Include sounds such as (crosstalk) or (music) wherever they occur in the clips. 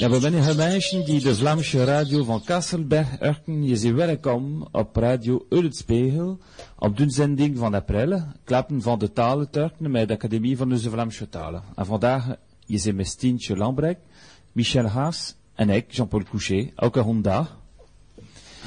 Ja, we zijn mensen die de Vlaamse radio van Kasselberg erken. Je zit welkom op radio Ulletspiegel op de zending van april, klappen van de talen Turken met de Academie van de Vlaamse talen. En vandaag je zit met Stientje Lambrek, Michel Haas en ik, Jean-Paul Couchet, ook een honda.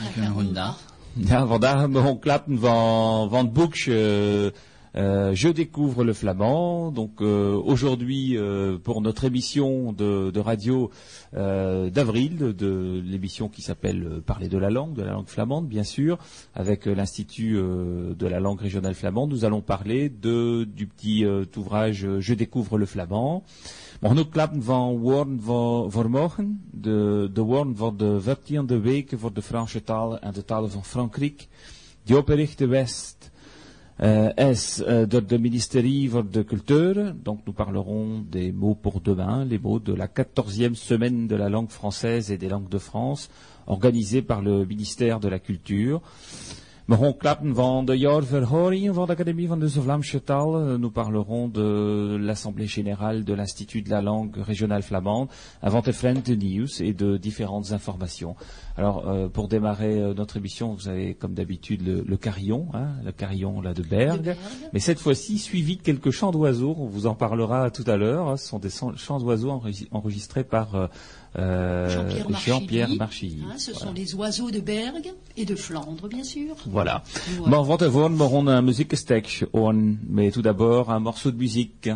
Ook een honda. Ja, vandaag hebben we gewoon klappen van, van het boekje euh, je découvre le flamand. Donc euh, aujourd'hui, euh, pour notre émission de, radio d'avril, de, l'émission qui s'appelle Parler de la langue, de la langue flamande, bien sûr, avec l'Institut de la langue régionale flamande, nous allons parler de, du petit ouvrage Je découvre le flamand. Mogen ook klappen van woorden voor morgen. De, de woorden de 14e week voor de Franse talen en de talen van Frankrijk. Die opgerichte West euh, est-ce euh, de, de ministérie de culture Donc nous parlerons des mots pour demain, les mots de la quatorzième semaine de la langue française et des langues de France, organisée par le ministère de la Culture. Nous parlerons de l'Assemblée générale de l'Institut de la langue régionale flamande, avant de news et de différentes informations. Alors, euh, pour démarrer euh, notre émission, vous avez comme d'habitude le, carillon, hein, le carillon là de Berg, mais cette fois-ci suivi de quelques chants d'oiseaux. On vous en parlera tout à l'heure. Hein. Ce sont des chants d'oiseaux enregistrés par euh, Jean-Pierre Marchilly. Hein, ce sont les oiseaux de Berg et de Flandre, bien sûr. Voilà. Bon, on, mais tout d'abord un morceau de musique.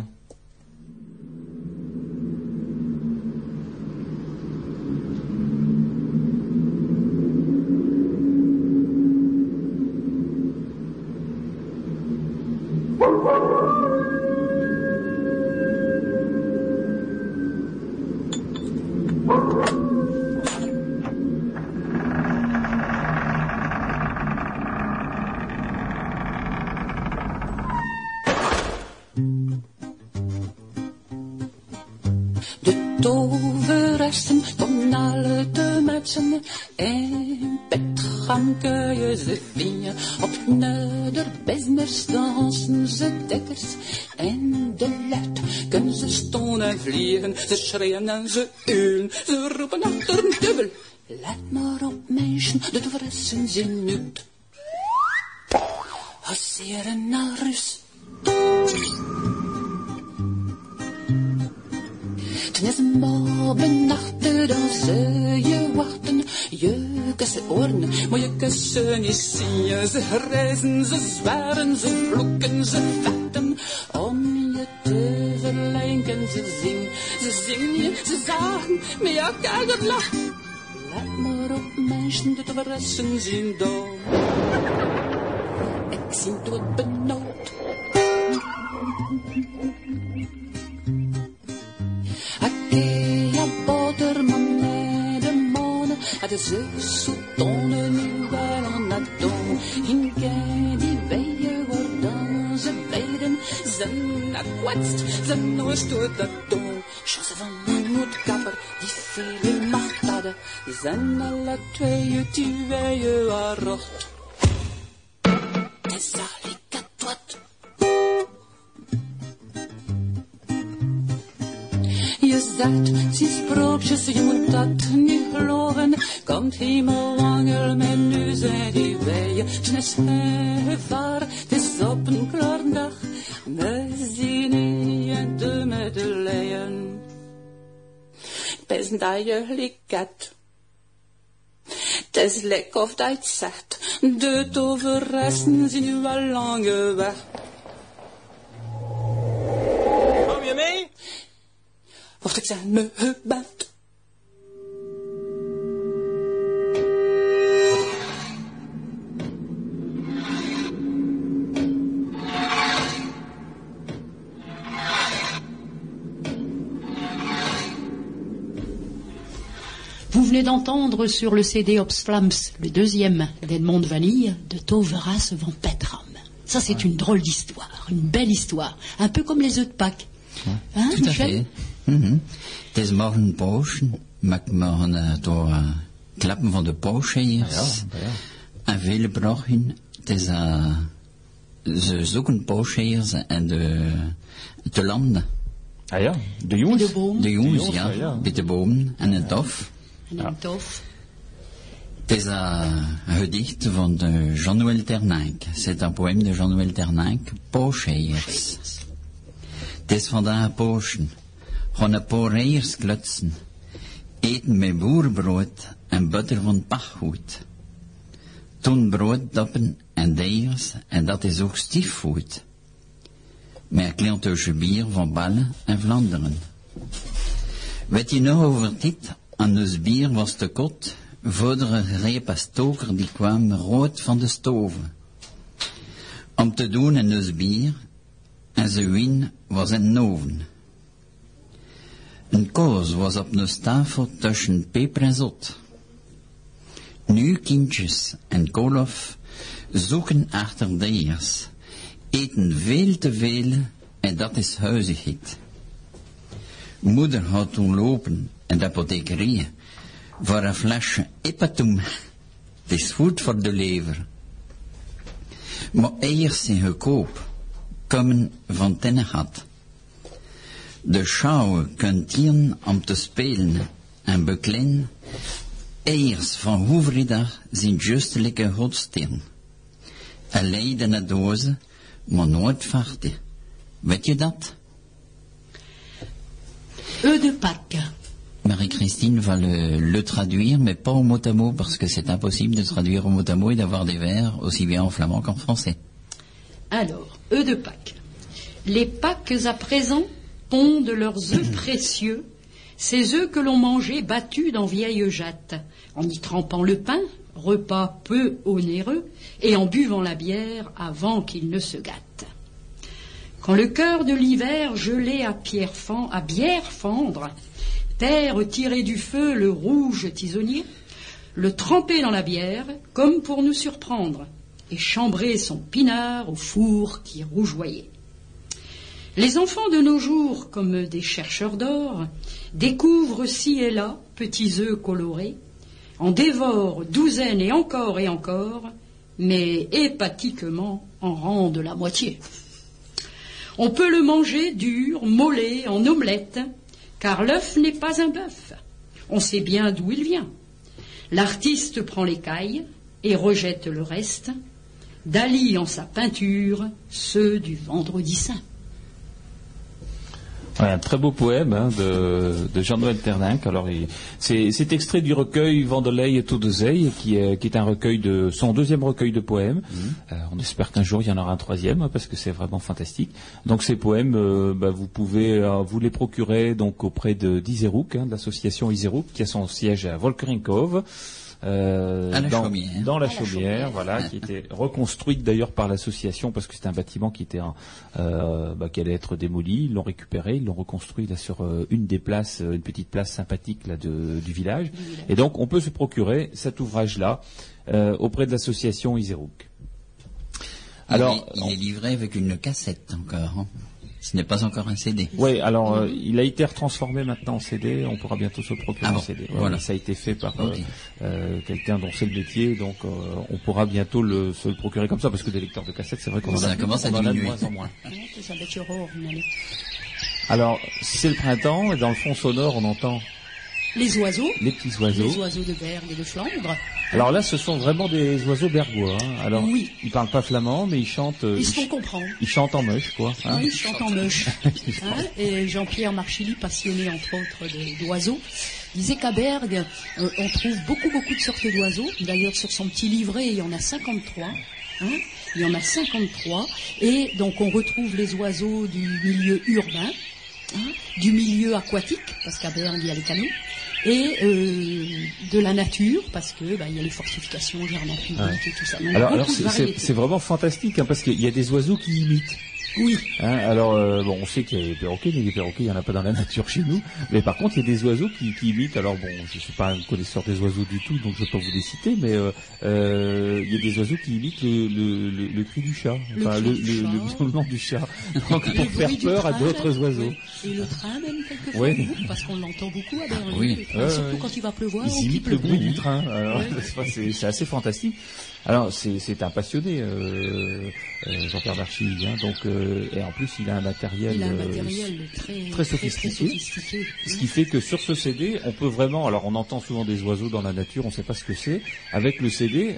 Ze schreeuwen en ze uilen, ze roepen achter een dubbel. Let maar op, mensen, de fressen zijn nut. Passeren naar rust. Toen is morgen achter, dan zul je wachten. Je kussen oren, maar je kussen niet zien. Ze reizen, ze zwaren, ze vloeken, ze zagen, maar ja, kijk het lachen. Let maar op, mensen, dit verrassen zien dan. Je zegt, zie sprookjes, je moet dat niet geloven. Komt hemelangel met nu zijn die weien. Het is gevaar, het is op een klare dag. We zien je de medeleien. Best dat je liket. Het is lek of dat zegt, de toverresten zien nu al lange weg. Of ik zeg, me bent. Vous venez d'entendre sur le CD Flams, le deuxième d'Edmond Vanille, de Toveras van Petram. Ça, c'est une drôle d'histoire, une belle histoire, un peu comme les œufs de Pâques. Hein, Tout à fait. Het is morgen pauze, maar ik mag door klappen van de pauseiers. Ja, ja. En vele brachen, het is, uh, ze zoeken pauseiers en de, de landen. Ah ja, de De jongens. boom. De jongens, jongens, ja. ja. Bij de bomen en het dof. En een tof. Het is een gedicht van de Jean-Noël Ternank. C'est un poème de Jean-Noël Ternank, Pooscheiers. Het is vandaag Pooschen. Gaan een paar klutsen. Eten met boerbrood en butter van pachtgoed. Toen brood doppen en deiers, en dat is ook stiefvoet. Met een bier van Ballen en Vlaanderen. Weet je nog over dit? Aan ons bier was te kot, vodere greep een stoker die kwam rood van de stoven. Om te doen in ons bier, en zijn wien was in de oven. Een koos was op ons tafel tussen peper en zot. Nu kindjes en kolof zoeken achter deiers, eten veel te veel en dat is huizigheid. Moeder had toen lopen in de apothekerie voor een flesje Ipatoem. Het is goed voor de lever. Maar eiers zijn goedkoop, komen van Tennegat. De schouwen kunt hier om te spelen en beklein. Eiers van Hoevridag zijn justelijke godsteen. Een leidende doze, maar nooit vachten. Weet je dat? Eux de Pâques. Marie-Christine va le, le traduire, mais pas au mot à mot, parce que c'est impossible de traduire au mot à mot et d'avoir des vers aussi bien en flamand qu'en français. Alors, œufs de Pâques. Les Pâques à présent pondent leurs œufs précieux, ces œufs que l'on mangeait battus dans vieilles jattes, en y trempant le pain, repas peu onéreux, et en buvant la bière avant qu'il ne se gâte. Quand le cœur de l'hiver gelé à, pierre fen- à bière fendre, terre tirer du feu le rouge tisonnier, le tremper dans la bière comme pour nous surprendre, et chambrer son pinard au four qui rougeoyait. Les enfants de nos jours, comme des chercheurs d'or, découvrent ci et là petits œufs colorés, en dévorent douzaines et encore et encore, mais hépatiquement en rendent la moitié. On peut le manger dur, mollet, en omelette, car l'œuf n'est pas un bœuf. On sait bien d'où il vient. L'artiste prend l'écaille et rejette le reste, d'Ali en sa peinture ceux du vendredi saint. Ouais, un très beau poème hein, de, de Jean-Noël Ternank. Alors, c'est extrait du recueil Vandelay et Toudezeille, qui est, qui est un recueil de son deuxième recueil de poèmes. Euh, on espère qu'un jour il y en aura un troisième, hein, parce que c'est vraiment fantastique. Donc ces poèmes, euh, bah, vous pouvez euh, vous les procurer donc auprès de d'Iserouk, hein, de l'association Iserouk, qui a son siège à Volkerinkov. Euh, la dans, la À chaumière, voilà, qui était reconstruite d'ailleurs par l'association parce que c'était un bâtiment qui était en- euh, bah, qui allait être démoli. Ils l'ont récupéré, ils l'ont reconstruit là sur euh, une des places, euh, une petite place sympathique là de- du village. Et donc on peut se procurer cet ouvrage-là euh, auprès de l'association Iserouk. Alors, il, est, il est livré avec une cassette encore. hein. Ce n'est pas encore un CD. Oui, alors euh, il a été retransformé maintenant en CD. On pourra bientôt se procurer Ah en bon, CD. Ouais, voilà. ouais, Ça a été fait par euh, euh, quelqu'un dont c'est le métier, donc euh, on pourra bientôt le, se le procurer comme ça, parce que des lecteurs de cassettes, c'est vrai qu'on en Ça a, commence à a de diminuer. moins en moins. Alors, si c'est le printemps, et dans le fond sonore, on entend Les oiseaux, les petits oiseaux. les oiseaux de Bergue et de Flandre, Alors là, ce sont vraiment des oiseaux bergois. hein. Alors, Oui. ils parlent pas flamand, mais ils chantent. euh, ils ils, se font ch- comprendre. ils chantent en moche, quoi. hein. Oui, ils chantent en meuche. (laughs) Hein, et Jean-Pierre Marchilly, passionné entre autres d'oiseaux, disait qu'à Bergue, euh, on trouve beaucoup, beaucoup de sortes d'oiseaux. D'ailleurs, sur son petit livret, il y en a 53. hein. il y en a 53. Et donc, on retrouve les oiseaux du milieu urbain, hein, du milieu aquatique, parce qu'à Bergue, il y a les canaux, et euh, de la nature, parce que bah, il y a les fortifications, les jardins publics et tout ça. Donc, Alors, c'est vraiment fantastique, hein, parce qu'il y a des oiseaux qui imitent. Oui, Hein, alors, euh, bon, on sait qu'il y a des perroquets, mais des perroquets, il n'y en a pas dans la (laughs) nature chez nous. Mais par contre, il y a des oiseaux qui, qui imitent. Alors, bon, je suis pas un connaisseur des oiseaux du tout, donc je vais pas vous les citer, mais euh, euh, il y a des oiseaux qui imitent le, le, le, le cri du chat, enfin, le, du le, chat. le miaulement du chat, donc pour faire du peur à d'autres oiseaux. oui. Et le train même quelquefois, Oui. parce qu'on l'entend beaucoup à Berlin. Oui. surtout quand il va pleuvoir. Ils imitent le bruit du train. Alors, (laughs) c'est assez fantastique. Alors, c'est c'est un passionné, euh, euh, Jean-Pierre Darchille. Hein, donc, euh, et en plus il a un matériel, Il a un euh, matériel très, très sophistiqué. sophistiqué. Ce qui fait que sur ce CD, on peut vraiment, alors on entend souvent des oiseaux dans la nature, on ne sait pas ce que c'est. Avec le CD,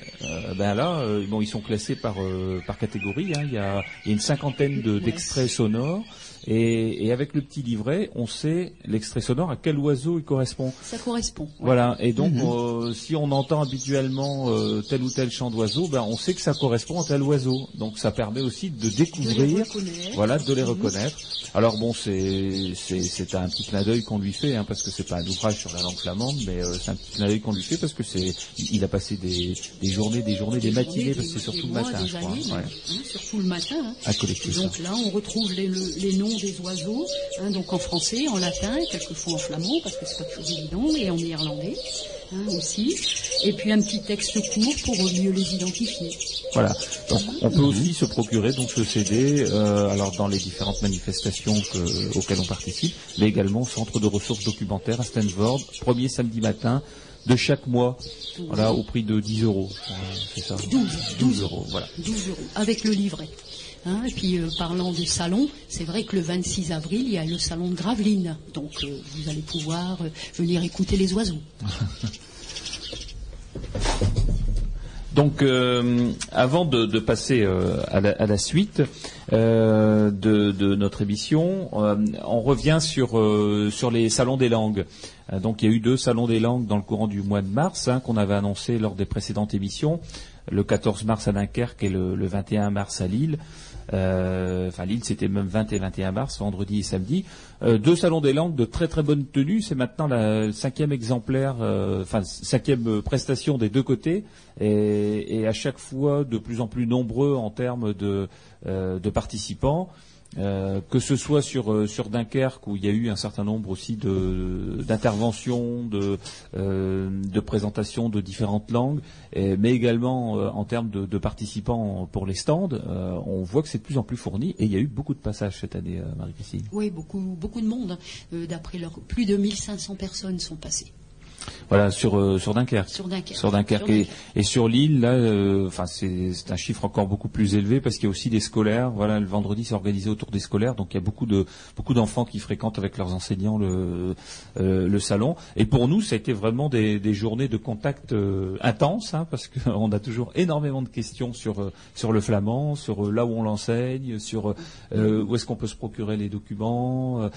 ben là, bon, ils sont classés par euh, par catégorie. hein. Il, y a, il y a une cinquantaine de- Ouais. d'extraits sonores, et, et avec le petit livret, on sait l'extrait sonore à quel oiseau il correspond. Ça correspond. ouais. Voilà. Et donc, euh, si on entend habituellement euh, tel ou tel chant d'oiseau, ben on sait que ça correspond à tel oiseau. Donc, ça permet aussi de De les découvrir reconnaître. voilà, de les Mhm. reconnaître. Alors bon, c'est c'est c'est un petit clin d'œil qu'on lui fait, hein, parce que c'est pas un ouvrage sur la langue flamande, mais euh, c'est un petit clin d'œil qu'on lui fait parce que c'est il a passé des, des journées, des journées, des, matinées, journées, parce que c'est surtout le matin, ouais, hein, surtout le matin. hein. à collecter Et ça. donc là, on retrouve les, le- les noms des oiseaux, hein, donc en français, en latin, quelquefois en flamand, parce que c'est pas toujours évident, et en néerlandais hein, aussi. Et puis un petit texte court pour mieux les identifier. Voilà. Donc, on peut aussi se procurer donc ce CD, euh, alors dans les différentes manifestations que- auxquelles on participe, mais également au centre de ressources documentaires à Stanford, premier samedi matin de chaque mois, voilà, au prix de 10 euros. Euh, C'est ça. 12, 12 euros, voilà. 12 euros, avec le livret. Hein, et puis euh, parlant de salon, c'est vrai que le 26 avril, il y a le salon de Gravelines. Donc euh, vous allez pouvoir euh, venir écouter les oiseaux. (laughs) Donc, avant de, passer à, la, suite de, notre émission, on revient sur les salons des langues. Donc, il y a eu deux salons des langues dans le courant du mois de mars hein, qu'on avait annoncé lors des précédentes émissions. Le 14 mars à Dunkerque et le, le 21 mars à Lille. Euh, enfin, Lille, c'était même 20 et 21 mars, vendredi et samedi. Euh, deux salons des langues de très très bonne tenue. C'est maintenant la cinquième exemplaire, euh, enfin cinquième prestation des deux côtés, et, à chaque fois de plus en plus nombreux en termes de participants. Euh, que ce soit sur euh, sur Dunkerque où il y a eu un certain nombre aussi d'interventions, de euh, de présentations de différentes langues, mais également en termes de, participants pour les stands, on voit que c'est de plus en plus fourni et il y a eu beaucoup de passages cette année, Marie-Christine. Oui, beaucoup, beaucoup de monde. hein. D'après leur, plus de 1500 personnes sont passées Voilà sur euh, sur Dunkerque. sur Dunkerque. Sur Dunkerque Sur et, et sur l'île, là, euh, enfin c'est c'est un chiffre encore beaucoup plus élevé parce qu'il y a aussi des scolaires. Voilà, le vendredi c'est organisé autour des scolaires, donc il y a beaucoup de beaucoup d'enfants qui fréquentent avec leurs enseignants le euh, le salon. Et pour nous, ça a été vraiment des, des journées de contact intenses, hein, parce qu'on a toujours énormément de questions sur sur le flamand, sur là où on l'enseigne, sur où est-ce qu'on peut se procurer les documents,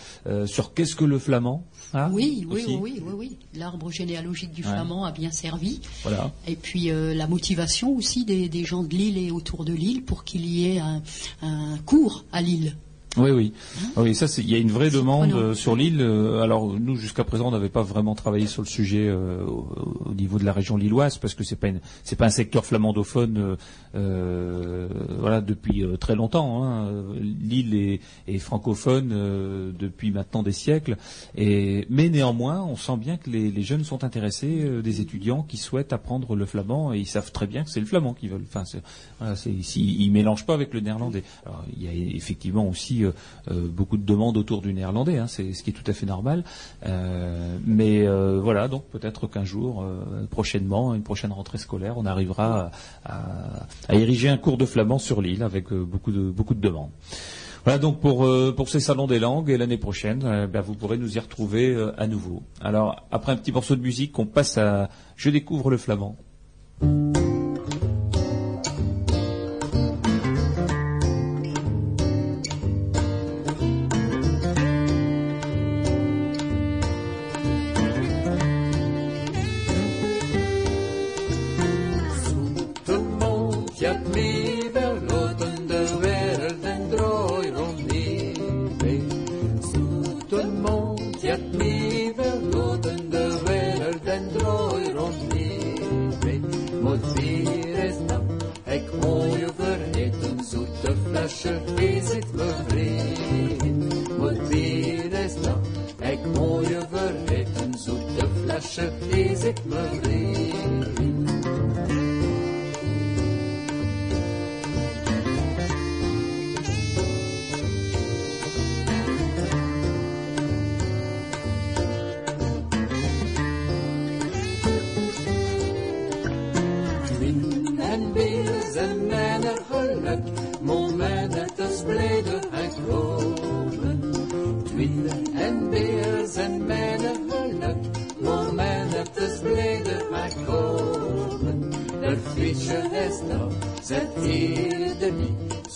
sur qu'est-ce que le flamand. hein, Oui, oui, oui, oui, oui, oui. L'arbre généalogique du flamand a bien servi. Voilà. Et puis euh, la motivation aussi des, des gens de Lille et autour de Lille pour qu'il y ait un, un cours à Lille. Oui, oui. Ah Oui, ça, c'est- il y a une vraie demande euh, sur l'île. Euh, Alors, nous, jusqu'à présent, on n'avait pas vraiment travaillé sur le sujet euh, au, au niveau de la région lilloise, parce que c'est pas c'est pas un secteur flamandophone, euh, voilà, depuis très longtemps. Hein. L'île est, est francophone depuis maintenant des siècles, et mais néanmoins, on sent bien que les, les jeunes sont intéressés, des étudiants qui souhaitent apprendre le flamand, et ils savent très bien que c'est le flamand qu'ils veulent. Enfin, voilà, si- ils mélangent pas avec le néerlandais. Alors, il y a effectivement aussi euh, beaucoup de demandes autour du néerlandais, hein, c'est ce qui est tout à fait normal. Euh, mais euh, voilà, donc peut-être qu'un jour, prochainement, une prochaine rentrée scolaire, on arrivera à, ériger un cours de flamand sur l'île avec beaucoup de beaucoup de demandes. Voilà donc pour pour ces salons des langues et l'année prochaine, ben, vous pourrez nous y retrouver à nouveau. Alors après un petit morceau de musique, on passe à Je découvre le flamand. Zet hier de niet.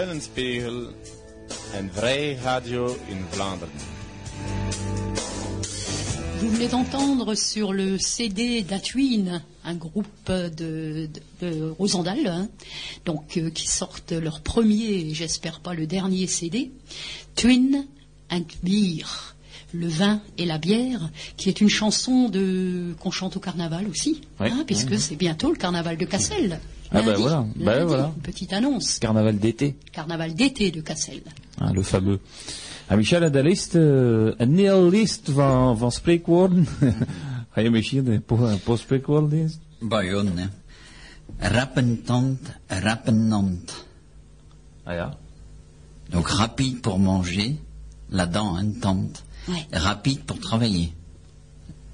Radio Eulenspiegel, een vrij radio in Vlaanderen. Vous venez d'entendre sur le CD d'Atwin, un groupe de, de, de Rosendal, hein, donc euh, qui sortent leur premier, et j'espère pas le dernier CD, Twin and Beer, le vin et la bière, qui est une chanson de qu'on chante au carnaval aussi, hein, puisque c'est bientôt le carnaval de Cassel. Ah bah Lundi, voilà, bah lundi, voilà. une petite annonce, Carnaval d'été, carnaval d'été de Cassel. hein, le fameux. Ah, Michel, de lijst, eh, een heel lijst van, van spreekwoorden. Ga (laughs) je misschien een paar spreekwoorden lezen? Bayon, hè. Rappentand, rappenant. Ah ja. Donc rapide pour manger, la dent hein, tente. Ouais. Rapide pour travailler.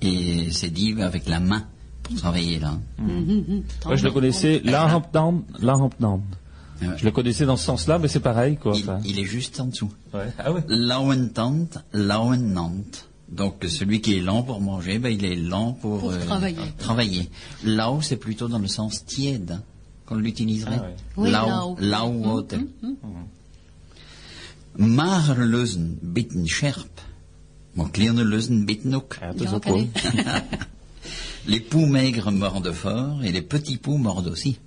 Et c'est dit avec la main travailler là. Moi, je le connaissais, Lahampnand, Lahampnand. Ouais. Je le connaissais dans ce sens-là, mais c'est pareil, quoi. Il, il est juste en dessous. Ouais. Ah ouais. Donc celui qui est lent pour manger, ben, il est lent pour, Pour travailler. travailler. Lau, c'est plutôt dans le sens tiède hein, qu'on l'utiliserait. Ah ouais. Oui, lau, lau. lau water. Magerleuzen bitten scherp. Maar kleine leuzen bitten ook. (laughs) Les poux maigres mordent fort et les petits poux mordent aussi.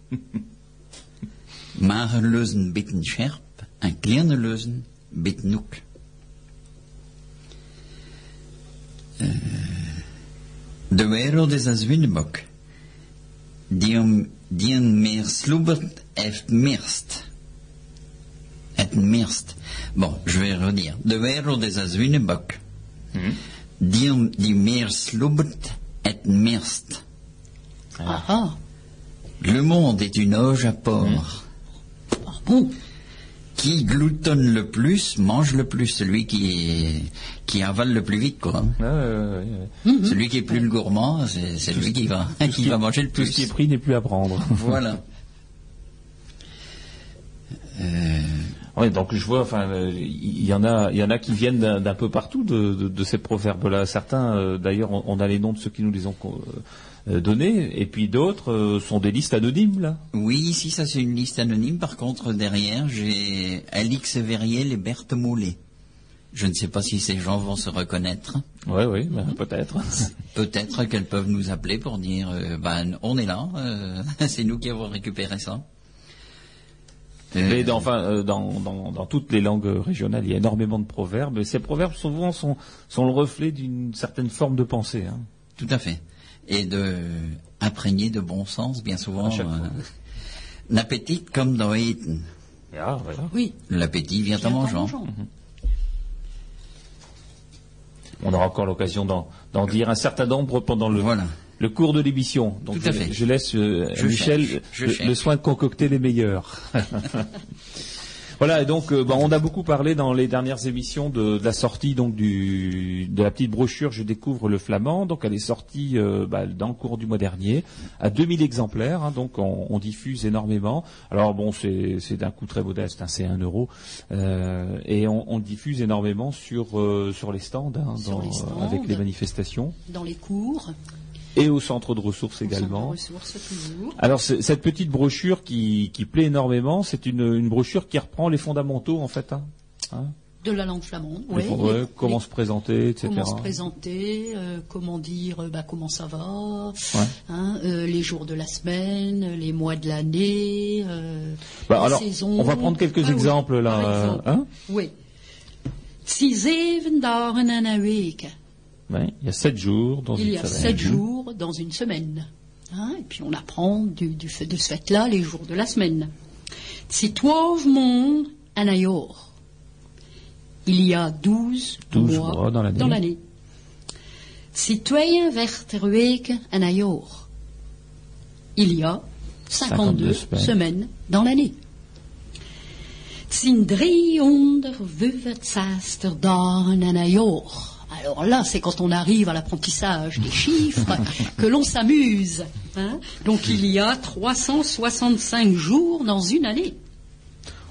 Magerleuzen bitten scherp en kleine leuzen bitten ook. Eh, de wereld is een zwinnebok. Die, om, die een meer sloebert, heeft meerst. Het meerst. Bon, je vais redire. De wereld is een zwinnebok. Die, om- die meer sloebert, het meerst. Ah, ah. Le monde est une auge à porc. Ah bon Qui gloutonne le plus, mange le plus. Celui qui, qui avale le plus vite, quoi. Ouais, ouais. Celui qui est plus le gourmand, c'est c'est lui qui va, qui va manger le Tout ce qui est plus. pris n'est plus à prendre. Voilà. (laughs) Euh, Oui, donc je vois, enfin, il y en a, il y en a qui viennent d'un peu partout de, de- de ces proverbes-là. Certains, euh, d'ailleurs, on, on a les noms de ceux qui nous les ont euh, donnés, et puis d'autres euh, sont des listes anonymes là. oui, ici, ça c'est une liste anonyme. Par contre, derrière, j'ai Alix Verriel et Berthe Mollet. Je ne sais pas si ces gens vont se reconnaître. Oui, oui, ben, peut-être. (laughs) Peut-être qu'elles peuvent nous appeler pour dire, ben, on est là, (laughs) c'est nous qui avons récupéré ça. Euh, Mais dans, enfin, euh, dans, dans, dans toutes les langues régionales, il y a énormément de proverbes. Et ces proverbes, souvent, sont, sont le reflet d'une certaine forme de pensée. Hein. Tout à fait. Et de imprégné de bon sens, bien souvent. Euh, L'appétit comme dans. Ah, voilà. Oui. L'appétit vient en mangeant. On aura encore l'occasion d'en d'en dire un certain nombre pendant le, Voilà. Le cours de l'émission. Donc Tout à je, fait. je laisse euh, Je Michel cherche, je le, soin de concocter les meilleurs. (laughs) voilà, et donc euh, bon, on a beaucoup parlé dans les dernières émissions de, de la sortie donc du de la petite brochure Je découvre le flamand. Donc elle est sortie euh, bah, dans le cours du mois dernier à 2000 exemplaires. hein, donc on, on diffuse énormément. Alors bon, c'est d'un coût très modeste, hein, c'est 1 euro, Euh, et on, on diffuse énormément sur sur les stands, hein, Sur dans- les stands. avec les manifestations Dans les cours. Et au centre de ressources au centre également. de ressources, toujours. Alors cette petite brochure qui, qui plaît énormément, c'est une, une brochure qui reprend les fondamentaux en fait. Hein, Hein De la langue flamande. Ouais, ouais, comment les- se présenter, etc. Comment se présenter, euh, comment dire euh, bah, comment ça va, Ouais. hein, euh, les jours de la semaine, les mois de l'année, euh, Bah, les alors, saisons. on va prendre quelques Ah oui, exemples là. exemple. hein Oui. Dagen week. Ouais, il y a sept jours dans Il une y a semaine. sept jours dans une semaine. Hein, et puis on apprend du, de ce fait-là les jours de la semaine. Il y a douze 12 mois, mois dans l'année. Si 42 weken en een jaar. Il y a 52 52 semaines. semaines dans l'année. Si 365 dagen en een jaar. Alors là, c'est quand on arrive à l'apprentissage des chiffres que l'on s'amuse. hein. Donc il y a 365 jours dans une année.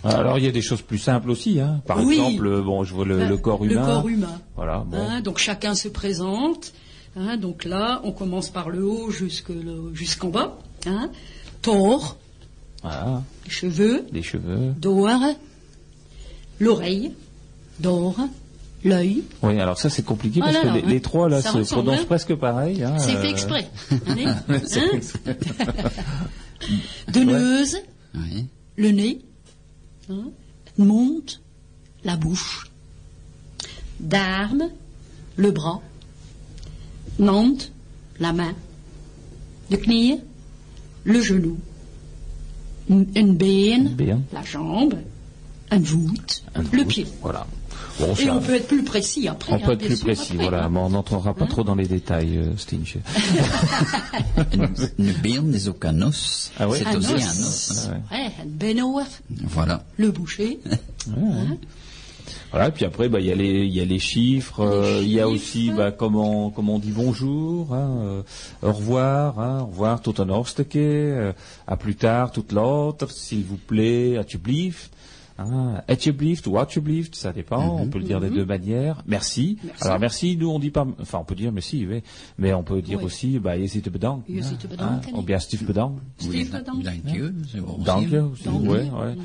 Alors il y a des choses plus simples aussi. Hein. Par Oui. exemple, euh, bon, je vois le, le corps humain. Le corps humain. Voilà. Bon. Hein, donc chacun se présente. hein, donc là, on commence par le haut jusqu'en bas. Hein. Tor, Voilà. les cheveux, Les cheveux. d'or, l'oreille, d'or, l'œil. Oui, alors ça c'est compliqué Ah parce là que là, les, hein. les trois là Ça se prononcent presque pareil. Hein, C'est fait euh, exprès. (laughs) (laughs) Hein. fait exprès. De neuse, le nez, hein, monte, la bouche, d'arme, le bras, Nantes, la main, de knieën, le genou, Een been. la jambe, un voûte, Un le pied. Voilà. Bon, Et on peut être plus précis après. On hein, peut être bien plus sûr, précis, après, voilà, hein. mais on n'entrera pas trop dans les détails, euh, Stinch. Une, une berne is ook un os. Ah ouais C'est aussi un os. Ouais. Ouais, un benoor, Voilà. le boucher. (laughs) Voilà, puis après, bah, il y a les, il y a les chiffres, euh, il y a aussi, bah, comment, comment on dit bonjour, hein, euh, au revoir, hein, au revoir, tot een hartstikke, euh, à plus tard, tout l'autre, s'il vous plaît, alsjeblieft, hein, alsjeblieft ou alsjeblieft, ça dépend, on peut le dire des deux manières. Merci. Merci. Alors merci, nous on dit pas, enfin on peut dire merci, oui, mais on peut dire Oui. aussi, bah, je zit bedankt, Je zit te hein, bedanken, ou bien Steve bedankt. Oui, Steve, dank. dank je. C'est bon Dank aussi. Dank ouais, ouais.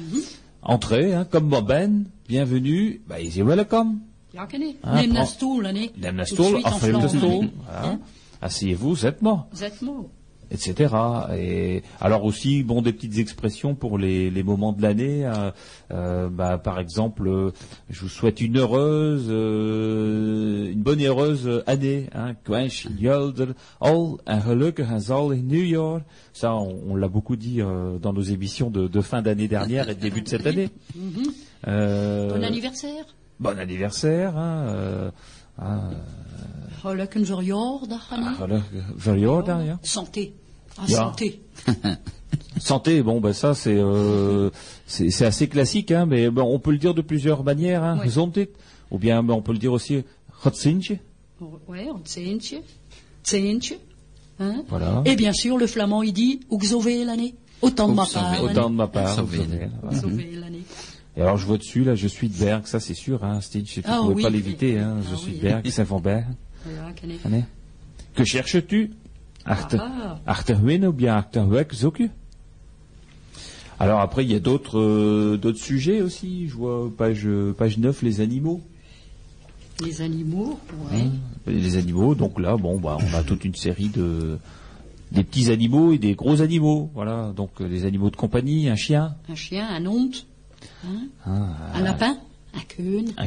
Entrez, hein, comme Ben, bienvenue, bah, is welcome. Ja, ken. Ah, Neem stoel, hè. Neem de stoel, stoel. Hein? asseyez-vous, zet-moi, Exactement. Etc. Et alors aussi, bon, des petites expressions pour les, les moments de l'année. euh, euh, bah, par exemple, euh, je vous souhaite une heureuse, euh, une bonne et heureuse année. Hein. All, en zalig nieuwjaar. Ça, on, on l'a beaucoup dit dans nos émissions de, de fin d'année dernière et de début de cette année. Euh, Bon anniversaire. Bon anniversaire. Hein, ah. Santé. Ah, santé. (laughs) Santé, bon, ben ça c'est euh, c'est assez classique, hein, mais ben, on peut le dire de plusieurs manières, hein, ou bien ben, on peut le dire aussi. Ouais. Hein? Voilà. Et bien sûr, le flamand, il dit, zoveel l'année. Autant de ma part. Autant de ma part. L'année. Et alors je vois dessus là, je suis de Berg, ça c'est sûr, hein, Stitch, tu Ah pouvais oui, pas oui. l'éviter, hein, je Ah suis oui. de Berg, Saint-Vambert. Que cherches-tu? Achter, Ah. Ou bien Achterweg zoeken Alors après il y a d'autres euh, d'autres sujets aussi, je vois page page 9 les animaux. Les animaux, ouais. les animaux. Donc là, bon, bah, on a toute une série de des petits animaux et des gros animaux. Voilà, donc euh, des animaux de compagnie, un chien, Un chien, un honte, hein, Ah, un lapin,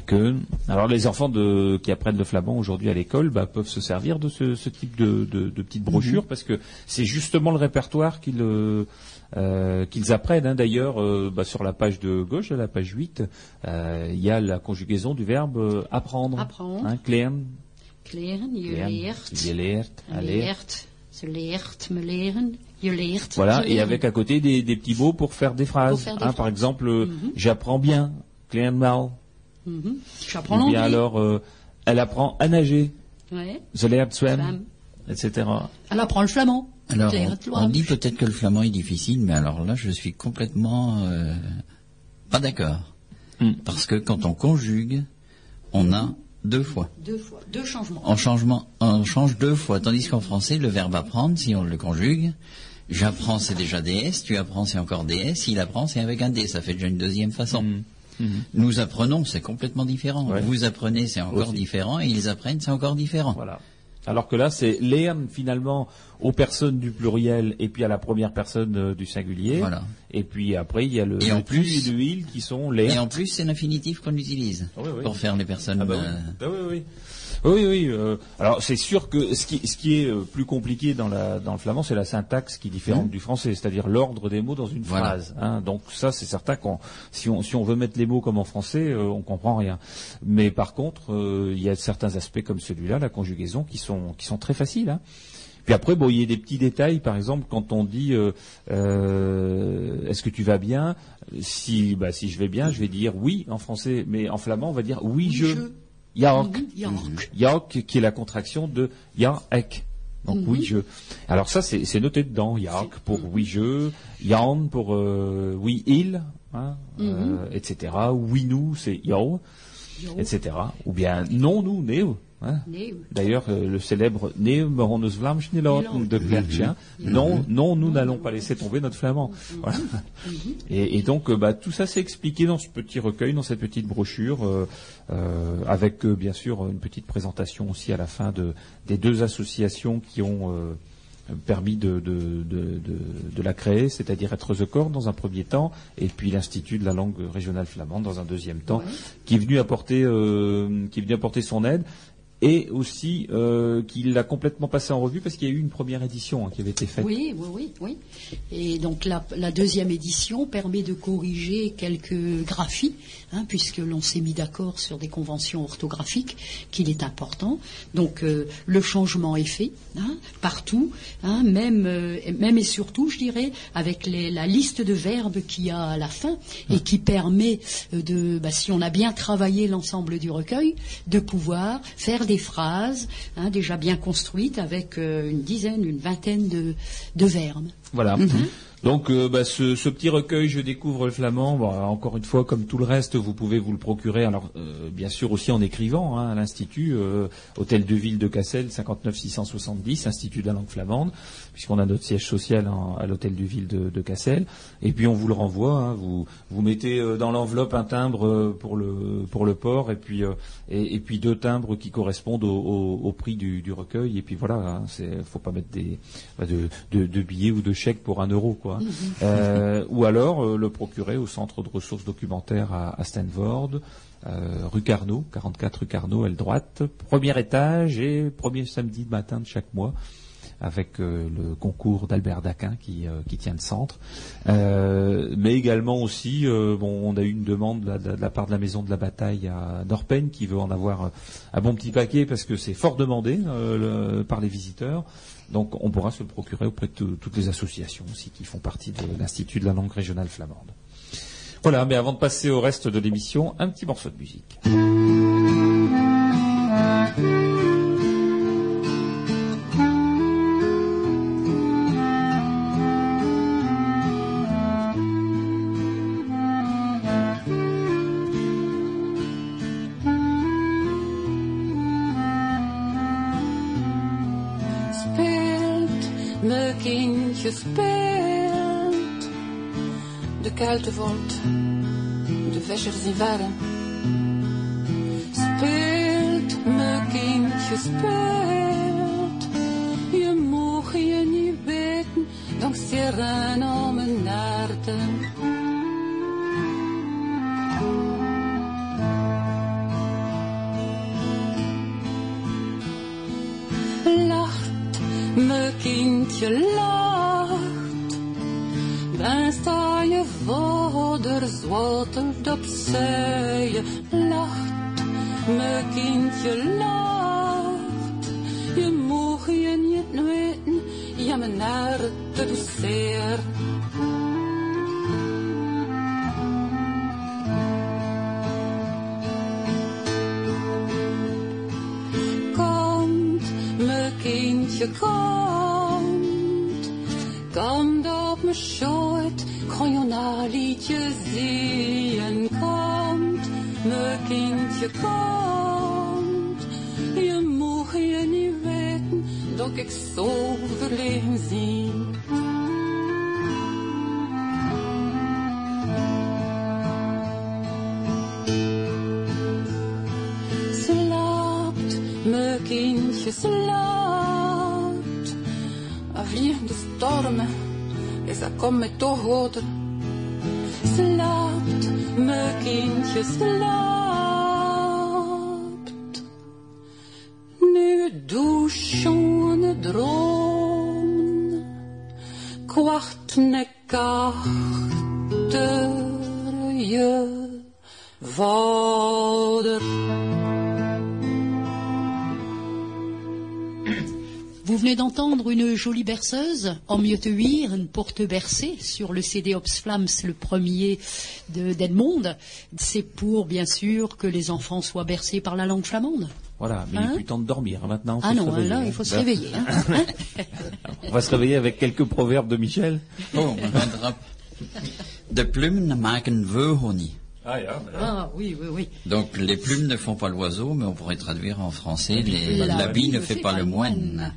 queune. Alors les enfants de, qui apprennent le flamand aujourd'hui à l'école bah, peuvent se servir de ce, ce type de, de, de petites brochures parce que c'est justement le répertoire qu'ils euh, euh, qu'ils apprennent. hein. D'ailleurs, euh, bah, sur la page de gauche, à la page 8, euh, il y a la conjugaison du verbe apprendre. Apprendre. Hein, Kleren, je leert. je leert. Leert. Ze leert, me leren. Je leert. Voilà, et avec à côté des, des petits mots pour faire des phrases. Pour faire des Hein, phrases. Par exemple, Mhm. j'apprends bien, mal. Mhm. L'anglais. alors, euh, elle apprend à nager, Ouais. zwemmen, Femme. etc. Elle apprend le flamand. Alors, Claire, on, on dit peut-être que le flamand est difficile, mais alors là, je suis complètement euh, pas d'accord. Hmm. Parce que quand on conjugue, on a deux fois. Deux fois. Deux changements. En changement, on change deux fois. Tandis qu'en français, le verbe apprendre, si on le conjugue, j'apprends, c'est déjà DS, tu apprends, c'est encore DS, il apprend, c'est avec un D. Ça fait déjà une deuxième façon. Nous apprenons, c'est complètement différent. Ouais. Vous apprenez, c'est encore Aussi. différent, et ils apprennent, c'est encore différent. Voilà. Alors que là, c'est lern finalement aux personnes du pluriel et puis à la première personne euh, du singulier. Voilà. Et puis après, il y a le, Et en plus- et le il qui sont Et lern. en plus, c'est l'infinitif qu'on utilise Ah oui, oui. pour faire les personnes. Ah bah oui. euh, Ah oui, oui. Oui, oui. euh, alors c'est sûr que ce qui, ce qui est euh, plus compliqué dans, la, dans le flamand, c'est la syntaxe qui est différente du français, c'est-à-dire l'ordre des mots dans une Voilà. phrase. hein. Donc ça, c'est certain qu'on, si on, si on veut mettre les mots comme en français, euh, on comprend rien. Mais par contre, euh, il y a certains aspects comme celui-là, la conjugaison, qui sont, qui sont très faciles. hein. Puis après, bon, il y a des petits détails. Par exemple, quand on dit euh, euh, Est-ce que tu vas bien? Si, bah, si je vais bien, je vais dire oui en français, mais en flamand, on va dire oui, je. je. Yaok. Mhm. Yaok, qui est la contraction de Yaek. Donc oui je. Alors ça c'est noté dedans. Yaok pour oui je, Yan pour euh, oui il, hein, euh, etc. Oui nous c'est yo, Yo. etc. Ou bien non nous neo. Hein. D'ailleurs, euh, le célèbre laten de. Non, non, nous n'allons pas laisser tomber notre flamand. Voilà. Et, et donc, euh, bah, tout ça c'est expliqué dans ce petit recueil, dans cette petite brochure, euh, euh, avec bien sûr une petite présentation aussi à la fin de, des deux associations qui ont permis de, de, de, de, de la créer, c'est-à-dire être The Corps dans un premier temps, et puis l'Institut de la langue régionale flamande dans un deuxième temps, qui est venu apporter, euh, qui est venu apporter son aide et aussi euh, qu'il l'a complètement passé en revue parce qu'il y a eu une première édition hein, qui avait été faite. Oui, oui, oui. Et donc la, deuxième édition permet de corriger quelques graphies, hein, puisque l'on s'est mis d'accord sur des conventions orthographiques, qu'il est important. Donc euh, le changement est fait hein, partout, même, euh, même et surtout, je dirais, avec la liste de verbes qu'il y a à la fin et qui permet de, bah, si on a bien travaillé l'ensemble du recueil, de pouvoir faire des phrases hein, déjà bien construites avec euh, une dizaine, une vingtaine de, de verbes. Voilà. Donc euh, bah, ce, ce petit recueil, je découvre le flamand. Bon, encore une fois, comme tout le reste, vous pouvez vous le procurer. Alors euh, bien sûr aussi en écrivant hein, à l'institut, euh, hôtel de ville de Cassel, 59 670, institut de la langue flamande, puisqu'on a notre siège social en- à l'hôtel de ville de, de Cassel. Et puis on vous le renvoie. hein, vous vous mettez euh, dans l'enveloppe un timbre euh, pour le pour le port, et puis euh, et, et puis deux timbres qui correspondent au, au- au prix du, du recueil. Et puis voilà, hein, c'est faut pas mettre des bah, de, de, de billets ou de chèques pour un euro, quoi. Euh, ou alors le procurer au centre de ressources documentaires à, à Stanford, euh, rue Carnot, 44 rue Carnot, aile droite, premier étage et premier samedi matin de chaque mois avec euh, le concours d'Albert Daquin qui, euh, tient le centre. Euh, mais également aussi, bon, on a eu une demande de la, part de la Maison de la Bataille à Dorpen qui veut en avoir un bon petit paquet parce que c'est fort demandé par les visiteurs. Donc on pourra se le procurer auprès de tout- toutes les associations aussi qui font partie de l'Institut de la langue régionale flamande. Voilà, mais avant de passer au reste de l'émission, un petit morceau de musique. Nevada. Jolie berceuse, En mieux te huire, une porte bercée, sur le CD Ops Flams, le premier de d'Edmond. C'est pour, bien sûr, que les enfants soient bercés par la langue flamande. Voilà, mais il Hein est plus temps de dormir. hein, Maintenant, Ah non, réveiller, là, hein. il faut se réveiller. hein. (laughs) Hein On va se réveiller avec quelques proverbes de Michel. Oh. De plumes maken veuhonie. Ah, Ah oui, oui, oui. Donc les plumes ne font pas l'oiseau, mais on pourrait traduire en français les- La l'habit ne fait pas le moine.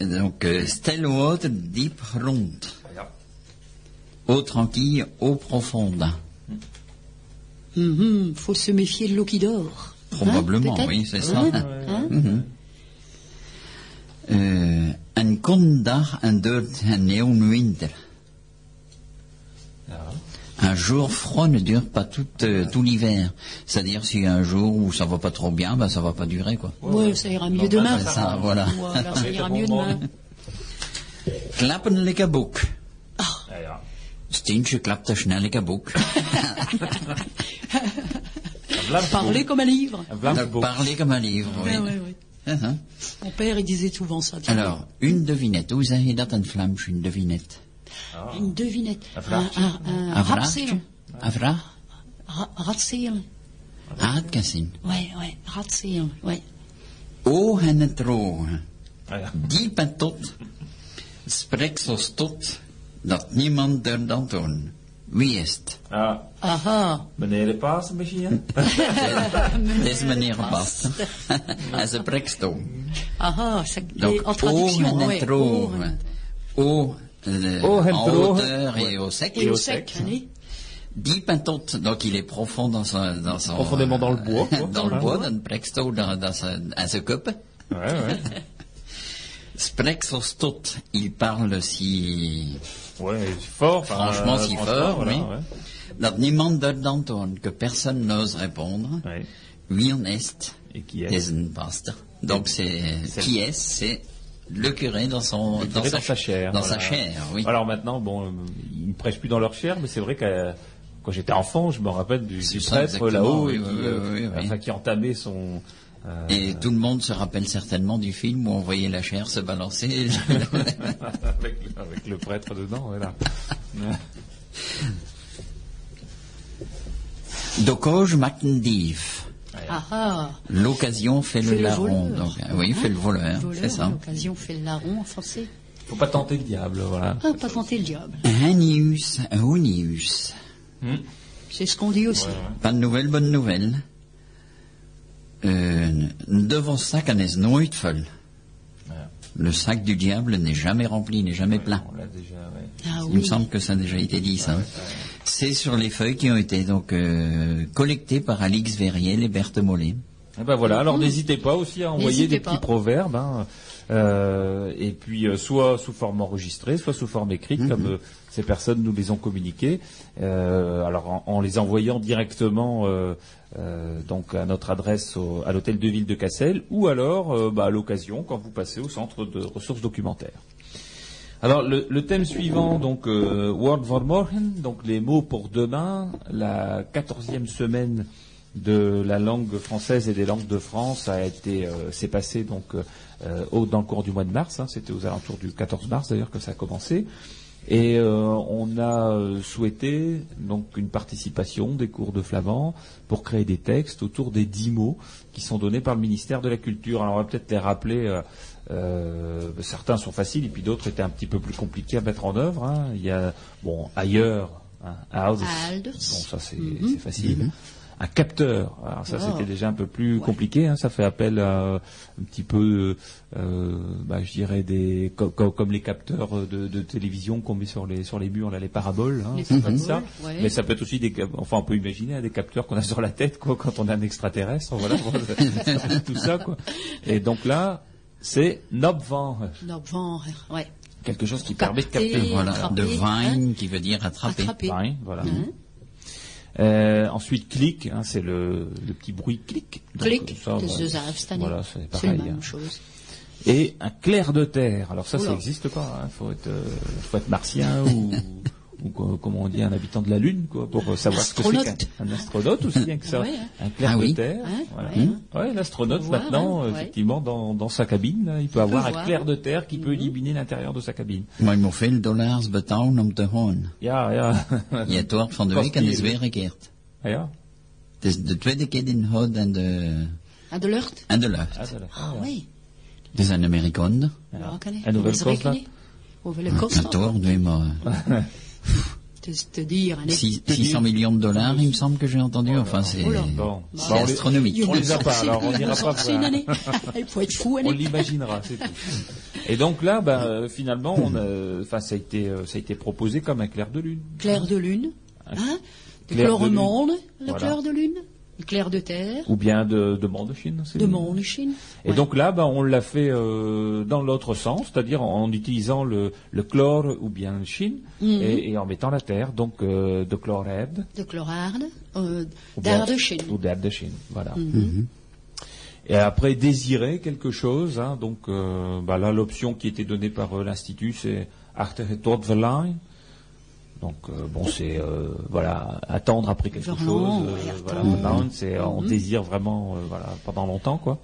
Donc euh, stel water diep rond. Eau tranquille, eau profonde. Mhm, faut se méfier de l'eau qui dort. Hein, Probablement, peut-être oui, c'est ça. Hein, hein Mhm. Euh, een kon dag en duurt een eeuwen winter. Un jour froid ne dure pas tout, euh, tout l'hiver. C'est-à-dire s'il y a un jour où ça va pas trop bien, ben ça va pas durer quoi. Ouais, ça ira mieux demain. C'est ça, voilà. Voilà, ça ira mieux demain. (laughs) Klappen lekker boek. Ja. Stientje klapt er snel lekker boek. (laughs) Parler comme un livre. Parler comme un livre, oui. Ouais, ouais, ouais. Uh-huh. Mon père, il disait souvent ça. Alors, une devinette. Zeg je dat in Vlaams, une devinette? Une devinette. Un vraagje. Un, un, un Een ratseel. vraagje? Een vraag? Ra- Ratseel. Aardkassin. Ouais, ouais, ratseel. Ouais. Oog en het droge. Ah, ja. Diep en tot. Spreek zo stot. Dat niemand er dan toon. Wie is het? Ah, Aha. meneer de Paas misschien? (laughs) Het is meneer Bast. (laughs) en ze prekstoom. Aha. Ça, Donc, et en eau traduction, euh, Eau en hauteur et au sec. Et au sec, tot, donc il est profond dans son... Dans son Profondément dans le bois, quoi. (laughs) dans le bois, dans Preksto, dans, dans sa, à sa coupe. Ouais, ouais. (laughs) Sprek zo stot, il parle si... Ouais, fort. Franchement, euh, si fort, voilà, oui. ouais. Que personne n'ose répondre. En est, Et qui is est. Donc c'est... C'est- Qui est, c'est le curé dans son... dans, dans sa chair. Dans voilà. sa chair, oui. Alors maintenant, bon, euh, ils ne prêchent plus dans leur chair, mais c'est vrai que euh, quand j'étais enfant, je me rappelle du, C'est du ça, prêtre là-haut oui, et oui, qui, oui, euh, qui entamait son. euh, Et tout le monde se rappelle certainement du film où on voyait la chair se balancer. (laughs) avec, le, avec le prêtre dedans, voilà. Dokoj maakt L'occasion fait, Fait le le larron. voleur. Donc, euh, oui, fait le voleur, Voleur, c'est ça. L'occasion fait le larron en français. Faut pas tenter le diable, voilà. Ah, pas tenter le diable. Hanius, honius. C'est ce qu'on dit aussi. Pas de nouvelles, bonne nouvelle. Euh, devant sac en est nooit vol. Le sac du diable n'est jamais rempli, n'est jamais plein. On déjà, ouais. Ah Il me oui. semble que ça a déjà été dit, ça. C'est sur les feuilles qui ont été donc euh, collectées par Alix Verrier et Berthe Mollet. Eh ben voilà, alors n'hésitez pas aussi à envoyer des petits proverbes, hein, euh, et puis euh, soit sous forme enregistrée, soit sous forme écrite, comme euh, ces personnes nous les ont communiqués. Euh, alors en, en les envoyant directement euh, euh, donc à notre adresse au- à l'hôtel de ville de Cassel, ou alors euh, bah, à l'occasion quand vous passez au centre de ressources documentaires. Alors le, le thème suivant, donc euh, Word for Morgen, donc les mots pour demain, la quatorzième semaine de la langue française et des langues de France a été euh, s'est passé donc euh, au, dans le cours du mois de mars. hein, C'était aux alentours du 14 mars d'ailleurs que ça a commencé. Et euh, on a euh, souhaité donc une participation des cours de flamand pour créer des textes autour des dix mots qui sont donnés par le ministère de la Culture. Alors on va peut-être les rappeler. Euh, certains sont faciles et puis d'autres étaient un petit peu plus compliqués à mettre en œuvre. hein. Il y a bon ailleurs, hein. Alders. Bon, ça c'est Mhm. facile. Un capteur, alors ça Oh. c'était déjà un peu plus Ouais. compliqué. hein. Ça fait appel à un petit peu, euh, bah, je dirais des co- co- comme les capteurs de, de télévision qu'on met sur les sur les murs là, les paraboles. hein, Les ça peut être paraboles, ça. ouais. Mais ça peut être aussi des, enfin on peut imaginer hein, des capteurs qu'on a sur la tête quoi quand on est un extraterrestre. (laughs) Voilà, tout ça quoi. Et donc là, c'est Nobvan, Novembre, ouais. quelque chose qui Capter. permet de capter. Voilà, attraper, de hein. vine qui veut dire attraper. Attraper. Pareil, voilà. Hein. Euh, ensuite, clic, hein, c'est le, le petit bruit clic. Donc, Clic, ça, de voilà. Voilà, c'est C'est la pareil. même hein. chose. Et un clair de terre. Alors ça, ça Oula. n'existe pas. Il faut être, euh, faut être martien ou, (laughs) ou co- comment on dit, un habitant de la Lune, quoi, pour euh, savoir ce que c'est qu'un un astronaute aussi, rien que ça. Ouais, hein. Un clair Ah de oui. terre. Hein, voilà. ouais. Ouais, l'astronaute Faut voir, maintenant, hein, ouais. effectivement, dans, dans sa cabine, là, il peut avoir un clair de terre qui Mhm. peut éliminer l'intérieur de sa cabine. Dollars te. Ja, ja. Je hebt woord van de week en dat is weer gekeerd. ja. Het is de tweede keer in hout en de, Ah, de lucht? en de lucht. Ah. Ah, oui. Zijn Amerikanen. Ja, kan ik. En hoeveel Dat is kost dat? rekenen. Hoeveel kost Het dat? hoort weer maar. Te? Six- 600 millions de dollars, il me semble que j'ai entendu. Enfin, c'est Oula. Bon. les- astronomique. On les a pas, alors on n'ira pas C'est une voir. année. (laughs) Il faut être fou, hein, On l'imaginera, c'est tout. Et donc là, ben, euh, finalement, on a, enfin, ça a été, euh, ça a été proposé comme un clair de lune. Clair de lune. Hein? De Clair de lune. monde, le Voilà. clair de lune. Clair de terre. Ou bien de, de Chine. De monde Chine. Et donc là, ben, on l'a fait euh, dans l'autre sens, c'est-à-dire en, en utilisant le, le chlore ou bien le chine Mhm. et, et en mettant la terre, donc euh, de chlorède De chlorarde. Euh, D'air de Chine. ou d'air de Chine, voilà. Mhm. Et après désirer quelque chose, hein, donc euh, bah là l'option qui était donnée par l'institut c'est achter verlangen. Donc euh, bon c'est euh, voilà attendre après quelque chose, euh, voilà c'est on Mhm. désire vraiment euh, voilà pendant longtemps quoi.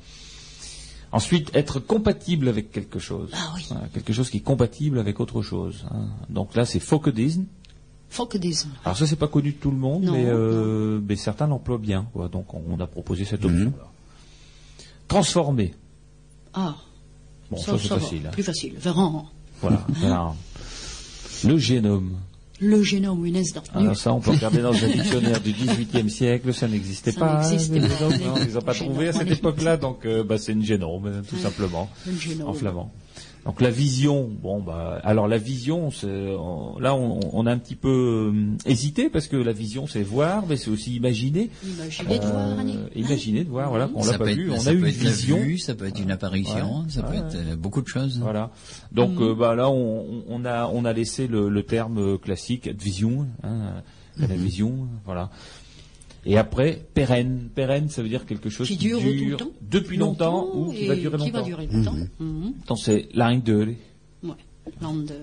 Ensuite être compatible avec quelque chose, Ah oui. Quelque chose qui est compatible avec autre chose. hein. Donc là c'est que des Alors ça c'est pas connu de tout le monde, Non, mais, euh, mais certains l'emploient bien. Quoi. Donc on, on a proposé cette option. là Transformer. Ah. Bon, ça, c'est va. facile. hein. Plus facile. Véran. Voilà. (laughs) voilà. Le génome. Le génome, une instant. Alors ça, on peut regarder dans un dictionnaire du XVIIIe siècle, ça n'existait Ça pas. n'existait pas. non, ils n'ont pas trouvé à cette époque-là, donc euh, bah, c'est une génome, euh, tout simplement, génome. en flamand. Donc la vision, bon bah, alors la vision, c'est, on- là on, on a un petit peu euh, hésité parce que la vision c'est voir, mais c'est aussi imaginer. Imaginez de Euh, voir, Annie. imaginer de voir, voilà, qu'on l'a ça pas peut vu, être, on ça a eu une être vision. vue, ça peut être une apparition, Ouais, ça peut ouais, être euh, beaucoup de choses. Voilà. Donc euh, bah là on, on a on a laissé le, le terme euh, classique vision, hein, la vision, voilà. Et après pérenne, pérenne ça veut dire quelque chose Qui qui, dure tout depuis longtemps, ou qui va durer Qui va longtemps. durer longtemps. Mhm. Donc c'est l'indeur. Ouais. Lander.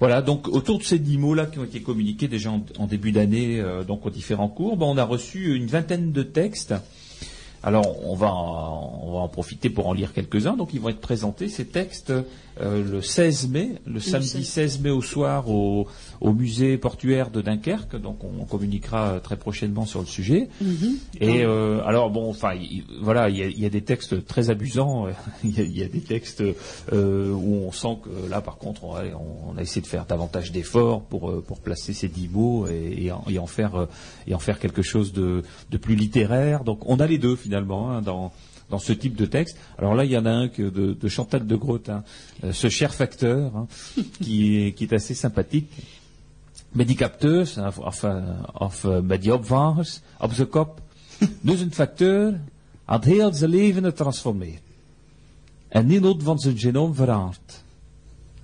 Voilà, donc autour de ces dix mots-là qui ont été communiqués déjà en, en début d'année, euh, donc aux différents cours, ben, on a reçu une vingtaine de textes. Alors on va en, on va en profiter pour en lire quelques-uns. Donc ils vont être présentés ces textes euh, le 16 mai, le samedi 16. 16 mai au soir au, au musée portuaire de Dunkerque. Donc on, communiquera euh, très prochainement sur le sujet. Mhm. Et euh, alors bon, enfin il- voilà, il y y a des textes très amusants. (laughs) il, y y a des textes euh, où on sent que là, par contre, on a, on a essayé de faire davantage d'efforts pour euh, pour placer ces dix mots et, et en, et en faire et en faire quelque chose de, de plus littéraire. Donc on a les deux finalement hein, dans dans ce type de texte. Alors là, il y en a un que de, de Chantal de Groot, hein, euh, ce cher facteur, hein, (laughs) qui, est, qui est assez sympathique. Met die capteurs, of, of, die opvangers op zijn kop. Dus een facteur, had heel zijn leven getransformeerd. En niemand van zijn genoom veranderd.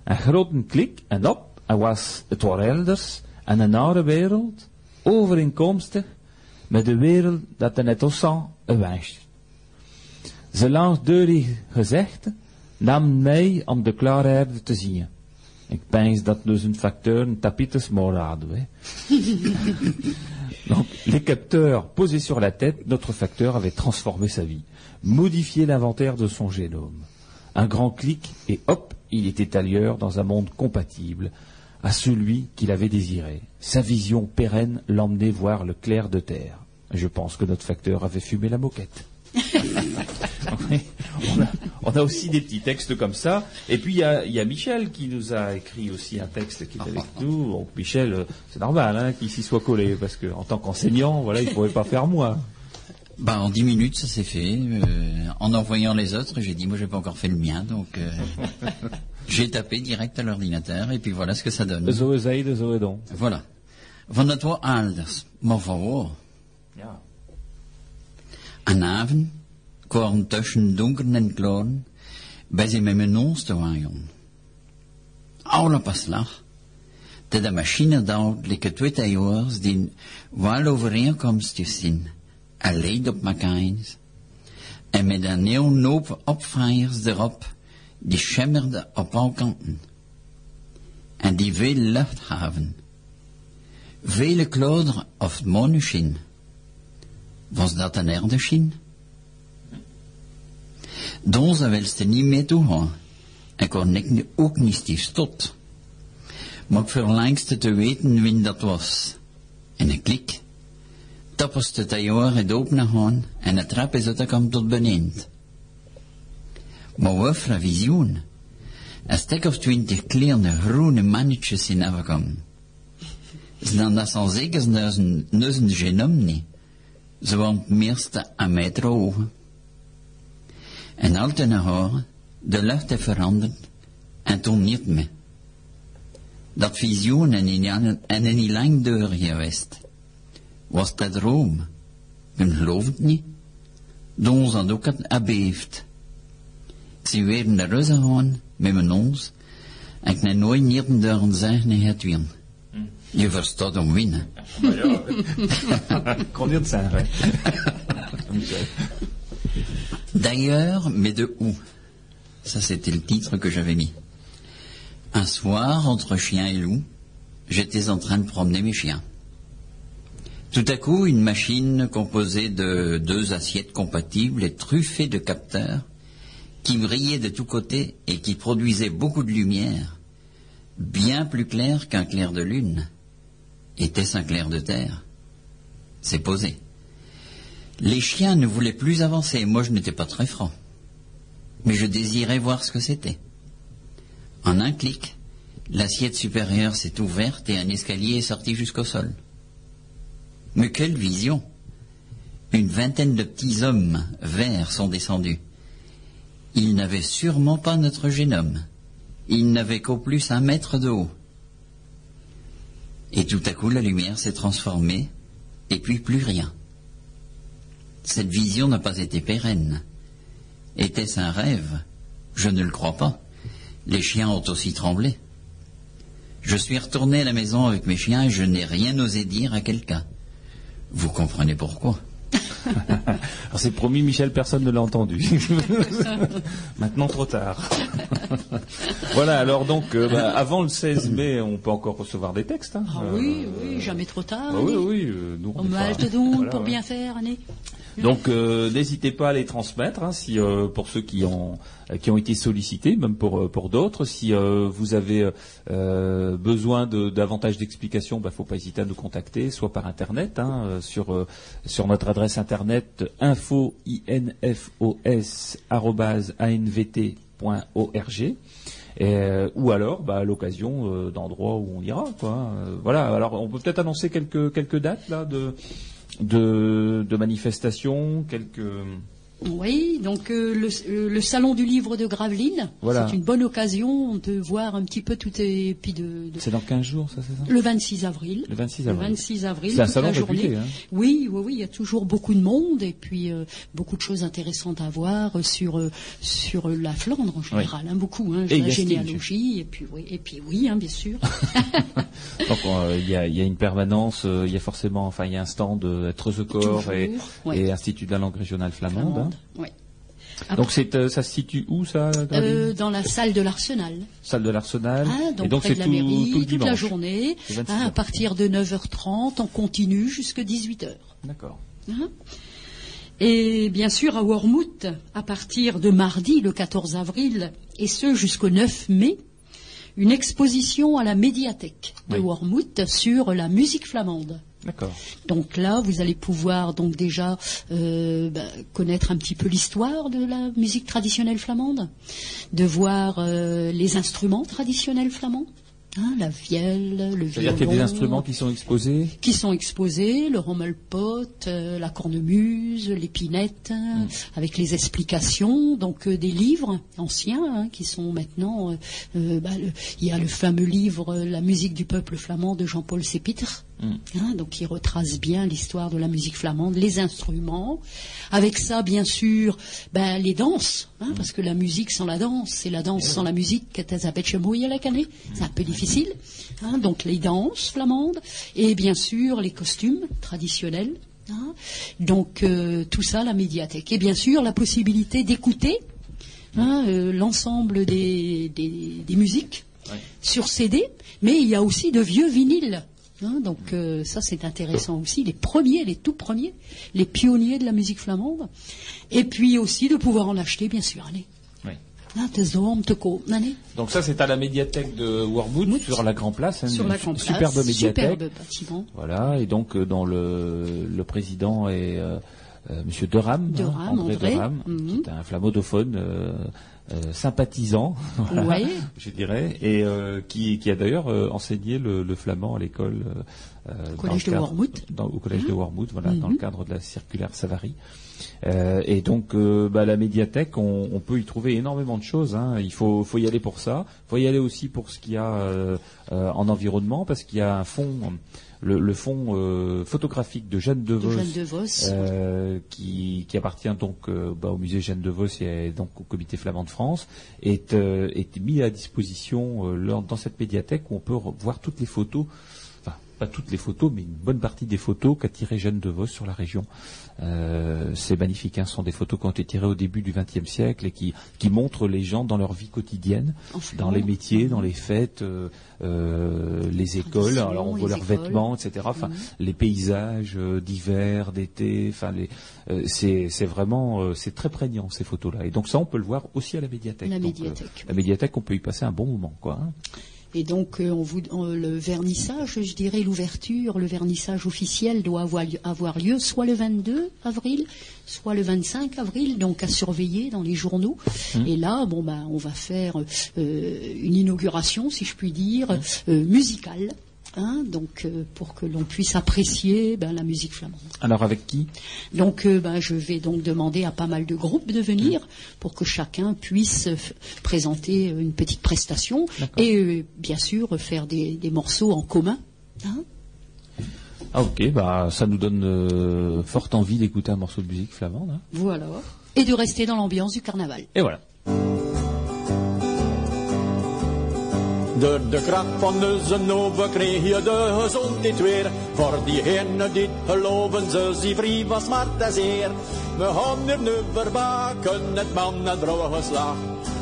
Een grote klik en op, en was het waar elders en een andere wereld, overeenkomstig met de wereld dat hij net Ossan wenst. Gezegd nam mij om de klaarheid te zien. Ik pense dat dus een facteur een tapites morado. (laughs) Donc, les capteurs posés sur la tête, notre facteur avait transformé sa vie, modifié l'inventaire de son génome. Un grand clic et hop, il était ailleurs dans un monde compatible à celui qu'il avait désiré. Sa vision pérenne l'emmenait voir le clair de terre. Je pense que notre facteur avait fumé la moquette. On, a, on a aussi des petits textes comme ça. Et puis il y a, il y a Michel qui nous a écrit aussi un texte qui est avec (laughs) nous. Donc Michel, euh, c'est normal hein, qu'il s'y soit collé parce que en tant qu'enseignant, voilà, il ne pouvait pas faire moins. Ben, en dix minutes, ça s'est fait. Euh, en envoyant les autres, j'ai dit, moi, j'ai pas encore fait le mien, donc euh, (laughs) j'ai tapé direct à l'ordinateur, et puis voilà ce que ça donne. Zo. Voilà. Van het wat anders. Maar? Ja. Een avond kwam tussen donker en klaar bij ze met mijn ons te waaien. Alle pas lag. Dat de machine dauwt like twee tailleurs die wel overeenkomstjes zijn. Alleen op elkaars. En met een heel hoop erop, die schemmerden op alle kanten. En die veel lucht hebben. Vele kloderen of monoschien. Was dat een erdeschien? Donze wilste niet mee toegaan. En kon ik ook niet tot. Maar ik verlangste te weten wie dat was. En een klik. Tappers de tailleur het open gaan en de trap is uitgekomen tot beneden. Maar wat een visioen. Een stuk of twintig kleine groene mannetjes zijn afgekomen. Ze dan dat zijn zeker zijn neuzen genom niet. Ze waren meeste een meter hoog. En altijd naar haar, de lucht heeft veranderd en toen niet meer. Dat visioen en in, en in die lang deur geweest. Was dat droom? Men gelooft het niet. Dons had ook het abeeft. Ze werden naar huis gegaan met mijn ons en ik heb nooit niet durven zeggen het wien. Je verstaat om winnen. (laughs) De. Michel. (laughs) D'ailleurs, mais de où? Ça, c'était le titre que j'avais mis. Un soir, entre chien et loup, j'étais en train de promener mes chiens. Tout à coup, une machine composée de deux assiettes compatibles et truffée de capteurs, qui brillaient de tous côtés et qui produisait beaucoup de lumière, bien plus clair qu'un clair de lune. Était-ce un clair de terre C'est posé. Les chiens ne voulaient plus avancer, moi je n'étais pas très franc. Mais je désirais voir ce que c'était. En un clic, l'assiette supérieure s'est ouverte et un escalier est sorti jusqu'au sol. Mais quelle vision Une vingtaine de petits hommes verts sont descendus. Ils n'avaient sûrement pas notre génome. Ils n'avaient qu'au plus un mètre de haut. Et tout à coup, la lumière s'est transformée, et puis plus rien. Cette vision n'a pas été pérenne. Était-ce un rêve? Je ne le crois pas. Les chiens ont aussi tremblé. Je suis retourné à la maison avec mes chiens et je n'ai rien osé dire à quelqu'un. Vous comprenez pourquoi? (laughs) Alors c'est promis, Michel, personne ne l'a entendu. (laughs) Maintenant, trop tard. (laughs) voilà, alors donc, euh, bah, avant le 16 mai, on peut encore recevoir des textes. hein. Ah Euh, oui, oui, jamais trop tard. bah oui, oui, euh, nous, donc voilà, pour ouais. bien faire, Annie. Donc euh, n'hésitez pas à les transmettre hein, si euh, pour ceux qui ont euh, qui ont été sollicités, même pour euh, pour d'autres. Si euh, vous avez euh, besoin de davantage d'explications, bah, faut pas hésiter à nous contacter, soit par internet hein, sur sur notre adresse internet info infos arobase anvt.org. Euh, ou alors, bah, à l'occasion d'endroits où on ira, quoi. Voilà. Alors, on peut peut-être annoncer quelques quelques dates là de de, de manifestations, quelques Oui, donc euh, le, euh, le salon du livre de Gravelines, Voilà. c'est une bonne occasion de voir un petit peu tout et puis de, de- C'est dans 15 jours, ça, c'est ça? Le 26 avril. Le 26 avril. Le 26 avril, C'est un salon la journée. réputé, hein. Oui, oui, oui, il y a toujours beaucoup de monde et puis euh, beaucoup de choses intéressantes à voir sur euh, sur la Flandre en général, hein, beaucoup, hein, Et la généalogie et puis oui, et puis oui, hein, bien sûr. (laughs) Donc il y, a, il y a une permanence, il y a forcément, enfin il y a un stand de et, ouais. et Institut de la langue régionale flamande. Flamande, Donc c'est, euh, ça se situe où ça Euh, dans la salle de l'Arsenal. Salle de l'Arsenal. Ah, donc et donc c'est de la tout, mairie, tout le toute la journée, Le 26 hein, à partir de 9h30, on continue jusqu'à 18h. D'accord. Hein Et bien sûr, à Wormhout, à partir de mardi, le 14 avril, et ce jusqu'au 9 mai, une exposition à la médiathèque de Oui. Wormhout sur la musique flamande. D'accord. Donc là, vous allez pouvoir donc déjà euh, bah, connaître un petit peu l'histoire de la musique traditionnelle flamande, de voir euh, les instruments traditionnels flamands, hein, la vielle, le C'est-à-dire qu'il y a des violon, instruments qui sont exposés. qui sont exposés, le rommelpot, euh, la cornemuse, l'épinette, hein, avec les explications, donc euh, des livres anciens hein, qui sont maintenant. euh, bah, le- il y a le fameux livre La musique du peuple flamand de Jean-Paul Sépitre. Hein, donc qui retrace bien l'histoire de la musique flamande, les instruments. Avec ça, bien sûr, ben, les danses, hein, parce que la musique sans la danse, c'est la danse sans la musique, c'est un peu difficile. hein, donc les danses flamandes et bien sûr les costumes traditionnels. donc euh, tout ça, la médiathèque. Et bien sûr la possibilité d'écouter euh, l'ensemble des, des- des musiques sur CD, mais il y a aussi de vieux vinyles. Hein. donc euh, ça c'est intéressant aussi, les premiers, les tout premiers, les pionniers de la musique flamande. Et puis aussi de pouvoir en acheter, bien sûr. Allez. Oui. Hein. Donc ça c'est à la médiathèque de Wormwood sur la Grand Place, hein, Sur la place, superbe médiathèque. superbe bâtiment. Voilà, et donc euh, dans le, le président est euh, euh, Monsieur hein, André, André, mhm. qui est un flammodophone euh, sympathisant, voilà, je dirais, et euh, qui, qui a d'ailleurs euh, enseigné le, le flamand à l'école euh, euh, dans Collège le cadre- dans- au collège de Wormwood, voilà, dans Mhm. le cadre de la circulaire Savary. Euh, et donc, euh, bah, la médiathèque, on, on peut y trouver énormément de choses. hein. Il faut, faut y aller pour ça. Il faut y aller aussi pour ce qu'il y a euh, euh, en environnement, parce qu'il y a un fond, le, le fond euh, photographique de Jeanne de Devos, Jeanne de Vos. euh, qui, qui appartient donc euh, bah, au musée Jeanne de Vos et donc au Comité flamand de France, est, euh, est mis à disposition euh, dans cette médiathèque où on peut voir toutes les photos. Pas toutes les photos, mais une bonne partie des photos qu'a tiré Jeanne de Vos sur la région. Euh, c'est magnifique, hein, ce sont des photos qui ont été tirées au début du XXe siècle et qui, qui montrent les gens dans leur vie quotidienne, En dans les métiers, dans les fêtes, euh, euh, les écoles, alors on voit leurs écoles. vêtements, etc. Enfin, les paysages euh, d'hiver, d'été, enfin, euh, c'est, c'est vraiment, euh, c'est très prégnant ces photos-là. Et donc ça, on peut le voir aussi à la médiathèque. La Donc, euh, médiathèque. la médiathèque, on peut y passer un bon moment, quoi. hein. Et donc, euh, on vous, on- le vernissage, je dirais l'ouverture, le vernissage officiel doit avoir lieu, avoir lieu soit le 22 avril, soit le 25 avril, donc à surveiller dans les journaux. Et là, bon, ben, on va faire euh, une inauguration, si je puis dire, euh, musicale. Hein, donc, euh, pour que l'on puisse apprécier ben, la musique flamande. Alors avec qui? Donc, euh, ben, je vais donc demander à pas mal de groupes de venir pour que chacun puisse présenter euh, une petite prestation et euh, bien sûr faire des, des morceaux en commun. hein. Ah ok, bah ça nous donne forte envie d'écouter un morceau de musique flamande. hein. voilà. Et de rester dans l'ambiance du carnaval. Et voilà. Door de kracht van de zenoven kreeg je de gezondheid weer. Voor diegenen die geloven, ze zie vrij was smart en zeer. We gaan nu verbaken, het man en vrouw geslacht.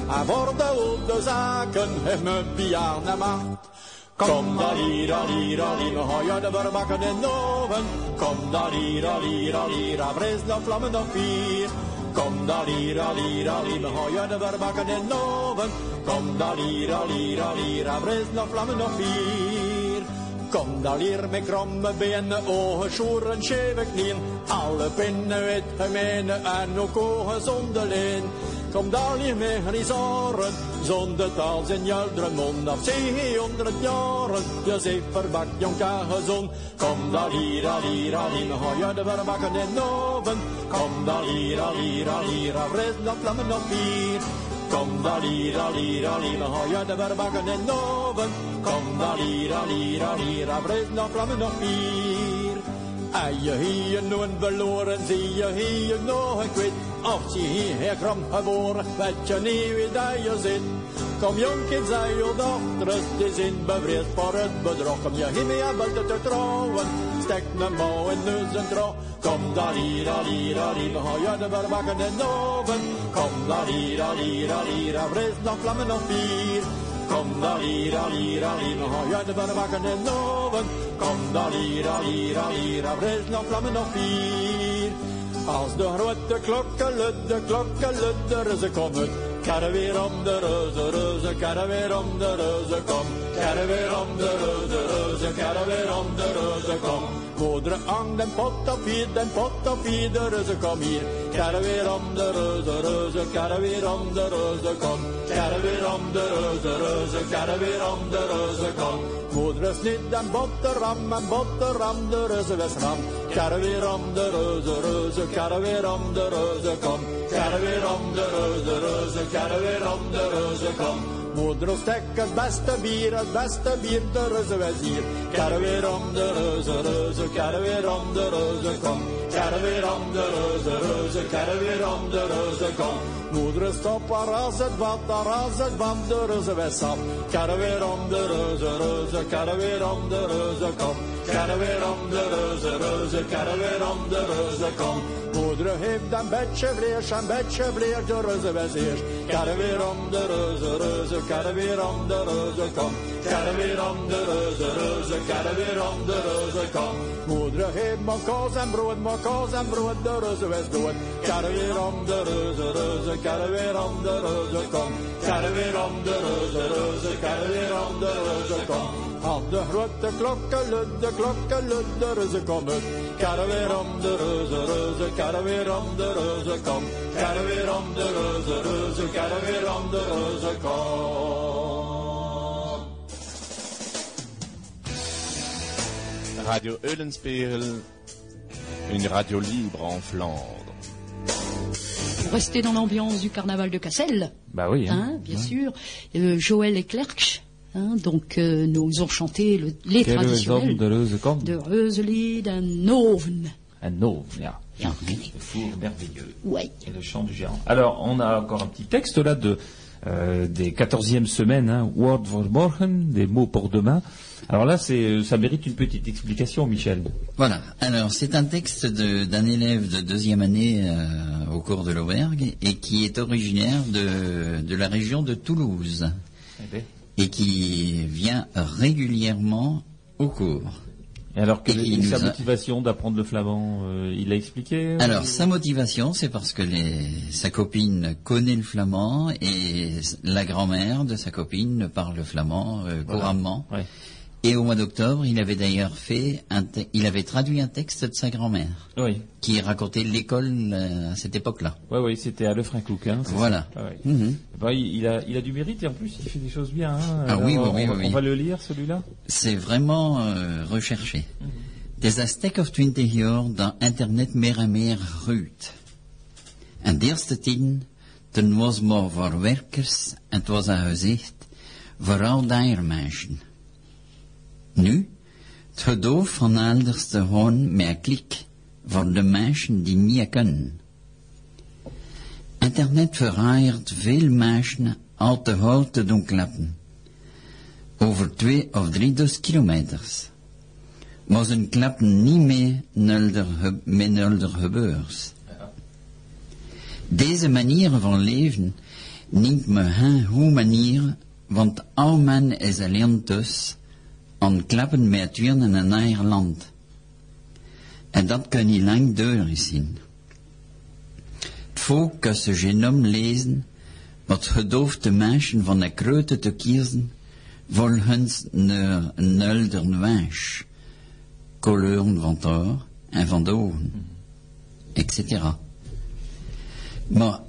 En voor de oude zaken heeft me Bian en macht. Kom daar hier, hier, hier, da we de bakken in de oven. Kom daar hier, hier, hier, da li, vlammen nog vier. Kom daar hier, hier, hier, da we de bakken in de oven. Kom daar hier, hier, hier, da li, vlammen nog vier. Kom daar hier met kromme benen, ogen schoeren, scheve knieën. Alle pinnen wit gemenen en ook ogen zonder leen kom meer in zorgen. Zonder taal zijn jelderen mond af zeehonderd jaren. Je zee verbak, jong kagezon. Kom daar hier, al hier, al hier, ga je de verbakken de oven. Kom daar hier, al hier, al hier, fris dat vlammen op bier. Kom daar hier, al hier, al hier, ga je de verbakken de oven. Kom daar hier, al hier, al hier, fris dat vlammen op bier. En je hier een verloren, zie je hier nog een kwit. Als je hier kram geboren, weet je niet wie dat je zit. Kom jonkin, zei je dochter, het is in bevreesd voor het bedrog. Kom je hier mee aan te trouwen, stek een mouw in neus en trouw. Kom daar hier, hier, hier, ga je de verbakken de oven. Kom daar hier, hier, hier, fris nog vlammen op bier. Kom daar hier, al hier, al hier, ga je de verbakken in de oven. Kom daar hier, al hier, al hier, fris nog vlammen op bier. Als de grote klokken ludden, klokken ludden, ze komen. Karre weer om de reuze, reuze, karre weer om de reuze, kom. Karre weer om de reuze, reuze, karre weer om de reuze, kom. Moeder ang den pot op hier, den pot op hier, de reuze, kom hier. Karre weer om de reuze, reuze, karre weer om de reuze, kom. Karre weer om de reuze, reuze, karre weer om de reuze, kom. Moeder snit en boterham en boterham, de reuze was ram. Karre weer om de reuze, reuze, karre weer om de reuze, kom. Karre weer om de reuze, reuze, karre weer om de reuze, kom. Moeder stek het beste bier, het beste bier, de reuze hier. Weer om de reuze, reuze, karre weer om de reuze, kom. Karre weer om de reuze, reuze, karre weer om de reuze, kom. Moeder stop haar als het bad, haar als het bad, de reuze was sap. Weer om de reuze, reuze, karre weer om de reuze, kom. Karre weer om de reuze, reuze, karre weer om de reuze, kom. Moeder heeft een beetje vlees, een beetje vlees, de reuze was eerst. Weer om de reuze, reuze, karre weer om de reuze, kom. Weer om de reuze, reuze, weer om de reuze, kom. Moeder heeft maar kaas en brood, maar kaas en brood, de reuze was dood. Weer om de reuze, reuze, weer om de reuze, kom. Karre weer de reuze, reuze, weer om de reuze, kom. Aan de grote klokken ludde, klokken ludde, reuze kom uit. Karre weer om de reuze, reuze, weer om de reuze, kom. Karre weer de reuze, reuze, weer om de reuze, kom. Radio Eulenspiegel, une radio libre en Flandre. Pour rester dans l'ambiance du carnaval de Cassel, Bah oui. Hein. hein, bien sûr, euh, Joël et Clerc, hein, donc euh, nous ont chanté le- les Quelle traditionnels de Leuze Kamp de Reuselied en Noven. Un ja. Ja. Le four merveilleux. Ouais. Et le chant du géant. Alors, on a encore un petit texte là de euh, des 14e semaines, hein, Word for Morgen, des mots pour demain. Alors là, c'est, ça mérite une petite explication, Michel. Voilà. Alors, c'est un texte d'un élève de deuxième année euh, au cours de l'Aubergue et qui est originaire de, de la région de Toulouse et qui vient régulièrement au cours. Et alors, quelle Et sa a- motivation d'apprendre le flamand euh, Il a expliqué Alors, sa motivation, c'est parce que les- sa copine connaît le flamand et la grand-mère de sa copine parle le flamand euh, Voilà. couramment. Ouais. Et au mois d'octobre, il avait d'ailleurs fait un il avait traduit un texte de sa grand-mère Oui, qui racontait l'école euh, à cette époque-là. ouais, ouais, c'était à Le Cook. Hein, Voilà. Mhm. Bah, il, a, il a du mérite et en plus il fait des choses bien. Hein. Ah oui, Alors, oui, oui, on, va- oui, on oui. va le lire celui-là? C'est vraiment euh, recherché. Het is een stuk of twintig jaar dat internet meer groeit. En eerste tien, toen was maar voor werkers en het was een gezicht, vooral daar mensen. Nu, het gedoof van elders te een klik voor de mensen die niet kunnen. Internet verhaart veel mensen al te hout te doen klappen over twee of drie dus kilometers. Maar ze klappen niet mee nulder, ge- met nulder gebeurs. Deze manier van leven neemt me geen goede manier, want al men is alleen dus aan klappen met het weer in een eigen land. En dat kan niet lang duren zien. Het volk kan zijn genoom lezen, wat gedoofde mensen van de kreuten te kiezen, volgens een nulder wens, kleuren van het haar en van de ogen, etc. Maar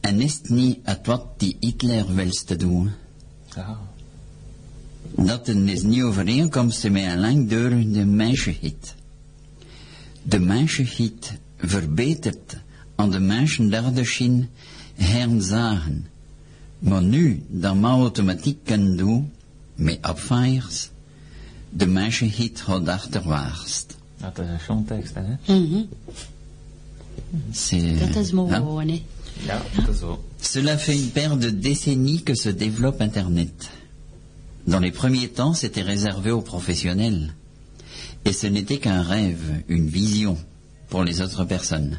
men is niet het wat die Hitler wilste doen. Ah. Dat is niet overeenkomstig met een langdurende mensenhit. De mensenhit verbetert aan de mensen daardoor hernzagen. Maar nu, dat maar automatiek kan doen, met afvaaiers, de mensenhit gaat achterwaarts. Dat is een chantekst, hè? Mhm. C'est- Dat is mooi, Hein? hè? Ja, dat is zo. Cela fait une paire de décennies que se développe Internet. Dans les premiers temps, c'était réservé aux professionnels. Et ce n'était qu'un rêve, une vision pour les autres personnes.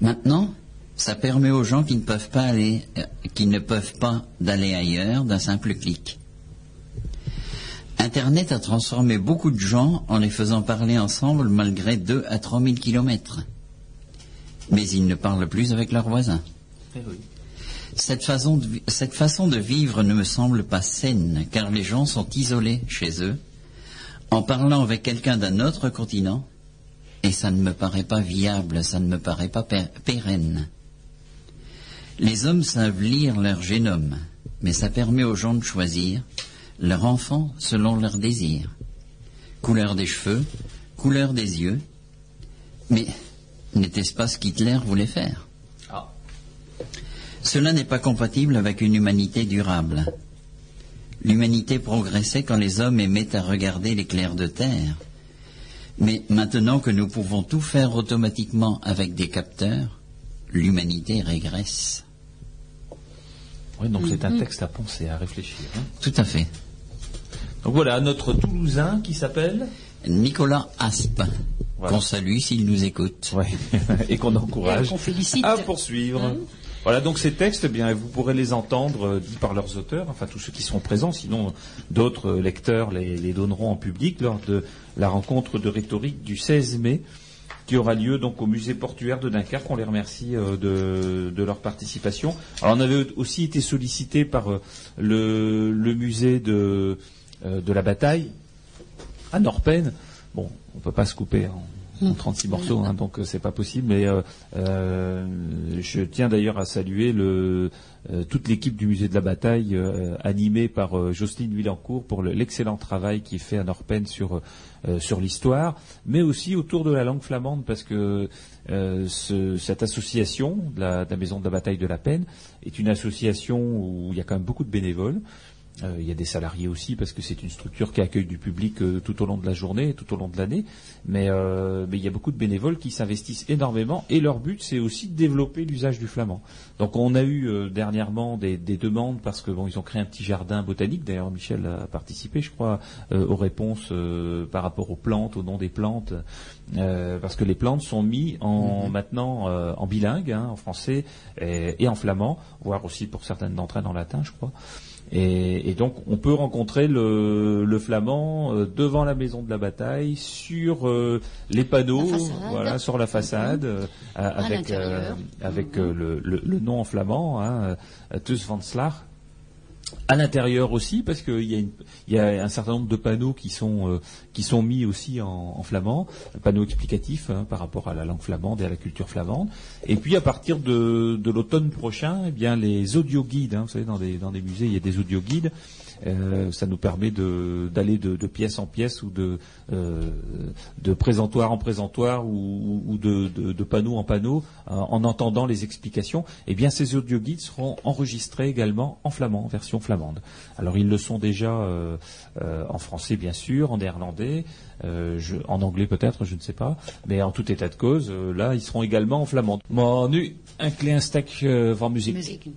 Maintenant, ça permet aux gens qui ne peuvent pas aller, euh, qui ne peuvent pas d'aller ailleurs d'un simple clic. Internet a transformé beaucoup de gens en les faisant parler ensemble malgré 2 à 3 000 kilomètres. Mais ils ne parlent plus avec leurs voisins. Cette façon, de, vivre ne me semble pas saine, car les gens sont isolés chez eux, en parlant avec quelqu'un d'un autre continent, et ça ne me paraît pas viable, ça ne me paraît pas pérenne. Les hommes savent lire leur génome, mais ça permet aux gens de choisir leur enfant selon leurs désirs. Couleur des cheveux, couleur des yeux, mais n'était-ce pas ce qu'Hitler voulait faire? Cela n'est pas compatible avec une humanité durable. L'humanité progressait quand les hommes aimaient à regarder l'éclair de terre. Mais maintenant que nous pouvons tout faire automatiquement avec des capteurs, l'humanité régresse. Oui, donc c'est un texte à penser, à réfléchir. hein. Tout à fait. Donc voilà, notre Toulousain qui s'appelle Nicolas Aspe, Voilà. qu'on salue s'il nous écoute. Ouais. (laughs) et qu'on encourage Et qu'on félicite. à poursuivre. Hein Voilà, donc ces textes, eh bien, vous pourrez les entendre euh, dits par leurs auteurs, enfin tous ceux qui seront présents, sinon d'autres euh, lecteurs les, donneront en public lors de la rencontre de rhétorique du 16 mai, qui aura lieu donc au musée portuaire de Dunkerque. On les remercie euh, de, leur participation. Alors on avait aussi été sollicité par le, musée de, la bataille à Norpen. Bon, on peut pas se couper en 36 morceaux, hein, donc euh, c'est pas possible. Mais euh, euh, je tiens d'ailleurs à saluer le, euh, toute l'équipe du musée de la bataille, euh, animée par Jocelyne Villancourt pour le- l'excellent travail qui est fait à Norpen sur sur l'histoire, mais aussi autour de la langue flamande, parce que ce- cette association de la, de la Maison de la Bataille de la Peine est une association où il y a quand même beaucoup de bénévoles. Euh, il y a des salariés aussi parce que c'est une structure qui accueille du public euh, tout au long de la journée, tout au long de l'année. Mais, euh, mais il y a beaucoup de bénévoles qui s'investissent énormément et leur but c'est aussi de développer l'usage du flamand. Donc on a eu euh, dernièrement des, des demandes parce que bon ils ont créé un petit jardin botanique. D'ailleurs Michel a participé, je crois, euh, aux réponses euh, par rapport aux plantes, au nom des plantes, euh, parce que les plantes sont mises en maintenant euh, en bilingue, hein, en français et, et en flamand, voire aussi pour certaines d'entre elles en latin, je crois. Et, et donc, on peut rencontrer le, le flamand euh, devant la maison de la bataille, sur euh, les panneaux, voilà, sur la façade, euh, avec, le, le- le nom en flamand, hein, Tus van Slach. À l'intérieur aussi, parce qu'il y, y a un certain nombre de panneaux qui sont, euh, qui sont mis aussi en, en flamand, panneaux explicatifs hein, par rapport à la langue flamande et à la culture flamande. Et puis à partir de, de l'automne prochain, eh bien les audio guides, hein, vous savez dans des, dans des musées il y a des audio guides. Euh, ça nous permet de- d'aller de, de pièce en pièce ou de, euh, de présentoir en présentoir ou, ou de, de, de panneau en panneau euh, en entendant les explications. Eh bien ces audio guides seront enregistrés également en flamand, version flamande. Alors ils le sont déjà euh, en français bien sûr, en néerlandais, en anglais peut-être, je ne sais pas, mais en tout état de cause, là ils seront également en flamand. Maar nu een klein stukje van muziek. Muziek.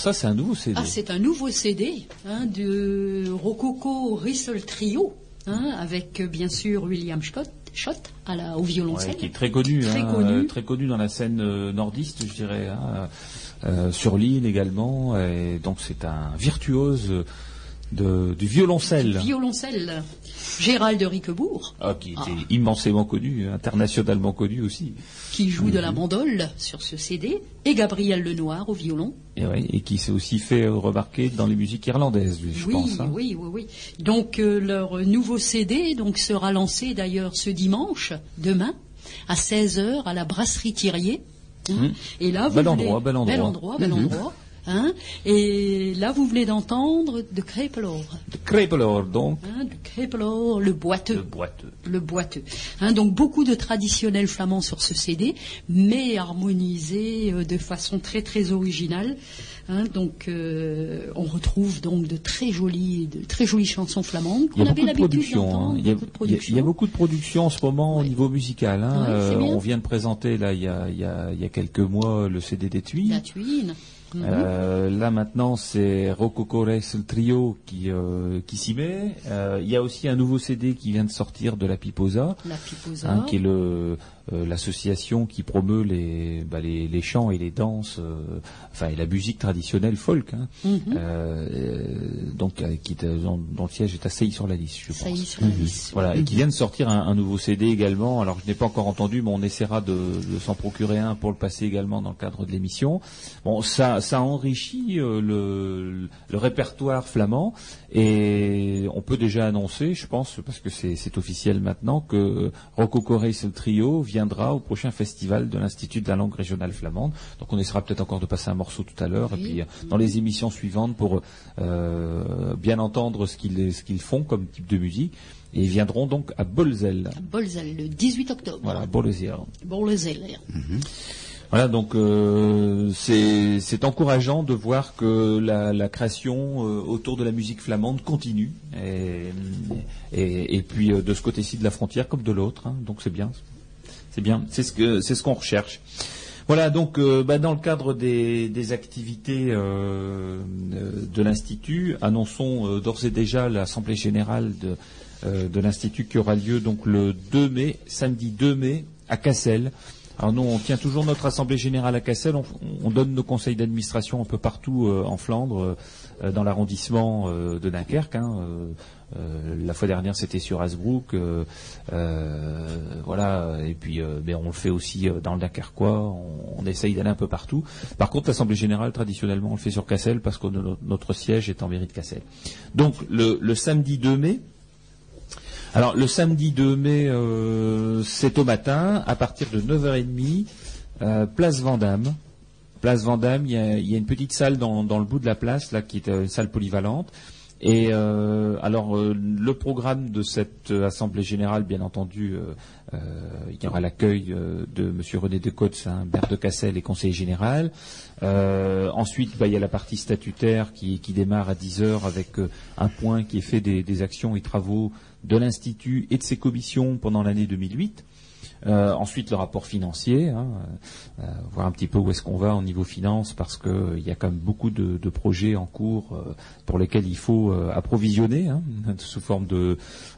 Ça, c'est un nouveau CD. Ah, c'est un nouveau CD hein, de Rococo Rissel Trio, hein, avec euh, bien sûr William Schott, Schott à la, au Ouais, violoncelle. qui est très connu, Très hein, connu. euh, très connu dans la scène euh, nordiste, je dirais, hein, euh, sur l'île également. Et donc c'est un virtuose de, du violoncelle, Violoncelle. Gérald de Riquebourg, Ah, qui était Ah. immensément connu, internationalement connu aussi, qui joue Mhm. de la bandole sur ce CD, et Gabriel Lenoir au violon. et, ouais, et qui s'est aussi fait remarquer dans les musiques irlandaises, je oui, pense. hein. oui, oui, oui. Donc euh, leur nouveau CD donc sera lancé d'ailleurs ce dimanche, demain, à 16h à la brasserie Thirier. Mhm. Et là, vous Bel venez- endroit, bel endroit. bel endroit, bel Mhm. endroit, hein. Et là, vous venez d'entendre de Crépelor, De Crépelor, donc, hein, de Crépelor, le boiteux le boiteux. le boiteux. Hein, donc beaucoup de traditionnels flamands sur ce CD, mais harmonisés euh, de façon très très originale. Hein, donc euh, on retrouve donc de très jolies, de très jolies chansons flamandes qu'on a avait l'habitude d'entendre. Il y, a, beaucoup de il y a- il y a production. beaucoup de production en ce moment au niveau musical. hein. Ouais, Euh, on vient de présenter là il y a, il y a- il y a quelques mois le CD des Tuiles. La tuine. Mhm. Euh, là maintenant c'est Rococo Race le trio qui euh, qui s'y met. Euh, il y a aussi un nouveau CD qui vient de sortir de la Piposa, La piposa. hein, qui est le l'association qui promeut les, bah, les les chants et les danses, euh, enfin et la musique traditionnelle folk. Hein, Mhm. Euh, donc euh, qui euh, dont, dont le siège est à Sailly-sur-la-Lys, je Ça pense. sur la liste. Voilà, et qui vient de sortir un, un nouveau CD également. Alors je n'ai pas encore entendu, mais on essaiera de, de s'en procurer un pour le passer également dans le cadre de l'émission. Bon, ça, ça enrichit euh, le, le répertoire flamand et on peut déjà annoncer, je pense, parce que c'est c'est officiel maintenant, que Rocco Correis le trio viendra au prochain festival de l'Institut de la langue régionale flamande. Donc on essaiera peut-être encore de passer un morceau tout à l'heure et puis euh, dans les émissions suivantes pour euh, bien entendre ce qu'ils ce qu'ils font comme type de musique. Et ils viendront donc à Bolzel. Bolzel, le 18 octobre. Voilà, Bolzel. Bolzel. Voilà, donc euh, c'est c'est encourageant de voir que la, la création euh, autour de la musique flamande continue, et, et, et puis euh, de ce côté-ci de la frontière comme de l'autre, hein. donc c'est bien, c'est bien, c'est ce que c'est ce qu'on recherche. Voilà, donc euh, bah, dans le cadre des, des activités euh, euh, de l'institut, annonçons d'ores et déjà l'assemblée générale de, de l'institut qui aura lieu donc le 2 mai, samedi 2 mai à Cassel. Alors nous, on tient toujours notre assemblée générale à Cassel. On, on donne nos conseils d'administration un peu partout en Flandre, dans l'arrondissement euh, de Dunkerque. hein, euh, euh, la fois dernière, c'était sur Hasbrook. euh, euh, voilà. Et puis, euh, on le fait aussi euh, dans le Dunkerquois. On, essaye d'aller un peu partout. Par contre, l'assemblée générale, traditionnellement, on le fait sur Cassel parce que no- notre siège est en mairie de Cassel. Donc, le, le samedi 2 mai, alors le samedi 2 mai, euh, c'est au matin, à partir de 9h30, euh, place Vendôme. Place Vendôme, il y a, il y a une petite salle dans, le bout de la place, là, qui est euh, une salle polyvalente. Et euh, alors euh, le programme de cette assemblée générale, bien entendu, il y aura l'accueil de Monsieur René Decotz, hein, maire de Cassel et conseiller général. Ensuite, bah, il y a la partie statutaire qui, démarre à 10 heures avec un point qui est fait des, des actions et travaux de l'Institut et de ses commissions pendant l'année 2008. Euh, ensuite, le rapport financier, hein, euh, voir un petit peu où est-ce qu'on va au niveau finance, parce qu'il y a quand même beaucoup de, projets en cours euh, pour lesquels il faut euh, approvisionner hein, (laughs) sous forme de,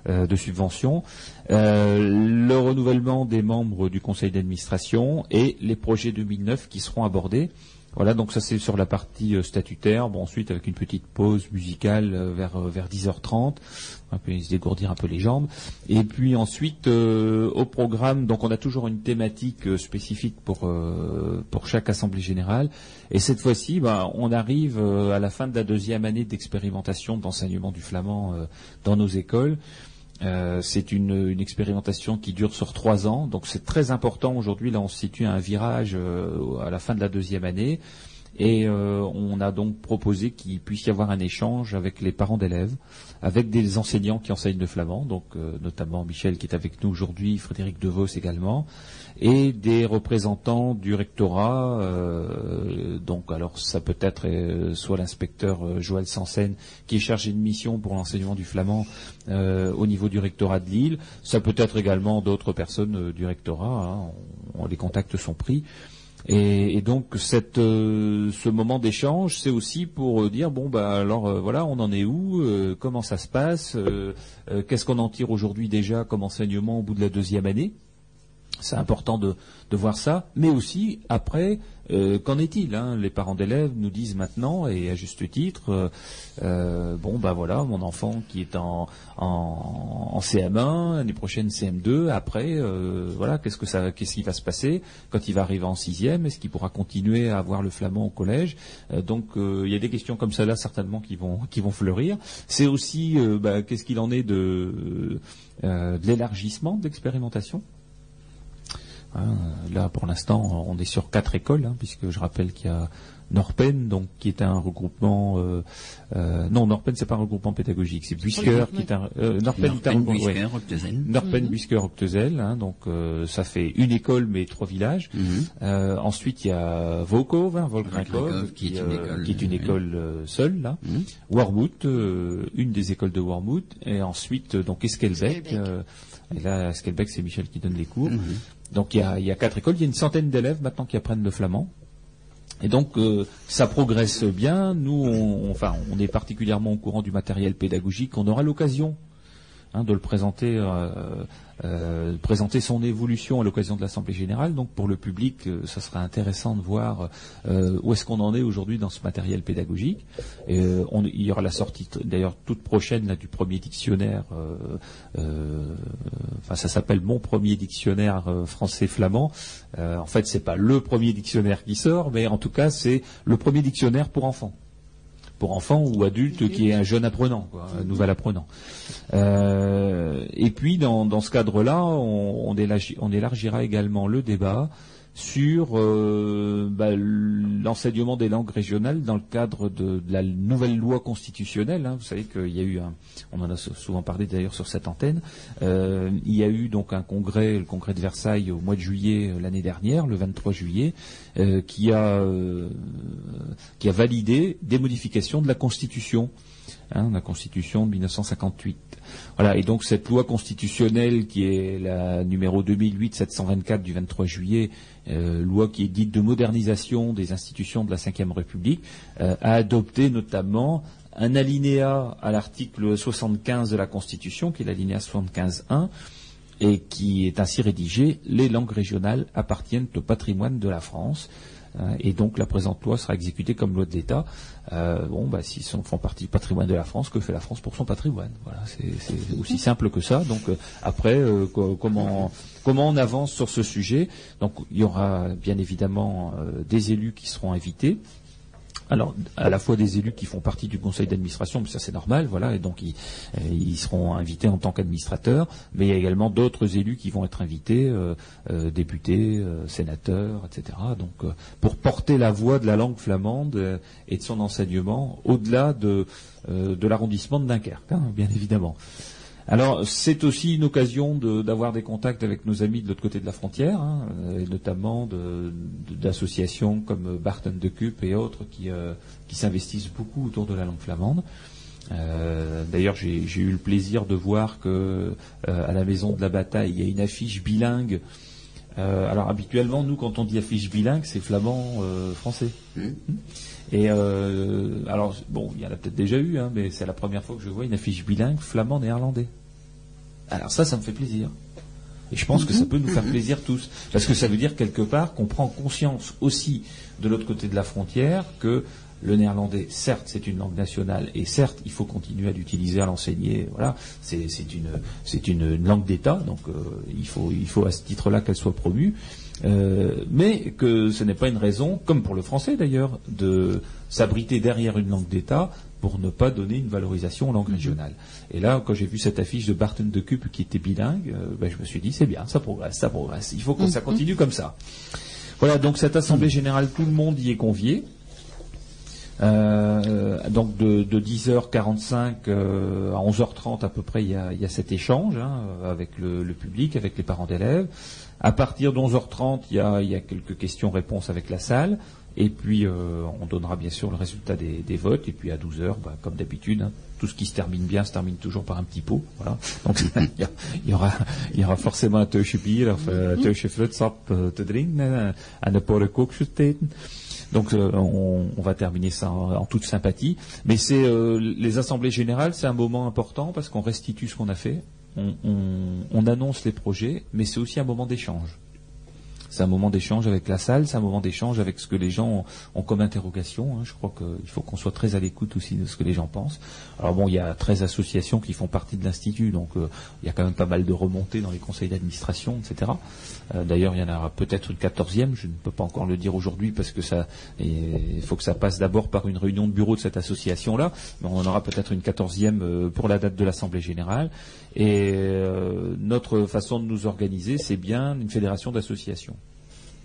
euh, de subventions. Euh, le renouvellement des membres du conseil d'administration et les projets 2009 qui seront abordés. Voilà, donc ça c'est sur la partie euh, statutaire. Bon, ensuite avec une petite pause musicale euh, vers euh, vers 10h30, un peu se dégourdir un peu les jambes. Et puis ensuite au programme, donc on a toujours une thématique spécifique pour pour chaque assemblée générale. Et cette fois-ci, bah, on arrive à la fin de la deuxième année d'expérimentation d'enseignement du flamand dans nos écoles. Euh, c'est une, expérimentation qui dure sur trois ans, donc c'est très important. Aujourd'hui, là, on se situe à un virage euh, à la fin de la deuxième année, et euh, on a donc proposé qu'il puisse y avoir un échange avec les parents d'élèves, avec des enseignants qui enseignent le flamand, donc euh, notamment Michel qui est avec nous aujourd'hui, Frédéric Devos également, et des représentants du rectorat. euh, donc, alors ça peut être euh, soit l'inspecteur euh, Joël Sansen qui est chargé de mission pour l'enseignement du flamand euh, au niveau du rectorat de Lille. Ça peut être également d'autres personnes du rectorat. hein. Les contacts sont pris. Et, donc euh, ce moment d'échange, c'est aussi pour euh, dire bon bah alors euh, voilà, on en est où, comment ça se passe, qu'est-ce qu'on en tire aujourd'hui déjà comme enseignement au bout de la deuxième année? C'est important de voir ça, mais aussi après, euh, qu'en est-il hein? Les parents d'élèves nous disent maintenant, et à juste titre, euh, euh, bon bah voilà, mon enfant qui est en, en, en CM1, l'année prochaine CM2, après, voilà, qu'est-ce que ça, qu'est-ce qui va se passer? Quand il va arriver en sixième Est-ce qu'il pourra continuer à avoir le flamand au collège? Donc il y a des questions comme ça là certainement qui vont fleurir. C'est aussi, bah, qu'est-ce qu'il en est de, de l'élargissement de l'expérimentation? Hein, là, pour l'instant, on est sur quatre écoles, hein, puisque je rappelle qu'il y a Norpen, donc qui est un regroupement. Euh, euh, non, Norpen, c'est pas un regroupement pédagogique, c'est Buisker qui est un. Euh, Norpen, Norpen, regroupement- ouais. Buisker, Octezel. Norpen, Buisker, Octezel, hein, donc euh, ça fait une école mais trois villages. Euh, ensuite, il y a Vokov, hein, Volkrinkov, qui est une euh, école, qui est une oui. école seule là. Mhm. Warmouth, euh, une des écoles de Warmouth, et ensuite donc Esquelbec. Euh, et là, Esquelbec, c'est Michel qui donne les cours. Donc il y, a, il y a quatre écoles, il y a une centaine d'élèves maintenant qui apprennent le flamand. Et donc euh, ça progresse bien. Nous, on, enfin, on est particulièrement au courant du matériel pédagogique. On aura l'occasion hein, de le présenter, euh, euh, présenter son évolution à l'occasion de l'Assemblée générale. Donc pour le public, euh, ça sera intéressant de voir euh, où est-ce qu'on en est aujourd'hui dans ce matériel pédagogique. Il y aura la sortie, d'ailleurs toute prochaine, là, du premier dictionnaire. enfin, ça s'appelle mon premier dictionnaire français-flamand. En fait, c'est pas le premier dictionnaire qui sort, mais en tout cas, c'est le premier dictionnaire pour enfants pour enfants ou adultes qui est un jeune apprenant, un nouvel apprenant. Euh, et puis dans, dans ce cadre-là, on, on élargira également le débat sur euh, bah, l'enseignement des langues régionales dans le cadre de, la nouvelle loi constitutionnelle. hein. Vous savez qu'il y a eu un, on en a sou- souvent parlé d'ailleurs sur cette antenne. Euh, il y a eu donc un congrès, le congrès de Versailles au mois de juillet euh, l'année dernière, le 23 juillet, euh, qui a euh, qui a validé des modifications de la Constitution, hein, la Constitution de 1958. Voilà, et donc cette loi constitutionnelle qui est la numéro 2008-724 du 23 juillet, euh, loi qui est dite de modernisation des institutions de la Ve République, euh, a adopté notamment un alinéa à l'article 75 de la Constitution, qui est l'alinéa 75.1, et qui est ainsi rédigé Les langues régionales appartiennent au patrimoine de la France. Euh, et donc la présente loi sera exécutée comme loi de l'État. Euh, bon, bah, s'ils font partie du patrimoine de la France, que fait la France pour son patrimoine? Voilà, c'est aussi simple que ça. Donc euh, après, euh, co- comment comment on avance sur ce sujet? Donc il y aura bien évidemment des élus qui seront invités. Alors, à la fois des élus qui font partie du conseil d'administration, mais ça c'est normal, voilà, et donc ils, euh, ils seront invités en tant qu'administrateurs, mais il y a également d'autres élus qui vont être invités, euh, euh, députés, euh, sénateurs, etc. Donc, euh, pour porter la voix de la langue flamande euh, et de son enseignement au-delà de, de l'arrondissement de Dunkerque, hein, bien évidemment. Alors, c'est aussi une occasion de- d'avoir des contacts avec nos amis de l'autre côté de la frontière, hein, et notamment d'associations comme Barton de Cup et autres qui, euh, qui s'investissent beaucoup autour de la langue flamande. Euh, D'ailleurs, j'ai eu le plaisir de voir que euh, à la maison de la bataille, il y a une affiche bilingue. Alors habituellement, nous, quand on dit affiche bilingue, c'est flamand-français. Et euh, alors, bon, il y en a peut-être déjà eu, hein, mais c'est la première fois que je vois une affiche bilingue flamand-néerlandais. Alors ça, ça me fait plaisir. Et je pense que ça peut nous faire plaisir tous. Parce que ça veut dire quelque part qu'on prend conscience aussi de l'autre côté de la frontière que le néerlandais, certes, c'est une langue nationale et certes, il faut continuer à l'utiliser, à l'enseigner. Voilà, c'est une, langue d'État, donc euh, il, faut, il faut à ce titre-là qu'elle soit promue. Euh, mais que ce n'est pas une raison, comme pour le français d'ailleurs, de s'abriter derrière une langue d'État pour ne pas donner une valorisation aux langues régionales. Et là, quand j'ai vu cette affiche de Barton de Cup qui était bilingue, euh, ben, je me suis dit c'est bien, ça progresse, ça progresse. Il faut que ça continue comme ça. Voilà, donc cette assemblée générale, tout le monde y est convié. Euh, donc de, de 10h45 euh, à 11h30 à peu près, il y a, il y a cet échange hein, avec le, le public, avec les parents d'élèves. À partir de 11h30, il y a, il y a quelques questions-réponses avec la salle. Et puis, euh, on donnera bien sûr le résultat des, des votes. Et puis, à 12 heures, bah, comme d'habitude, hein, tout ce qui se termine bien se termine toujours par un petit pot. Voilà. Donc, (laughs) il y, aura, il y aura forcément un teusje bier of een teusje fruitsap te drinken en. Donc euh, on, va terminer ça en, toute sympathie. Mais c'est euh, les assemblées générales, c'est un moment important parce qu'on restitue ce qu'on a fait, on annonce les projets, mais c'est aussi un moment d'échange. C'est un moment d'échange avec la salle, c'est un moment d'échange avec ce que les gens ont, comme interrogation. hein. Je crois qu'il faut qu'on soit très à l'écoute aussi de ce que les gens pensent. Alors bon, il y a 13 associations qui font partie de l'Institut, donc euh, il y a quand même pas mal de remontées dans les conseils d'administration, etc. Euh, D'ailleurs, il y en aura peut-être une quatorzième, je ne peux pas encore le dire aujourd'hui parce que ça, il faut que ça passe d'abord par une réunion de bureau de cette association-là, mais on en aura peut-être une quatorzième euh, pour la date de l'Assemblée générale. Et notre façon de nous organiser, c'est bien une fédération d'associations.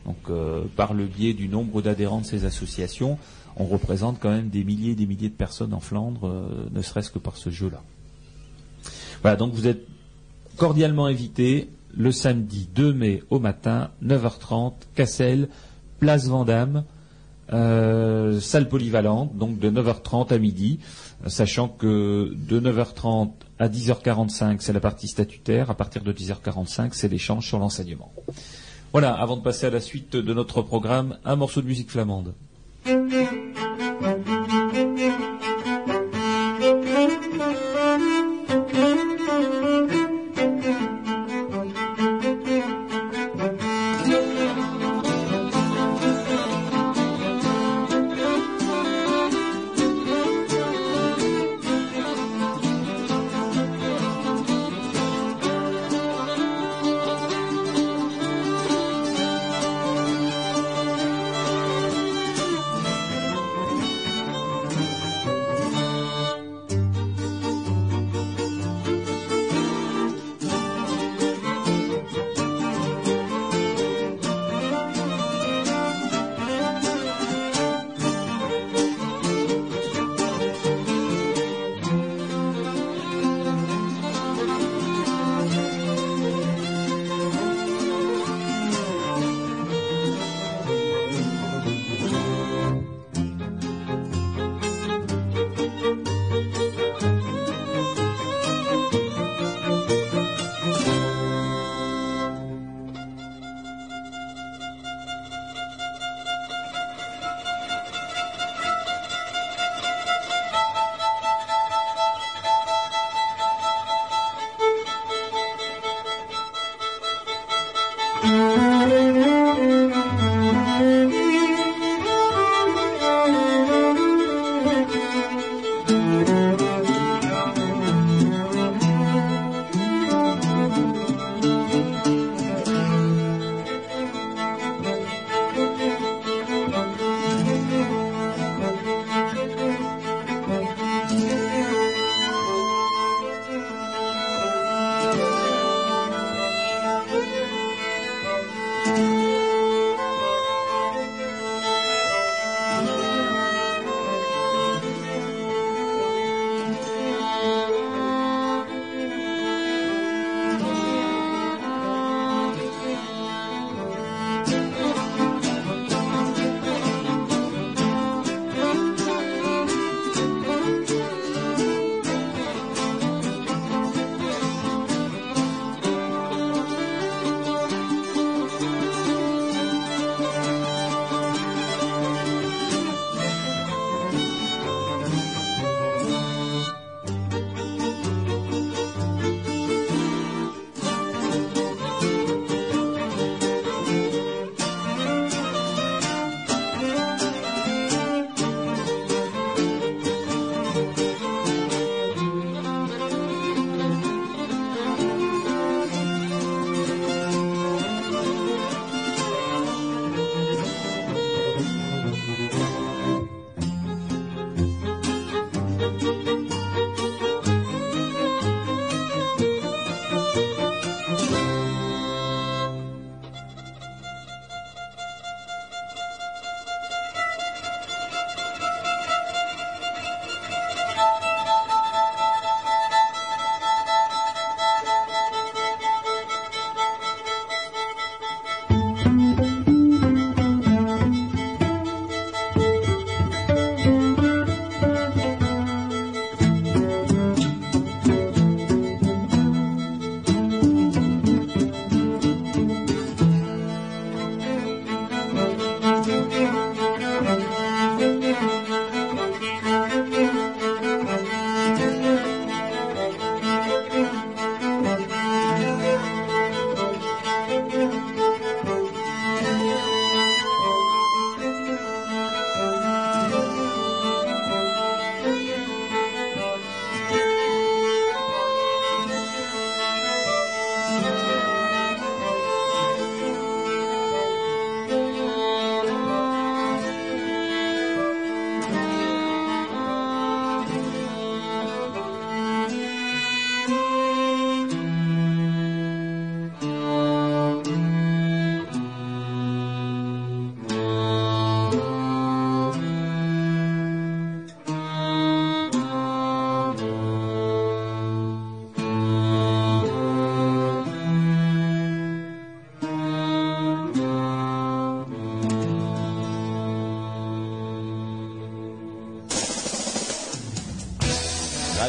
Donc, euh, par le biais du nombre d'adhérents de ces associations, on représente quand même des milliers et des milliers de personnes en Flandre, euh, ne serait-ce que par ce jeu-là. Voilà, donc vous êtes cordialement invités le samedi 2 mai au matin, 9h30, Cassel, place Vendôme, euh, salle polyvalente, donc de 9h30 à midi, sachant que de 9h30 à 10h45, c'est la partie statutaire, à partir de 10h45, c'est l'échange sur l'enseignement. Voilà, avant de passer à la suite de notre programme, un morceau de musique flamande.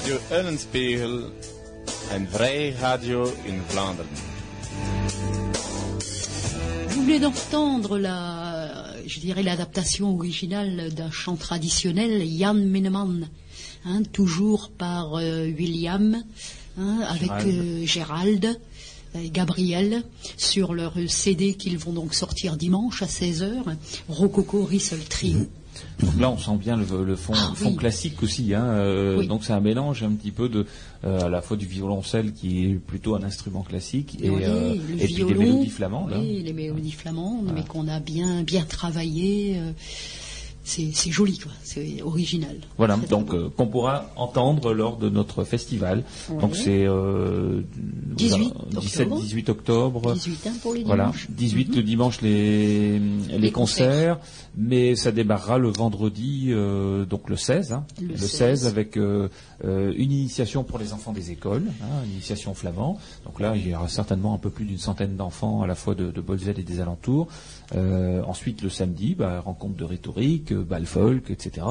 Radio Eulenspiegel, een vrij radio in Vlaanderen. Vous venez d'entendre la, je dirais l'adaptation originale d'un chant traditionnel, Jan Meneman, hein, toujours par euh, William, hein, avec Gérald. euh, Gérald et Gabriel, sur leur CD qu'ils vont donc sortir dimanche à 16h, Rococo Rissel Trio. Donc là, on sent bien le, le fond, Ah, le fond oui. classique aussi. Hein, euh, Oui. Donc c'est un mélange un petit peu de euh, à la fois du violoncelle qui est plutôt un instrument classique et, Oui, euh, et puis des mélodies flamandes. hein. Oui, les mélodies flamandes, mais qu'on a bien, bien travaillé. euh, c'est joli, quoi. C'est original. Voilà, donc euh, qu'on pourra entendre lors de notre festival. Donc c'est euh, 18 17-18 octobre. 18 ans pour les Voilà, dimanches. 18 le dimanche les, les, Les concerts, mais ça démarrera le vendredi, euh, donc le 16, hein, Le le 16. 16 avec euh, euh, une initiation pour les enfants des écoles, hein, une initiation flamand. Donc là, il y aura certainement un peu plus d'une centaine d'enfants à la fois de, de Bolzel et des alentours. Euh, ensuite, le samedi, bah, rencontre de rhétorique, euh, bal folk, etc.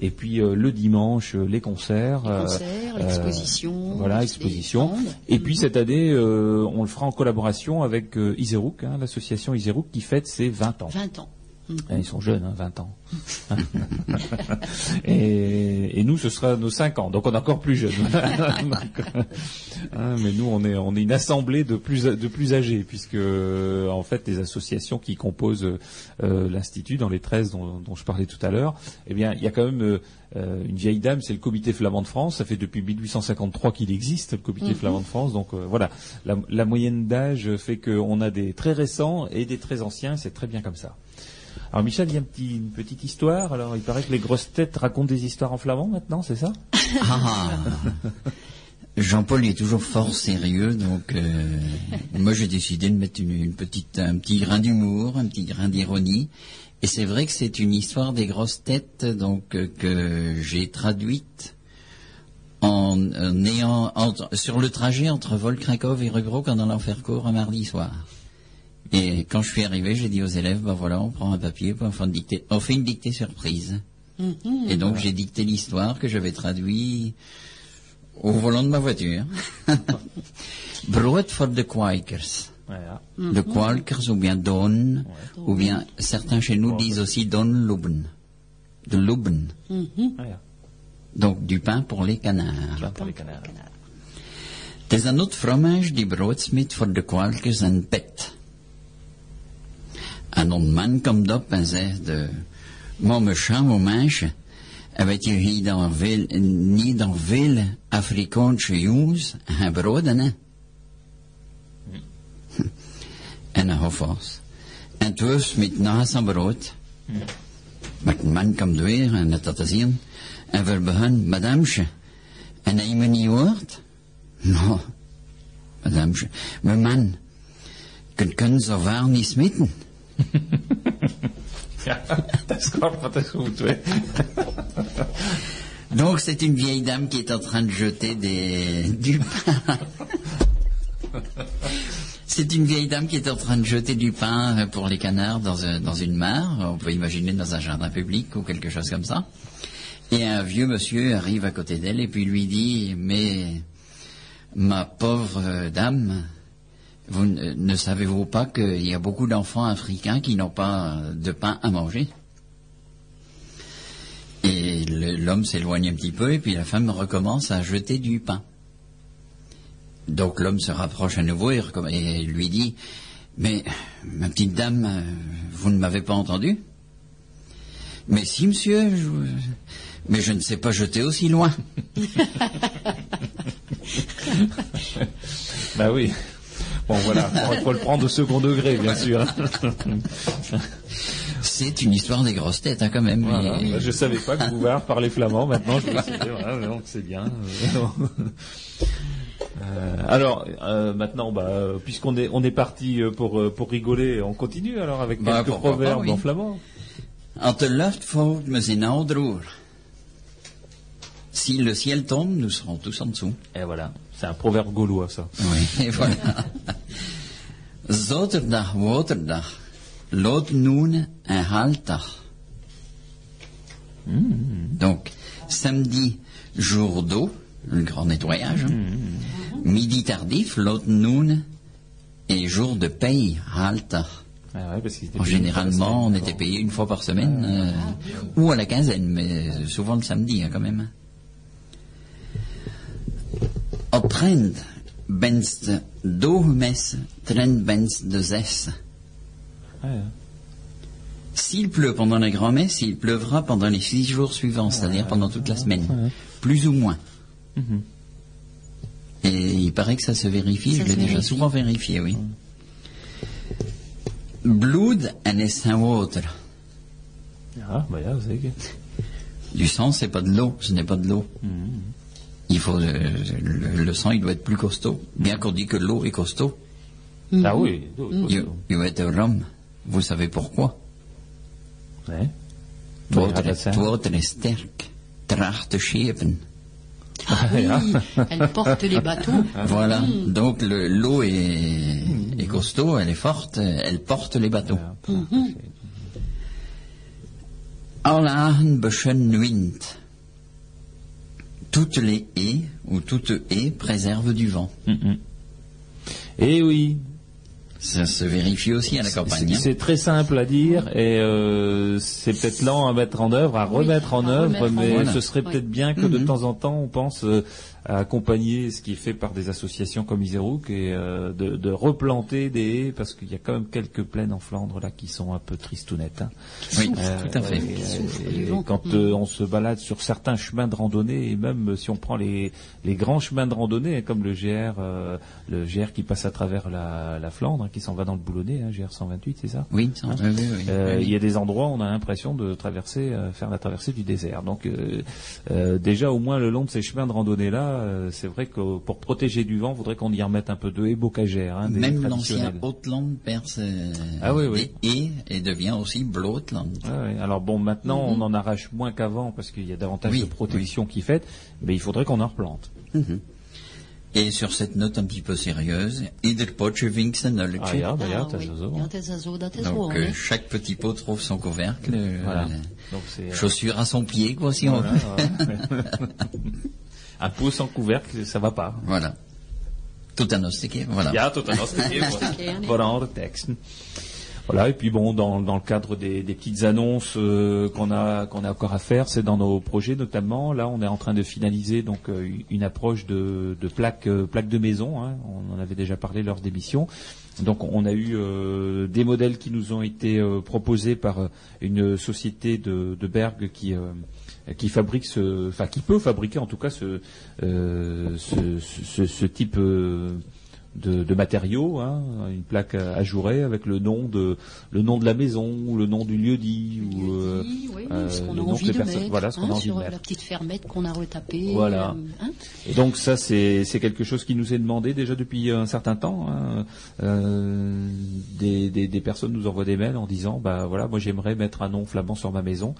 Et puis euh, le dimanche, les concerts. Les concerts, l'exposition. voilà, exposition. Et puis cette année, euh, on le fera en collaboration avec euh, Iserouk, hein, l'association Iserouk qui fête ses 20 ans. 20 ans. Mhm. Ah, Ils sont jeunes, hein, 20 ans. (laughs) et, et nous, ce sera nos 5 ans, donc on est encore plus jeunes. (laughs) Hein, mais nous, on est, on est une assemblée de plus, de plus âgés, puisque en fait, les associations qui composent euh, l'institut, dans les 13 dont, dont je parlais tout à l'heure, eh bien, il y a quand même euh, une vieille dame, c'est le Comité flamand de France. Ça fait depuis 1853 qu'il existe, le Comité flamand de France. Donc euh, voilà, la, la moyenne d'âge fait qu'on a des très récents et des très anciens. C'est très bien comme ça. Alors Michel, il y a petit- une petite histoire. Alors il paraît que les grosses têtes racontent des histoires en flamand maintenant, c'est ça? Ah Jean-Paul est toujours fort sérieux, donc euh, moi j'ai décidé de mettre une, petite, un petit grain d'humour, un petit grain d'ironie. Et c'est vrai que c'est une histoire des grosses têtes, donc euh, que j'ai traduite en, ayant sur le trajet entre Volkrakov et Rubro en allant faire cours un mardi soir. Et quand je suis arrivé, j'ai dit aux élèves, ben voilà, on prend un papier, on fait une dictée, on fait une dictée surprise. Mhm. Et donc j'ai dicté l'histoire que j'avais traduit au volant de ma voiture. Brood for the Quakers. Voilà. De Quakers ou bien Don, ou bien certains chez nous disent aussi Don Luben. De Luben. Mhm. Voilà. Donc du pain pour les canards. Plein pour les canards. Een oud fromage die voor de kwalkers en pet. En een man komt op en zegt, eh, maar mijn mijn meisje, en weet je hier dan veel, niet dan veel Afrikaanse jongens en broden, hè? En een. En het was met naast een brood. Maar de man komt weer en het dat te zien. En we beginnen, madamesje, en hij me niet hoort. Nou, madamesje, mijn man, kunt kunnen zo waar niet smitten. (laughs) Ja, dat. (laughs) Donc c'est une vieille dame qui est en train de jeter du pain. (laughs) C'est une vieille dame qui est en train de jeter du pain pour les canards dans, un- dans une mare, on peut imaginer dans un jardin public ou quelque chose comme ça. Et un vieux monsieur arrive à côté d'elle et puis lui dit, mais ma pauvre dame, vous ne, ne savez-vous pas qu'il y a beaucoup d'enfants africains qui n'ont pas de pain à manger? Et l'homme s'éloigne un petit peu et puis la femme recommence à jeter du pain. Donc l'homme se rapproche à nouveau et, lui dit Mais ma petite dame, vous ne m'avez pas entendu? Mais si, monsieur, je- mais je ne sais pas jeter aussi loin. (laughs) Bah oui. Bon voilà, il (laughs) faut le prendre au second degré, bien sûr. C'est une histoire des grosses têtes, hein, quand même. Voilà. Et- Bah, je savais pas que vous parler flamand. Maintenant, je le sais. Voilà, donc c'est bien. Euh, alors euh, maintenant, bah, puisqu'on est on est parti euh, pour pour rigoler, on continue alors avec Bah, quelques pas, proverbes oui. en flamand. En te lucht volgt me zijn ouderoer. Si le ciel tombe, nous serons tous en dessous. Et voilà, c'est un proverbe gaulois ça. Oui, (laughs) et voilà. Zaterdag, waterdag. Lot noen en haltdag. Donc, samedi, jour d'eau. le grand nettoyage. hein. Mmh, Midi tardif, l'autre noon et jour de paye, halta. Ah ouais, parce En généralement, on était payé une fois par semaine, euh, ou à la quinzaine, mais souvent le samedi hein, quand même. Op trend benst doormes, trend benst de zes. Ouais. S'il pleut pendant la grand-messe, il pleuvra pendant les six jours suivants, c'est-à-dire pendant toute la semaine, plus ou moins. Mhm. Et il paraît que ça se vérifie, Ça je l'ai déjà vérifie. souvent vérifié, oui. Is geen water. Ah, bah. Du sang, c'est pas de l'eau, ce n'est pas de l'eau. Il faut euh, le, le sang, il doit être plus costaud. Bien qu'on dit que l'eau est costaud. Ah oui, doe. il va être rhum. Vous savez pourquoi? Het water is sterk, schepen. Ah oui, elle porte les bateaux. Voilà. Donc le- l'eau est, est costaud, elle est forte, elle porte les bateaux. Allagen beschen wind. Toutes les haies ou toute haie préserve du vent. Mhm. Et oui, Ça se vérifie aussi à la c'est- campagne. hein. c'est très simple à dire et euh, c'est peut-être lent à mettre en œuvre, à Oui, remettre en œuvre, en mais ce serait Oui. peut-être bien que de temps en temps on pense euh, à accompagner ce qui est fait par des associations comme Iserouk et euh, de, de replanter des haies parce qu'il y a quand même quelques plaines en Flandre là qui sont un peu tristounettes. hein. Oui, Euh, tout à fait. et, souffrent et quand Mm. euh, on se balade sur certains chemins de randonnée, et même euh, si on prend les, les grands chemins de randonnée, hein, comme le GR, euh, le GR qui passe à travers la, la Flandre, hein, qui s'en va dans le Boulonnais, hein, GR 128, c'est ça? Oui, ça- oui, oui. Euh, Il y a des endroits où on a l'impression de traverser, euh, faire la traversée du désert. Donc déjà au moins le long de ces chemins de randonnée là, c'est vrai que pour protéger du vent, il faudrait qu'on y remette un peu de haies bocagères, hein, Même l'ancien. Hautland perd ses Ah oui, oui. des haies et devient aussi Blootland. Ouais, ouais. Alors bon, maintenant on en arrache moins qu'avant parce qu'il y a davantage Oui, de protection qui est faite, mais il faudrait qu'on en replante. Et sur cette note un petit peu sérieuse, Ah Ah. Donc euh, chaque petit pot trouve son couvercle. euh, Voilà. euh, Donc euh, chaussure à son pied, quoi, si on voilà, veut. (laughs) (laughs) un pot sans couvercle, ça va pas. Voilà. Tout un ostiqué, voilà. Ja, tot een hartstikke Oké, nee. Voilà, de teksten. Voilà, et puis bon, dans, dans le cadre des, des petites annonces euh, qu'on a qu'on a encore à faire, c'est dans nos projets notamment. Là, on est en train de finaliser donc euh, une approche de, de plaques euh, plaques de maison. hein. On en avait déjà parlé lors d'émissions. Donc, on a eu euh, des modèles qui nous ont été euh, proposés par une société de, de Berg qui euh, qui fabrique ce, enfin qui peut fabriquer en tout cas ce euh, ce, ce, ce type euh, de, de matériaux, hein, une plaque ajourée avec le nom de le nom de la maison ou le nom du lieu dit ou euh, Oui, oui, euh, ce qu'on le a nom que envie les de personnes- mettre, voilà ce qu'on hein, a envie de sur mettre. la petite fermette qu'on a retapée. Voilà. euh, hein. Et donc ça c'est c'est quelque chose qui nous est demandé déjà depuis un certain temps. hein. Euh, des, des, des personnes nous envoient des mails en disant bah voilà moi j'aimerais mettre un nom flamand sur ma maison.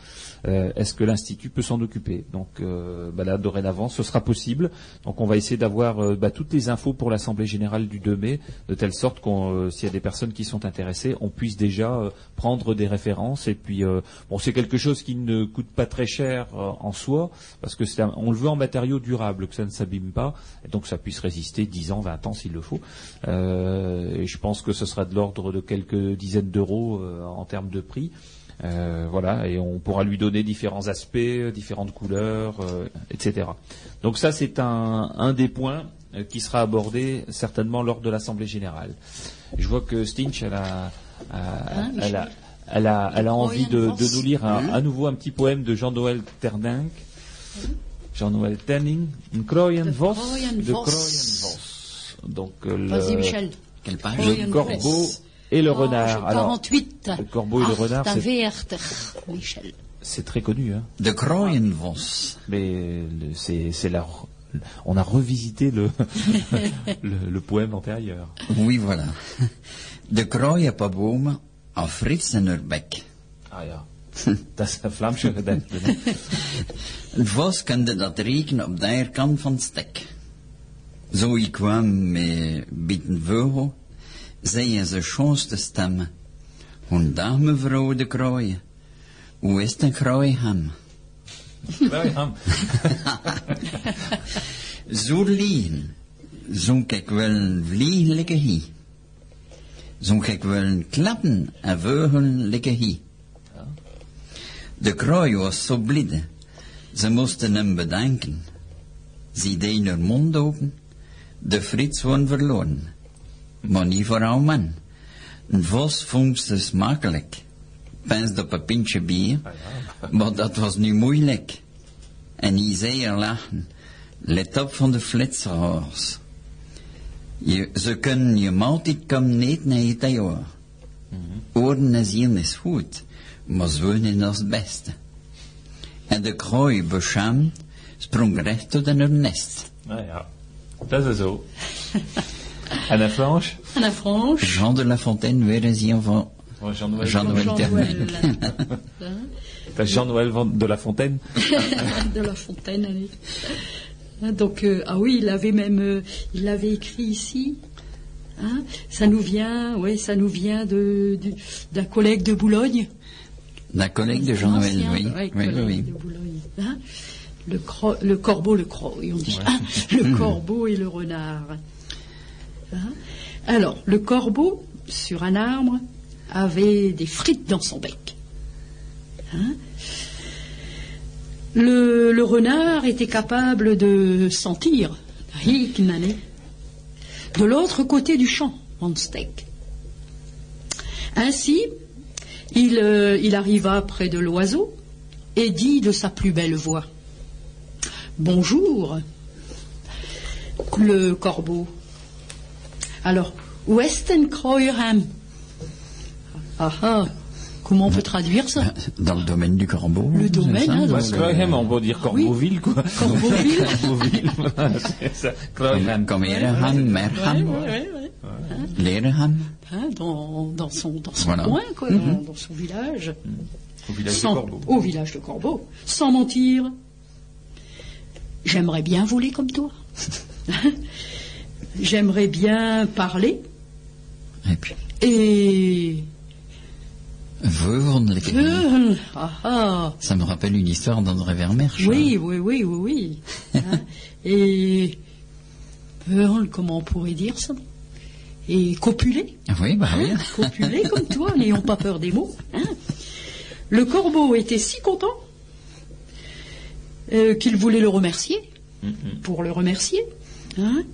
Euh, Est-ce que l'institut peut s'en occuper? Donc euh, bah là dorénavant ce sera possible. Donc on va essayer d'avoir euh, bah, toutes les infos pour l'assemblée générale du 2 mai de telle sorte qu'on euh, s'il y a des personnes qui sont intéressées on puisse déjà euh, prendre des références. Et puis euh, bon c'est quelque chose qui ne coûte pas très cher en soi parce que un- on le veut en matériaux durables que ça ne s'abîme pas et donc ça puisse résister 10 ans 20 ans s'il le faut. Et je pense que ce sera de l'ordre de quelques dizaines d'euros en termes de prix. Voilà, et on pourra lui donner différents aspects, différentes couleurs, etc. Donc ça, c'est un, des points qui sera abordé certainement lors de l'Assemblée générale. Je vois que Stinch, elle a, a- Hein, elle a, elle a, elle a envie de, de nous lire un- à nouveau un petit poème de Jean-Noël Terdink. Jean-Noël Terning, Een Krooienvos, De. Donc euh, Vas-y, Michel. Quelle page Oui, le corbeau et le renard. Page Alors, 48. le corbeau et le renard, c'est- 48, Michel. c'est très connu, hein. De Krooienvos. Mais c'est la on a revisité le, (laughs) le le poème antérieur. Oui, voilà. De krooienpabomen af Frits en Urbeck. Ah ja. Dat is een Vlaamse. Het vos kende dat rekenen op de kant van stek. Zo ik kwam met bieten vogel, zeiden ze schoonste stemmen. Goedendag mevrouw de krooien. Hoe is het een krooiham? Ja, ja. Zo liegen, zo'n ik wel een vlieg lekker hier. Zo'n ik wel klappen en vogel lekker hier. De krooi was zo blide, ze moesten hem bedanken. Ze deden hun mond open, de Frits won verloren. Maar niet voor oude man. Een vos vond ze smakelijk. Pens op een pintje bier, maar dat was nu moeilijk. En hij zei er lachen, let op van de flitsers. Je, ze kunnen je maaltijd komen niet naar je tegenwoordig. Oren en zien is goed, maar zwonen is het beste. En de krooi, beschaamd, sprong recht tot in haar nest. Nou ja, dat is zo. en de Franche? À la franche. Jean de La Fontaine weer een van Van Jean-Noël. Jean-Noël. Termijn. Hein, Enfin, Jean-Noël van- de La Fontaine. (laughs) de La Fontaine, allez. Hein, Donc, euh, ah oui, il avait même, euh, il l'avait écrit ici. Hein, ça nous vient, ouais, ça nous vient de, du- d'un collègue de Boulogne. La collègue de Jean-Noël, oui. ouais, Oui, oui, de Boulogne. Hein, le, cro- le corbeau, le croc, et on dit. hein, le corbeau et le renard. Hein. Alors, le corbeau, sur un arbre, avait des frites dans son bec. Hein. Le, renard était capable de sentir de l'autre côté du champ, Monsteck. Ainsi, il, euh, il arriva près de l'oiseau et dit de sa plus belle voix Bonjour, le corbeau. Alors, Westenkreuerham. Ah ah, comment on peut traduire ça Dans le domaine du corbeau. Le domaine, hein, dans le- on peut dire Corbeauville, quoi. Corbeauville. (laughs) Corbeauville, voilà, c'est ça. Comme, Ereham, Merham, ouais. Lereham. Hein, dans, dans son, dans son Voilà. coin, quoi, dans, dans son village. Au village de Corbeau. Au village de Corbeau. Sans mentir, j'aimerais bien voler comme toi. (laughs) j'aimerais bien parler Et puis, et... Euh, ah, ah, Ça me rappelle une histoire d'André Vermersch. oui, oui, oui, oui, oui. (laughs) Hein, et... comment on pourrait dire ça? Et copuler Ah Oui, bah oui. Hein, copuler comme toi, (laughs) n'ayons pas peur des mots. hein. Le corbeau était si content euh, qu'il voulait le remercier, pour le remercier. hein.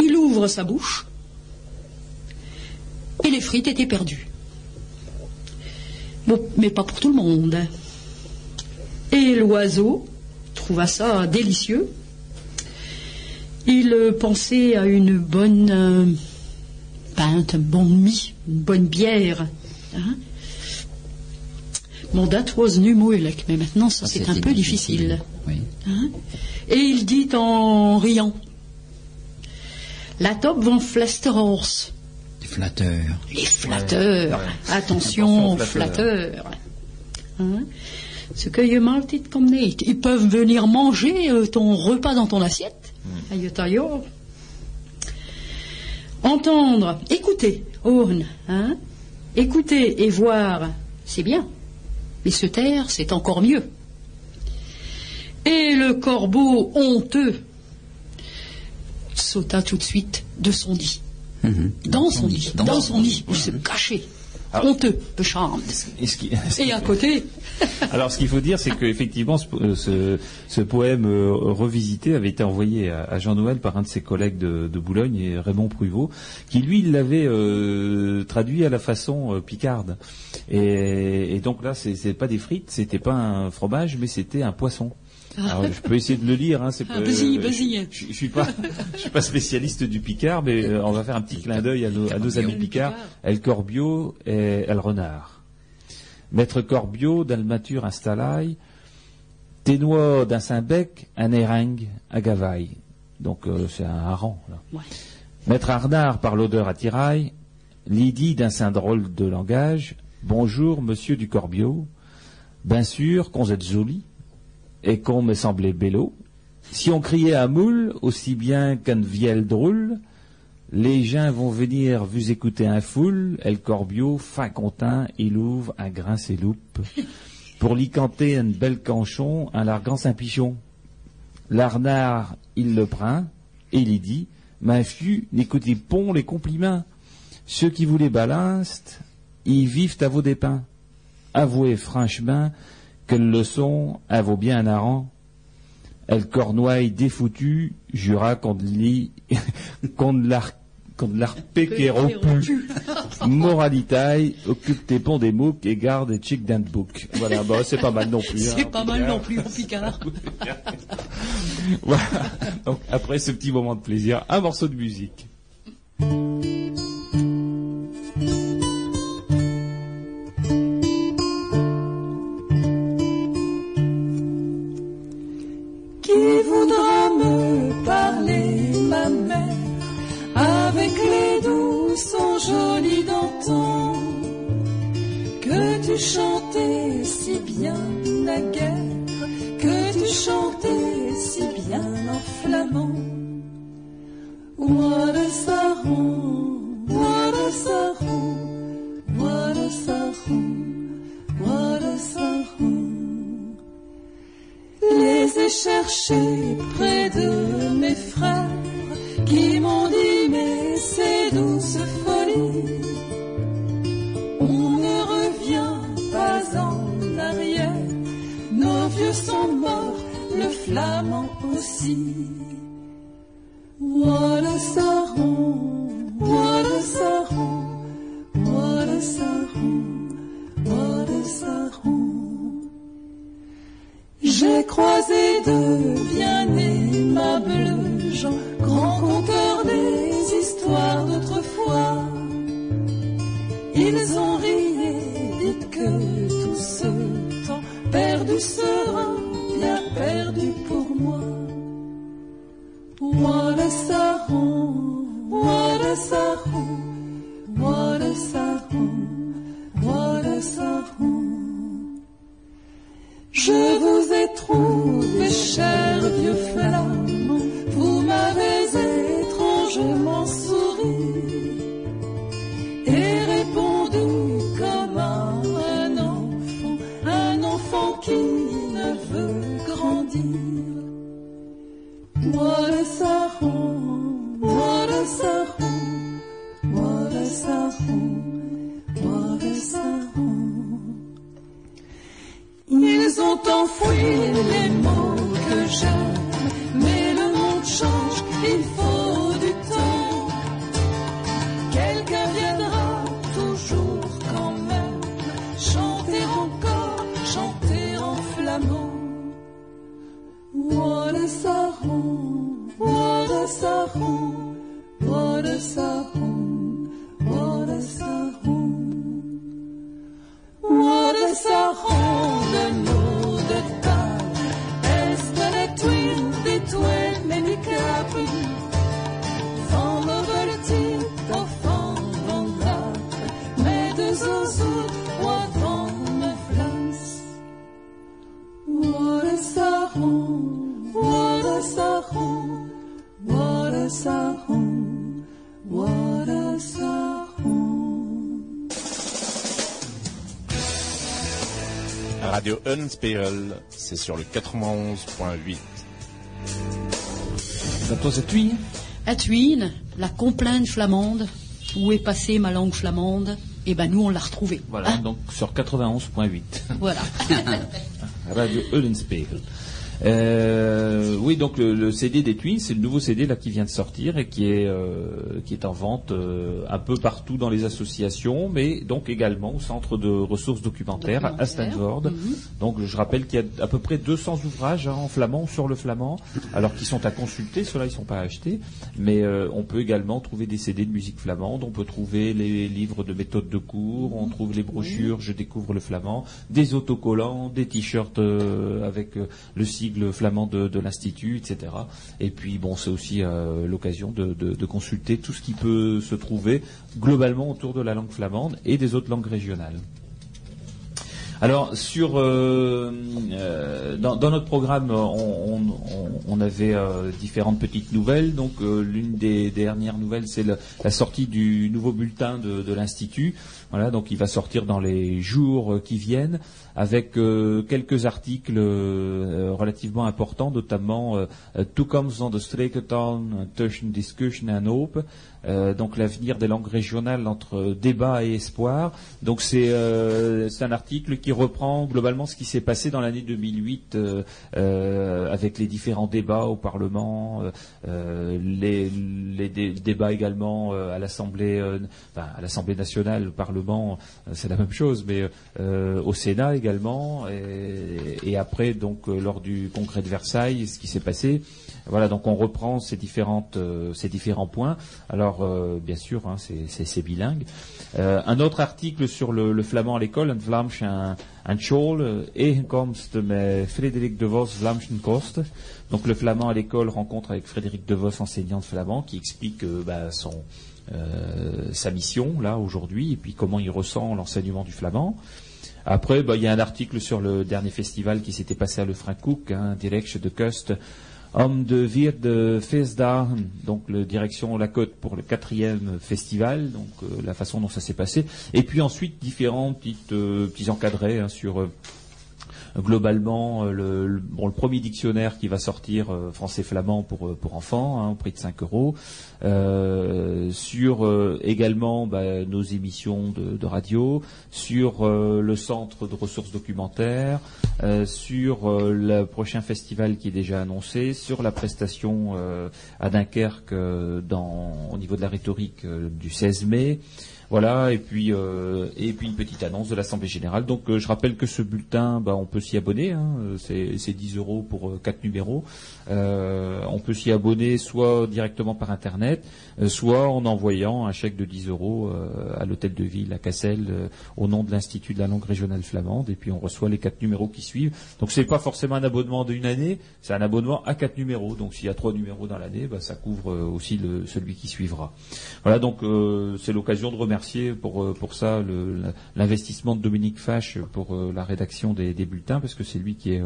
Il ouvre sa bouche et les frites étaient perdues. Bon, mais pas pour tout le monde. Et l'oiseau trouva ça délicieux. Il pensait à une bonne euh, pinte, un bon mie, une bonne bière. Hein Mon date was nu moeilijk, mais maintenant ça Ah, c'est un peu difficile. Oui. Hein Et il dit en riant La top van Flesterhorse. Flatteur. Les flatteurs. ouais. Attention Attention aux flatteurs. flatteurs. Hein? Ce que je maaltijd comme. Ils peuvent venir manger euh, ton repas dans ton assiette. Oh. Entendre, écouter, Orne, hein? Écouter et voir, c'est bien. Mais se taire, c'est encore mieux. Et le corbeau honteux sauta tout de suite de son lit. Mhm. Dans son lit, dans son lit, il se cachait. Ah. Honteux, bechampt. Et ce qui- Et à côté, (laughs) Alors, ce qu'il faut dire, c'est qu'effectivement, ce, euh, ce, ce poème euh, revisité avait été envoyé à, à Jean Noël par un de ses collègues de, de Boulogne, et Raymond Pruvot, qui lui l'avait euh, traduit à la façon euh, picarde. Et, et donc là, c'est pas des frites, c'était pas un fromage, mais c'était un poisson. Alors, je peux essayer de le lire. Hein, Ah, euh. Je, je suis pas, je suis pas spécialiste du Picard, mais euh, on va faire un petit clin d'œil à nos, à nos amis Picards. El Corbio et El Renard. Maître Corbio, d'Almature installaille, Ténois d'un Saint-Bec, un éringue à Gavaille. Donc euh, c'est un hareng. Là. Ouais. Maître Arnard par l'odeur attirail, Lydie d'un saint drôle de langage, bonjour monsieur du Corbio, bien sûr qu'on êtes joli, et qu'on me semblait bello. Si on criait à moule, aussi bien qu'un vielle drôle, les gens vont venir vous écouter un foule, El Corbio, fin content, il ouvre un grain ses loupes, (laughs) pour l'y canter une belle canchon, un largant Saint-Pichon. L'arnard, il le prend, et il y dit, ma fille, n'écoutez pont les compliments. Ceux qui vous les balancent, ils vivent à vos dépens. Avouez franchement que le leçon, elle vaut bien un aran. Elle cornouaille défoutu, jura qu'on de lit, (laughs) qu'on de rompu. Moralité, occupe tes ponts des mouks et garde des chics d'un book. Voilà, bon, c'est pas mal non plus. hein, C'est en pas mal non plus, mon Picard. (laughs) Voilà. Donc, après ce petit moment de plaisir, un morceau de musique. Avec les doux sons jolis d'antan. Que tu chantais si bien naguère, que tu chantais si bien en flamand. What a sarron, what a sarron, what a sarron, what a sarron les ai cherchés Radio Unspiegel, c'est sur le 91.8. J'entends cette tuile À Thuine, la complainte flamande, où est passée ma langue flamande Eh ben nous on l'a retrouvée. Voilà, Hein? donc sur 91.8. voilà. (laughs) Radio Eulenspiegel. Euh, oui, donc le, le CD des Twins, c'est le nouveau CD là qui vient de sortir et qui est euh, qui est en vente euh, un peu partout dans les associations, mais donc également au centre de ressources documentaires à. Stanford. Mhm. Donc je rappelle qu'il y a à peu près 200 ouvrages hein, en flamand sur le flamand, alors qui sont à consulter, ceux-là ils sont pas à acheter, mais on peut également trouver des CD de musique flamande, on peut trouver les livres de méthode de cours, on trouve les brochures Je découvre le flamand, des autocollants, des t-shirts avec le flamand de, l'institut, etc. Et puis bon, c'est aussi euh, l'occasion de consulter tout ce qui peut se trouver globalement autour de la langue flamande et des autres langues régionales. Alors sur euh, euh, dans, dans notre programme, on, on- on- avait euh, différentes petites nouvelles. Donc euh, l'une des dernières nouvelles, c'est le- la sortie du nouveau bulletin de, de l'institut, Voilà, donc il va sortir dans les jours euh, qui viennent avec euh, quelques articles relativement importants, notamment Toekomst van de streekentaal tussen discussion en hope, euh, donc l'avenir des langues régionales entre débat et espoir. Donc c'est euh, un article qui reprend globalement ce qui s'est passé dans l'année 2008 euh, euh, avec les différents débats au Parlement, euh, euh, les, les dé- débats également à l'Assemblée, à l'Assemblée nationale, au Parlement, c'est la même chose, mais au Sénat également, et, et après donc lors du congrès de Versailles, ce qui s'est passé. Voilà, donc on reprend ces différentes, euh, ces différents points. Alors, euh, bien sûr, hein, c'est- bilingue. Euh, un autre article sur le, flamand à l'école, un Vlaams un, un school, euh, Egenkomst met Frédéric de Vos Vlaamschen Kost. Donc le flamand à l'école rencontre avec Frédéric de Vos, enseignant de flamand, qui explique euh, bah, son, euh, sa mission là aujourd'hui et puis comment il ressent l'enseignement du flamand. Après, bah, il y a un article sur le dernier festival qui s'était passé à Le Francouk, hein, de Kust, Homme de Vier de donc le direction la côte pour le quatrième festival, donc euh, la façon dont ça s'est passé. Et puis ensuite différents euh, petits encadrés hein, sur euh, globalement euh, le, premier dictionnaire qui va sortir euh, français-flamand pour, euh, pour enfants hein, au prix de 5 euros. Sur également bah, nos émissions de, de radio, sur le centre de ressources documentaires, sur le prochain festival qui est déjà annoncé, sur la prestation à Dunkerque dans, au niveau de la rhétorique du 16 mai. Voilà, et puis euh, et puis une petite annonce de l'Assemblée générale. Donc euh, je rappelle que ce bulletin, bah, on peut s'y abonner. hein, euh, c'est, c'est 10 euros pour euh, quatre numéros. Euh, on peut s'y abonner soit directement par internet, euh, soit en envoyant un chèque de 10 euros euh, à l'hôtel de ville à Cassel euh, au nom de l'Institut de la langue régionale flamande. Et puis on reçoit les quatre numéros qui suivent. Donc c'est pas forcément un abonnement d'une année, c'est un abonnement à quatre numéros. Donc s'il y a trois numéros dans l'année, bah, ça couvre euh, aussi le, celui qui suivra. Voilà, donc euh, c'est l'occasion de remercier pour, pour ça l'investissement de Dominique Fache pour la rédaction des, des bulletins, parce que c'est lui qui est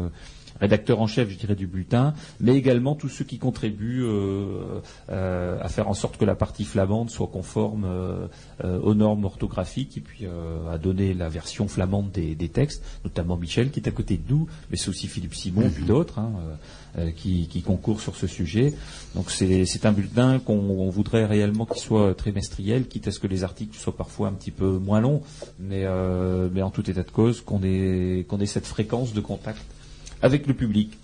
euh, rédacteur en chef, je dirais, du bulletin, mais également tous ceux qui contribuent euh, euh, à faire en sorte que la partie flamande soit conforme euh, aux normes orthographiques et puis euh, à donner la version flamande des, des textes, notamment Michel qui est à côté de nous, mais c'est aussi Philippe Simon puis d'autres hein, qui, qui concourent sur ce sujet. Donc c'est un bulletin qu'on on voudrait réellement qu'il soit trimestriel, quitte à ce que les articles soient parfois un petit peu moins longs, mais, euh, mais en tout état de cause qu'on ait, qu'on ait cette fréquence de contact avec le public.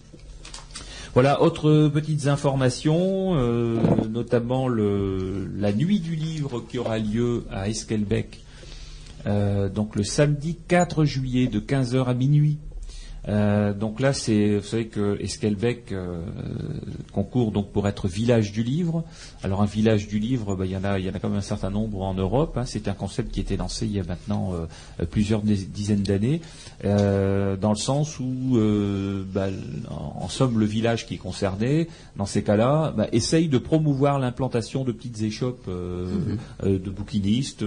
Voilà, autres petites informations, euh, notamment la nuit du livre qui aura lieu à Esquelbec, euh, donc le samedi 4 juillet de 15h à minuit. Euh, donc là, c'est, vous savez que Esquelbec euh, concourt donc pour être village du livre. Alors un village du livre, bah, il y en a, il y en a quand même un certain nombre en Europe. hein. C'est un concept qui a été lancé il y a maintenant euh, plusieurs dizaines d'années, dans le sens où, bah, en, en somme, le village qui est concerné, dans ces cas-là, bah, essaye de promouvoir l'implantation de petites échoppes euh, de bouquinistes.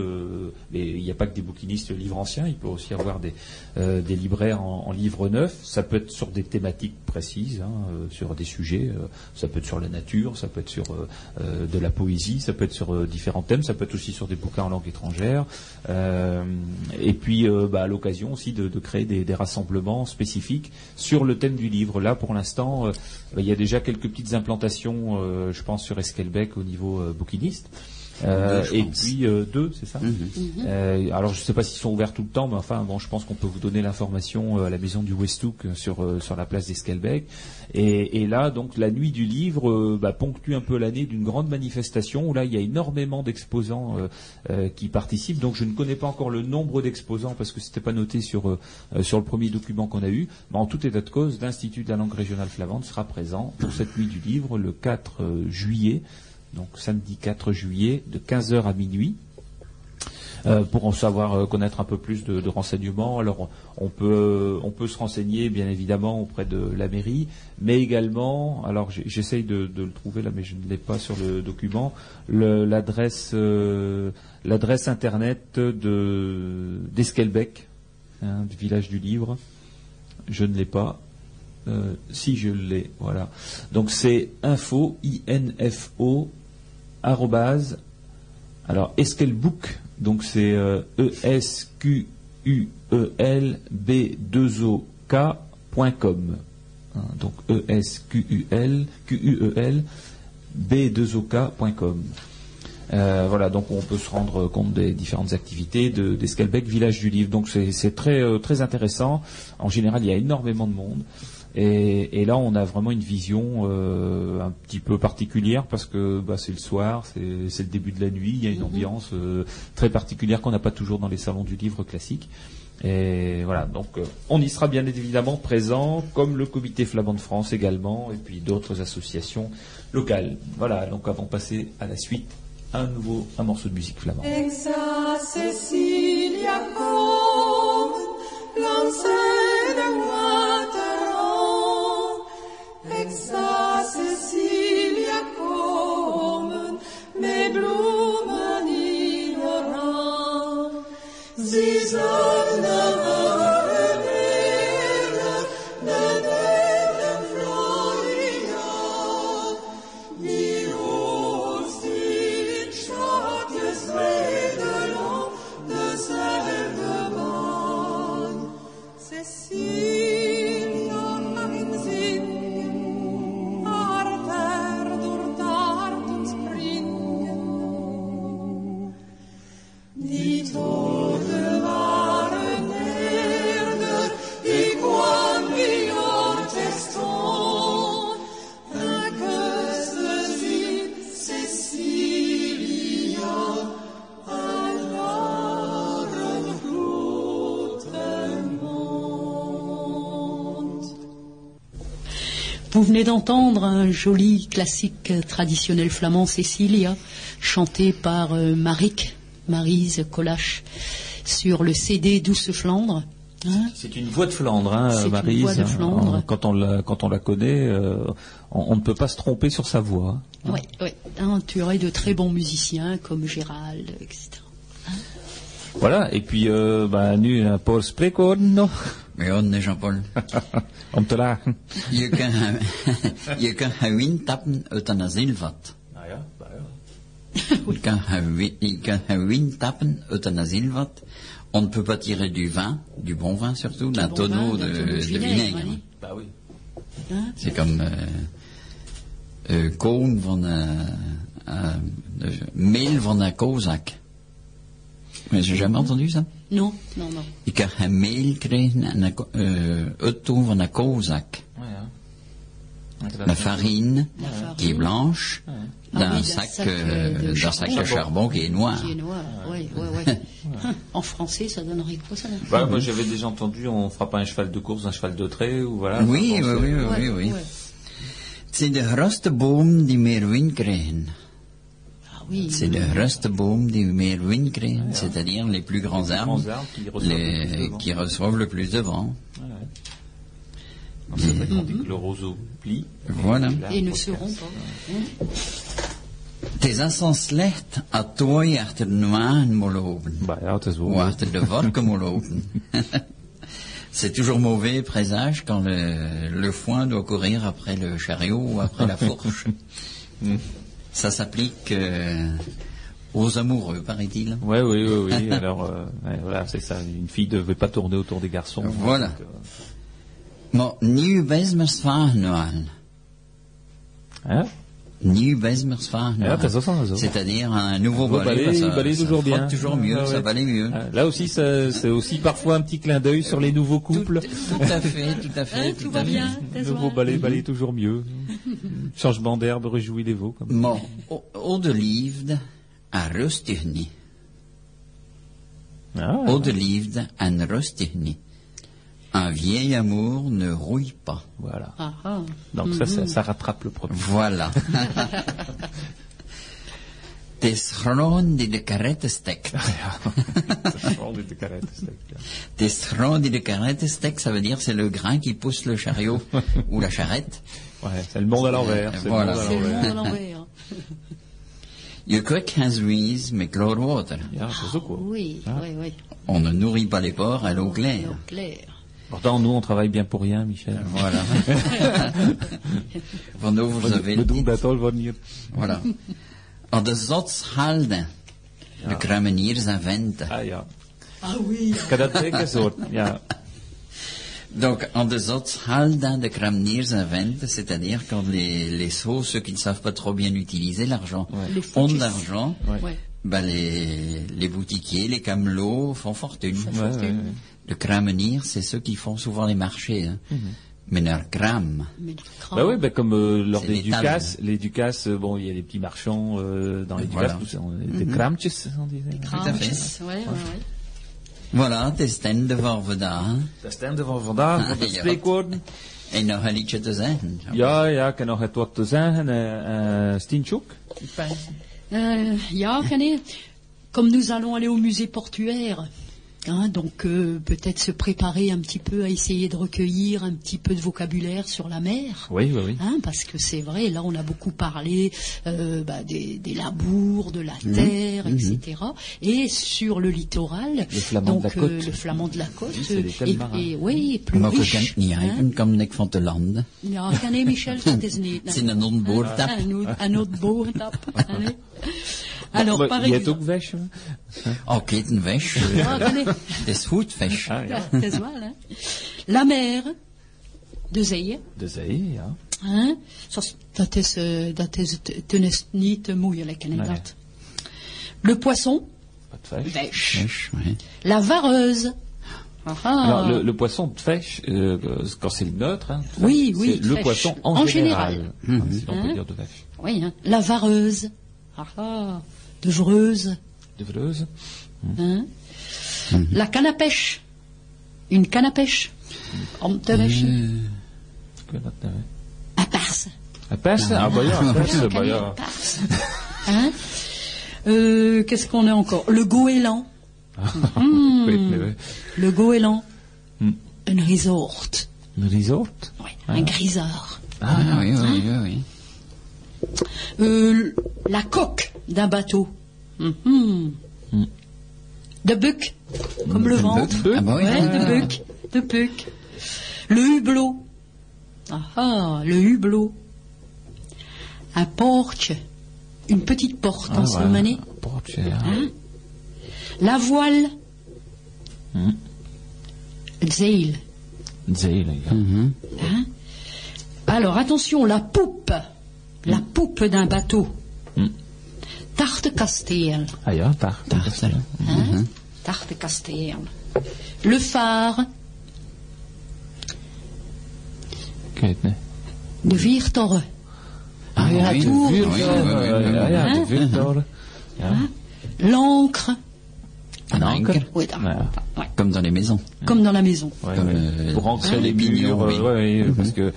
mais il n'y a pas que des bouquinistes livres anciens, il peut aussi y avoir des, des libraires en, en livres neufs. Ça peut être sur des thématiques précises, hein, euh, sur des sujets. euh, ça peut être sur la nature, ça peut être sur euh, euh, de la poésie, ça peut être sur euh, différents thèmes, ça peut être aussi sur des bouquins en langue étrangère. Euh, et puis, bah, à l'occasion aussi de, de créer des, des rassemblements spécifiques sur le thème du livre. Là, pour l'instant, euh, bah, il y a déjà quelques petites implantations, je pense, sur Esquelbec au niveau bouquiniste. Euh, Deux, et pense. puis euh, deux, c'est ça Mhm. euh, alors je ne sais pas s'ils sont ouverts tout le temps, mais enfin bon, je pense qu'on peut vous donner l'information euh, à la maison du Westouk euh, sur euh, sur la place d'Esquelbec. Et, et là, donc la nuit du livre euh, bah, ponctue un peu l'année d'une grande manifestation où là il y a énormément d'exposants euh, euh, qui participent. Donc je ne connais pas encore le nombre d'exposants parce que c'était pas noté sur sur le premier document qu'on a eu. Mais en tout état de cause, l'Institut de la langue régionale flamande sera présent pour cette nuit du livre le 4 euh, juillet. Donc samedi 4 juillet de 15h à minuit. Euh, pour en savoir euh, connaître un peu plus de, renseignements, alors on peut on peut se renseigner bien évidemment auprès de la mairie, mais également, alors j'essaye de, le trouver là, mais je ne l'ai pas sur le document, l'adresse euh, l'adresse internet de d'Esquelbec, hein, du village du livre. Je ne l'ai pas. Si je l'ai, voilà. Donc c'est info, info, arrobase, Alors, Esquelbook, donc c'est euh, E-S-Q-U-E-L-B-2-O-K.com. Hein, donc E-S-Q-U-L, Q-U-E-L, B2OK.com. Euh, voilà, donc on peut se rendre compte des différentes activités de, village du livre. Donc c'est, c'est très, euh, très intéressant. En général, il y a énormément de monde. Et, et là, on a vraiment une vision euh, un petit peu particulière parce que bah, c'est le soir, c'est, le début de la nuit, il y a une ambiance euh, très particulière qu'on n'a pas toujours dans les salons du livre classiques. Et voilà, donc euh, on y sera bien évidemment présent, comme le Comité Flamand de France également, et puis d'autres associations locales. Voilà, donc avant de passer à la suite, un nouveau, un morceau de musique flamand. Exa Jesus. Venez d'entendre un joli classique traditionnel flamand, Cécilia, chanté par euh, Marik, Marise Colache, sur le CD Douce Flandre. Hein C'est une voix de Flandre, hein, C'est une voix de Flandre. Euh, Quand on la, quand on la connaît, euh, on, on ne peut pas se tromper sur sa voix. Oui, oui. Entouré de très bons musiciens comme Gérald, etc. Voilà, et puis, euh, bah, nu Paul Sprekorn, Ja, nee, Jean-Paul? om te lachen. Je kan, je kan geen win tappen uit een asielvat. Ja, ja. Je kan geen win- je kan geen win tappen uit een asielvat. On ne peut pas tirer du vin, du bon vin surtout, d'un bon tonneau vin, de, d'un tonneau de de vinaigre. Bah oui. C'est comme euh, euh, koon van een, de meel van een kozak. Mais j'ai jamais entendu ça. Non, non, non. Je kan geen meel krijgen en een eh, uitdoen van een kozak. Ouais. Ouais, La farine La farine. qui est blanche Ah d'un oui, d'un sac, sac, euh, de d'un sac de charbon. charbon qui est noir. Qui est noir. Oui, oui, oui. Hein, (laughs) En français, ça donnerait quoi ça Bah, moi j'avais déjà entendu, on fera pas un cheval de course, un cheval de trait, ou voilà. Oui, oui, oui, c'est- oui, Ouais, oui, oui. ouais. C'est de grootste boom die meer wind krijgen. Ah oui. C'est de grootste boom die meer wind krijgen, c'est-à-dire les plus grands arbres, grands arbres qui reçoivent le plus de les, vent. qui reçoivent le plus de vent. Donc, C'est vrai qu'on dit que le roseau plie. Voilà. Et ne casse. seront pas. Hein? Het is als een slecht a tooi achter de waan moet lopen. Bah ja, het is (laughs) Ou achter de vorken moet lopen. C'est toujours mauvais présage quand le, le foin doit courir après le chariot ou après la fourche. (laughs) Ça s'applique euh, aux amoureux, paraît-il. Ouais, oui, oui, oui. (laughs) Alors, euh, ouais, voilà, c'est ça. Une fille ne devait pas tourner autour des garçons. Voilà. Donc, euh, Maar nieuw bezmersvagnoal. hein? Ja, t'as raison. C'est-à-dire un nouveau balai. balai, ça, balai ça toujours bien. toujours mieux, Ah, ça mieux. Ah, Là aussi, c'est aussi parfois un petit clin d'œil sur les nouveaux couples. tout à fait, tout à fait, Hein, tout tout à va fait. bien. Nouveau balai, balai toujours mieux. Changement d'herbe réjouit les veaux. Comme... O- o de liefde en rustig niet. Ah, de liefde en rustig niet. Un vieil amour ne rouille pas. voilà. Ah, ah. Donc ça, ça, ça rattrape le premier. Voilà. (laughs) Die de grond (laughs) die de karette stekt, ça veut dire c'est le grain qui pousse le chariot ou la charrette. Ouais, c'est le monde à l'envers. c'est le Voilà. monde à C'est le l'envers. monde à l'envers. Je krijgt geen zwies met kloorwater. Ja, c'est ça, quoi. Oui, Ah. oui, oui. On ne nourrit pas les porcs à l'eau claire. Pourtant, nous, on travaille bien pour rien, Michel. Voilà. (laughs) Van over vous avez We. Voilà. En de zotshalden De kruimeniers en venten. Ah ja. Ah oui. Ik heb dat zeker soort. Ja. Donc, en deux autres, Halda de Kramniers en vente, c'est-à-dire quand les, les sauts, ceux qui ne savent pas trop bien utiliser l'argent, ont de l'argent, Ouais. ben les, les boutiquiers, les camelots font fortune. Ouais, ouais, ouais. Le Kramenier, c'est ceux qui font souvent les marchés. Hein. Mais leur Kram, Mais le crâne. Bah oui, bah comme euh, lors C'est des des tables. Ducas, les Ducas, euh, bon, il y a des petits marchands euh, dans les Ducas, Voilà. ça, on- des kramtjes, on disait. Tout à fait. Crânes, Ouais, voilà, het is ten de Vorveda. hein. Dat staan er van vandaag, wat de spreekwoorden. En nog een liedje te zeggen. Ja, ja, ik heb nog het wat te zeggen. Uh, Stientjoek? Euh, ja, René, comme nous allons aller au musée portuaire, hein, donc euh, peut-être se préparer un petit peu à essayer de recueillir un petit peu de vocabulaire sur la mer. Oui, oui, oui. Hein, parce que c'est vrai, là on a beaucoup parlé euh, bah, des, des labours, de la terre, etc. Et sur le littoral, Le flamand donc de la côte. euh, le flamand de la côte, Oui, c'est et, oui, plus Maar riche. kan hein. uit, comme ik van te landen. Ja, René Michel, dat is niet. Het is een onboordtap. Un autre, (laughs) Alors, Maar par je hebt exemple. ook? Oh, ketenvesh. (laughs) Ah, René. Het is goed, vesh. Ah, ja. Dat is wel, hè. La mer, de zee, De zee, ja. Zoals- Dat is, eh, dat is het, ten is niet moeilijk, inderdaad. Le poisson, Wat. Vesh, ouais. La vareuse. Ah, ah. Alors, le, le poisson de fèche, euh, quand c'est le neutre, hein, Oui, c'est oui, le fèche. poisson en, En général, général. hein, si l'on Hein peut dire de vache. Oui, hein. La vareuse. Ah, ah. De vreuse. De vleuse. Hein. La canne à pêche. Une canne à pêche. Om te wäschen. Ik weet dat Parse. Een persen? Ah, bah ja, een persen, bah ja. Hein? Euh, Qu'est-ce qu'on a encore? Le goéland. Weet niet, hè. Le goéland. Hmm. Un resort. Een resort? Oui, un grisard. Ah, oui, oui, oui, oui. Euh, la coque d'un bateau. Mhm. De buc, comme le ventre. buc. Ah bah oui. Ouais, Ah. de de. Le hublot. Ah ah, le hublot. Un porche. Une petite porte en Ah, Slovénie. voilà. Poortje, ja. Hein La voile. Hmm. Zeil. Zeilen, ja. Hein Alors attention, la poupe. La poupe d'un bateau. Hmm. Tartekasteel. Ah ja, daar. Tarte. Hein? Tartekasteel. Le phare. Ik weet het niet. De Viertorre. Ah, ja, oui, de oui, oui, oui, oui, oui. Ja, ja, de Hein? vuurtoren. Ja. L'encre. Een anker. Oui, d'accord. Ja. Ouais. Comme dans les maisons. Comme dans la maison. Ouais, Comme, euh, pour ancrer hein, les murs, oui. euh, ouais, ouais, parce que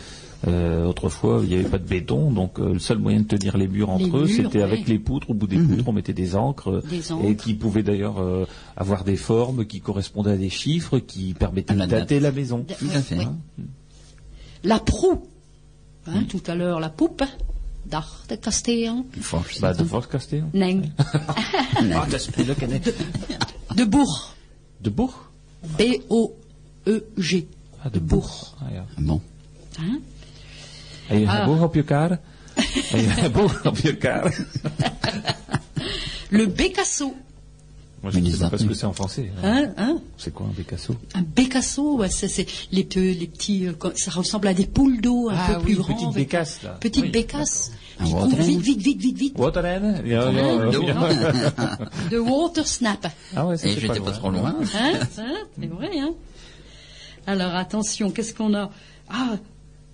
euh, autrefois il n'y avait pas de béton, donc euh, le seul moyen de tenir les murs entre Les eux, c'était avec les poutres. Au bout des poutres, on mettait des encres, euh, et qui pouvaient d'ailleurs euh, avoir des formes qui correspondaient à des chiffres qui permettaient de date. dater la maison. De- Tout à fait. La proue. Hein, Tout à l'heure, la poupe. Tartekasteel. Force. Bah, de Volkskasteel. Nee. Ah, dat is moeilijk, hè. De bourg. De boeg? B-O-E-G. Ah, de boeg. Ah, ja. Bon. Hein En je Ah. hebt boeg op je karen? En je hebt boeg op je karen? Le bécasso. Moi, je ne sais pas ce que c'est en français. hein. Hein, hein? C'est quoi un bécasso Un bécasso, ouais, ça, c'est les, pe- les petits, euh, ça ressemble à des poules d'eau un Ah peu plus oui, petites avec- bécasses, là. Petites Oui, Qui hen. vite, vite, vite, vite, vite. Ja, d'eau. ja. De water snap. Ah ouais, c'est j'étais pas trop loin. Hein, hein, c'est vrai, hein. Alors attention, qu'est-ce qu'on a? Ah,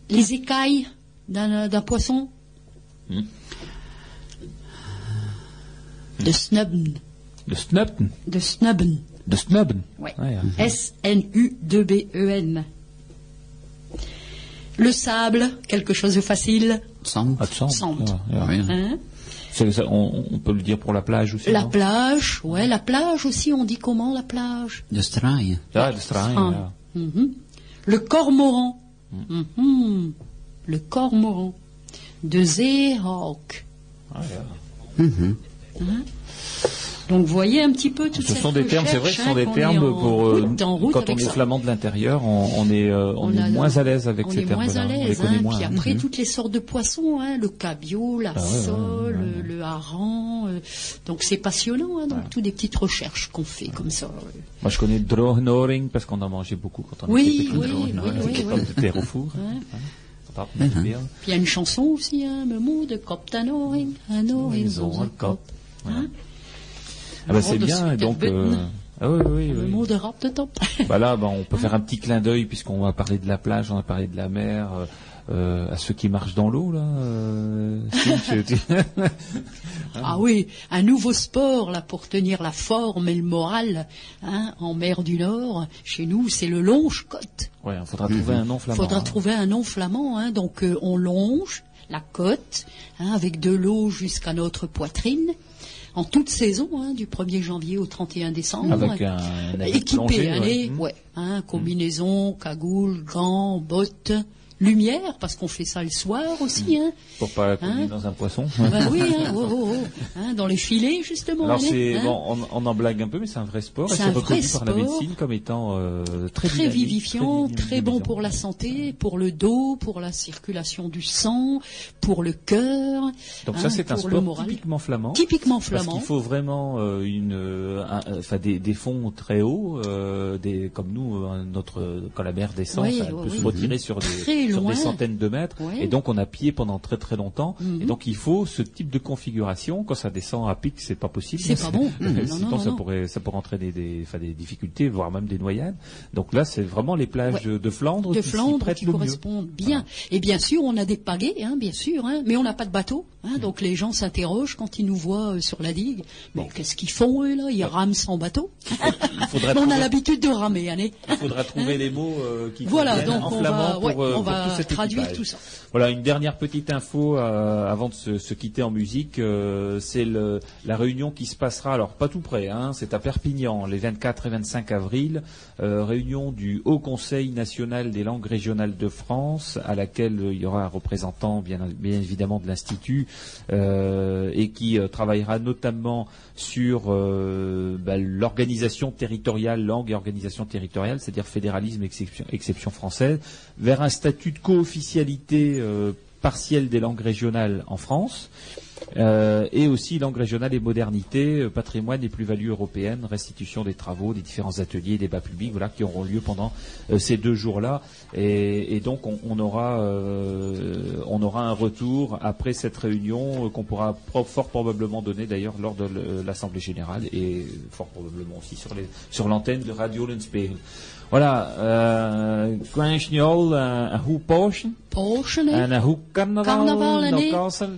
les écailles d'un d'un poisson. Hmm. De snubben. De snubben. De snubben. De snubben. Ouais. Ah, ja. S-N-U-2-B-E-N. Le sable, quelque chose de facile. Sand. Ah, ja. Oui. Hein? Ça, on, on peut le dire pour la plage aussi. la plage, ouais, la plage aussi, on dit comment la plage? De straai. Ja, de straai, Ah. ja. Mhm. Le cormoran. Mhm. Le cormoran. De zeehawk. Ah. Mhm. Donc vous voyez un petit peu tout Ce sont des termes, c'est vrai, ce sont des termes pour euh, quand on est flamand de l'intérieur, on, on est, euh, on, est moins à l'aise avec on ces est termes-là. moins à On les l'aise. hein. moins. Puis après, Mhm. toutes les sortes de poissons, hein, le cabillaud, la Ah ouais, ouais, sole, ouais, le hareng. euh, donc c'est passionnant. Hein, donc toutes des petites recherches qu'on fait comme ça. euh. Moi, je connais Drohnoring parce qu'on en mangeait beaucoup quand on Oui, était petit. oui, Drohnoring, oui, oui, oui. pommes de terre au four. Hein. Puis il y a une chanson aussi, hein, me mot de cop tanoring, un oring, Ils ont un cop. Voilà. Hein? Ah bah c'est bien, donc... Superbutton. euh, Ah oui, oui, Le oui. mot de rap de top. Bah là, bah, on peut faire un petit clin d'œil puisqu'on va parler de la plage, on a parlé de la mer, euh, à ceux qui marchent dans l'eau là. Euh, (laughs) Ah oui, un nouveau sport là pour tenir la forme et le moral hein, en mer du Nord. Chez nous, c'est le longe-côte. ouais, il faudra trouver un nom Il flamand. faudra hein. trouver un nom flamand. Hein. Donc euh, on longe la côte hein, avec de l'eau jusqu'à notre poitrine en toute saison, hein, du 1er janvier au 31 décembre. Avec un, un Équipé, plongé, hein, ouais. les- ouais, hein, combinaison, cagoule, gants, bottes, lumière, parce qu'on fait ça le soir aussi. Hein. Pour pas couler Hein dans un poisson. Ben oui, hein, oh, oh, oh, hein, dans les filets justement. Alors allez, hein. bon, on, on en blague un peu, mais c'est un vrai sport. C'est un reconnu vrai par la sport. médecine comme étant euh, très, très vivifiant, très très bon pour la santé, pour le dos, pour la circulation du sang, pour le cœur. Donc hein, ça c'est un sport moral. typiquement flamand. Typiquement Parce flamand. qu'il faut vraiment euh, une, euh, euh, enfin des, des fonds très hauts, euh, des, comme nous, notre quand la mer descend, Oui, ça oui, peut oui. se retirer sur des, sur loin. des centaines de mètres, Ouais. et donc on a pied pendant très très longtemps. Mhm. Et donc il faut ce type de configuration. Quand ça descend à pic, c'est pas possible. C'est pas bon. (laughs) Mhm. Sinon Non, non, ça non. pourrait ça pourrait entraîner des, enfin, des difficultés, voire même des noyades. Donc là, c'est vraiment les plages Ouais. de, Flandre de qui Flandre qui correspondent bien. Et bien sûr, on a des pagaies, hein, bien sûr, hein, mais on n'a pas de bateau. Hein, donc les gens s'interrogent quand ils nous voient euh, sur la digue. Mais qu'est-ce qu'ils font eux là? Ils rament sans bateau. Il (laughs) on a l'habitude de ramer, allez. Il faudra trouver les mots euh, qui Voilà, donc en on flamand va, pour, ouais, euh, on pour va tout cet traduire équipage. tout ça. Voilà, une dernière petite info euh, avant de se, se quitter en musique, euh, c'est la réunion qui se passera, alors pas tout près, hein, c'est à Perpignan, les 24 et 25 avril, euh, réunion du Haut Conseil national des langues régionales de France, à laquelle euh, il y aura un représentant bien, bien évidemment de l'Institut, euh, et qui euh, travaillera notamment sur euh, bah, l'organisation territoriale, langue et organisation territoriale, c'est-à-dire fédéralisme, exception, exception française, vers un statut de co-officialité euh, partielle des langues régionales en France, euh, et aussi langue régionale et modernité, euh, patrimoine et plus-value européenne, restitution des travaux, des différents ateliers, débats publics, voilà, qui auront lieu pendant euh, ces deux jours-là. Et, et donc on, on aura, euh, on aura un retour après cette réunion euh, qu'on pourra pro- fort probablement donner d'ailleurs lors de l'Assemblée générale et fort probablement aussi sur les sur l'antenne de Radio Lenspeil. Voilà, euh, hoe hoe carnaval, Carnaval, castle,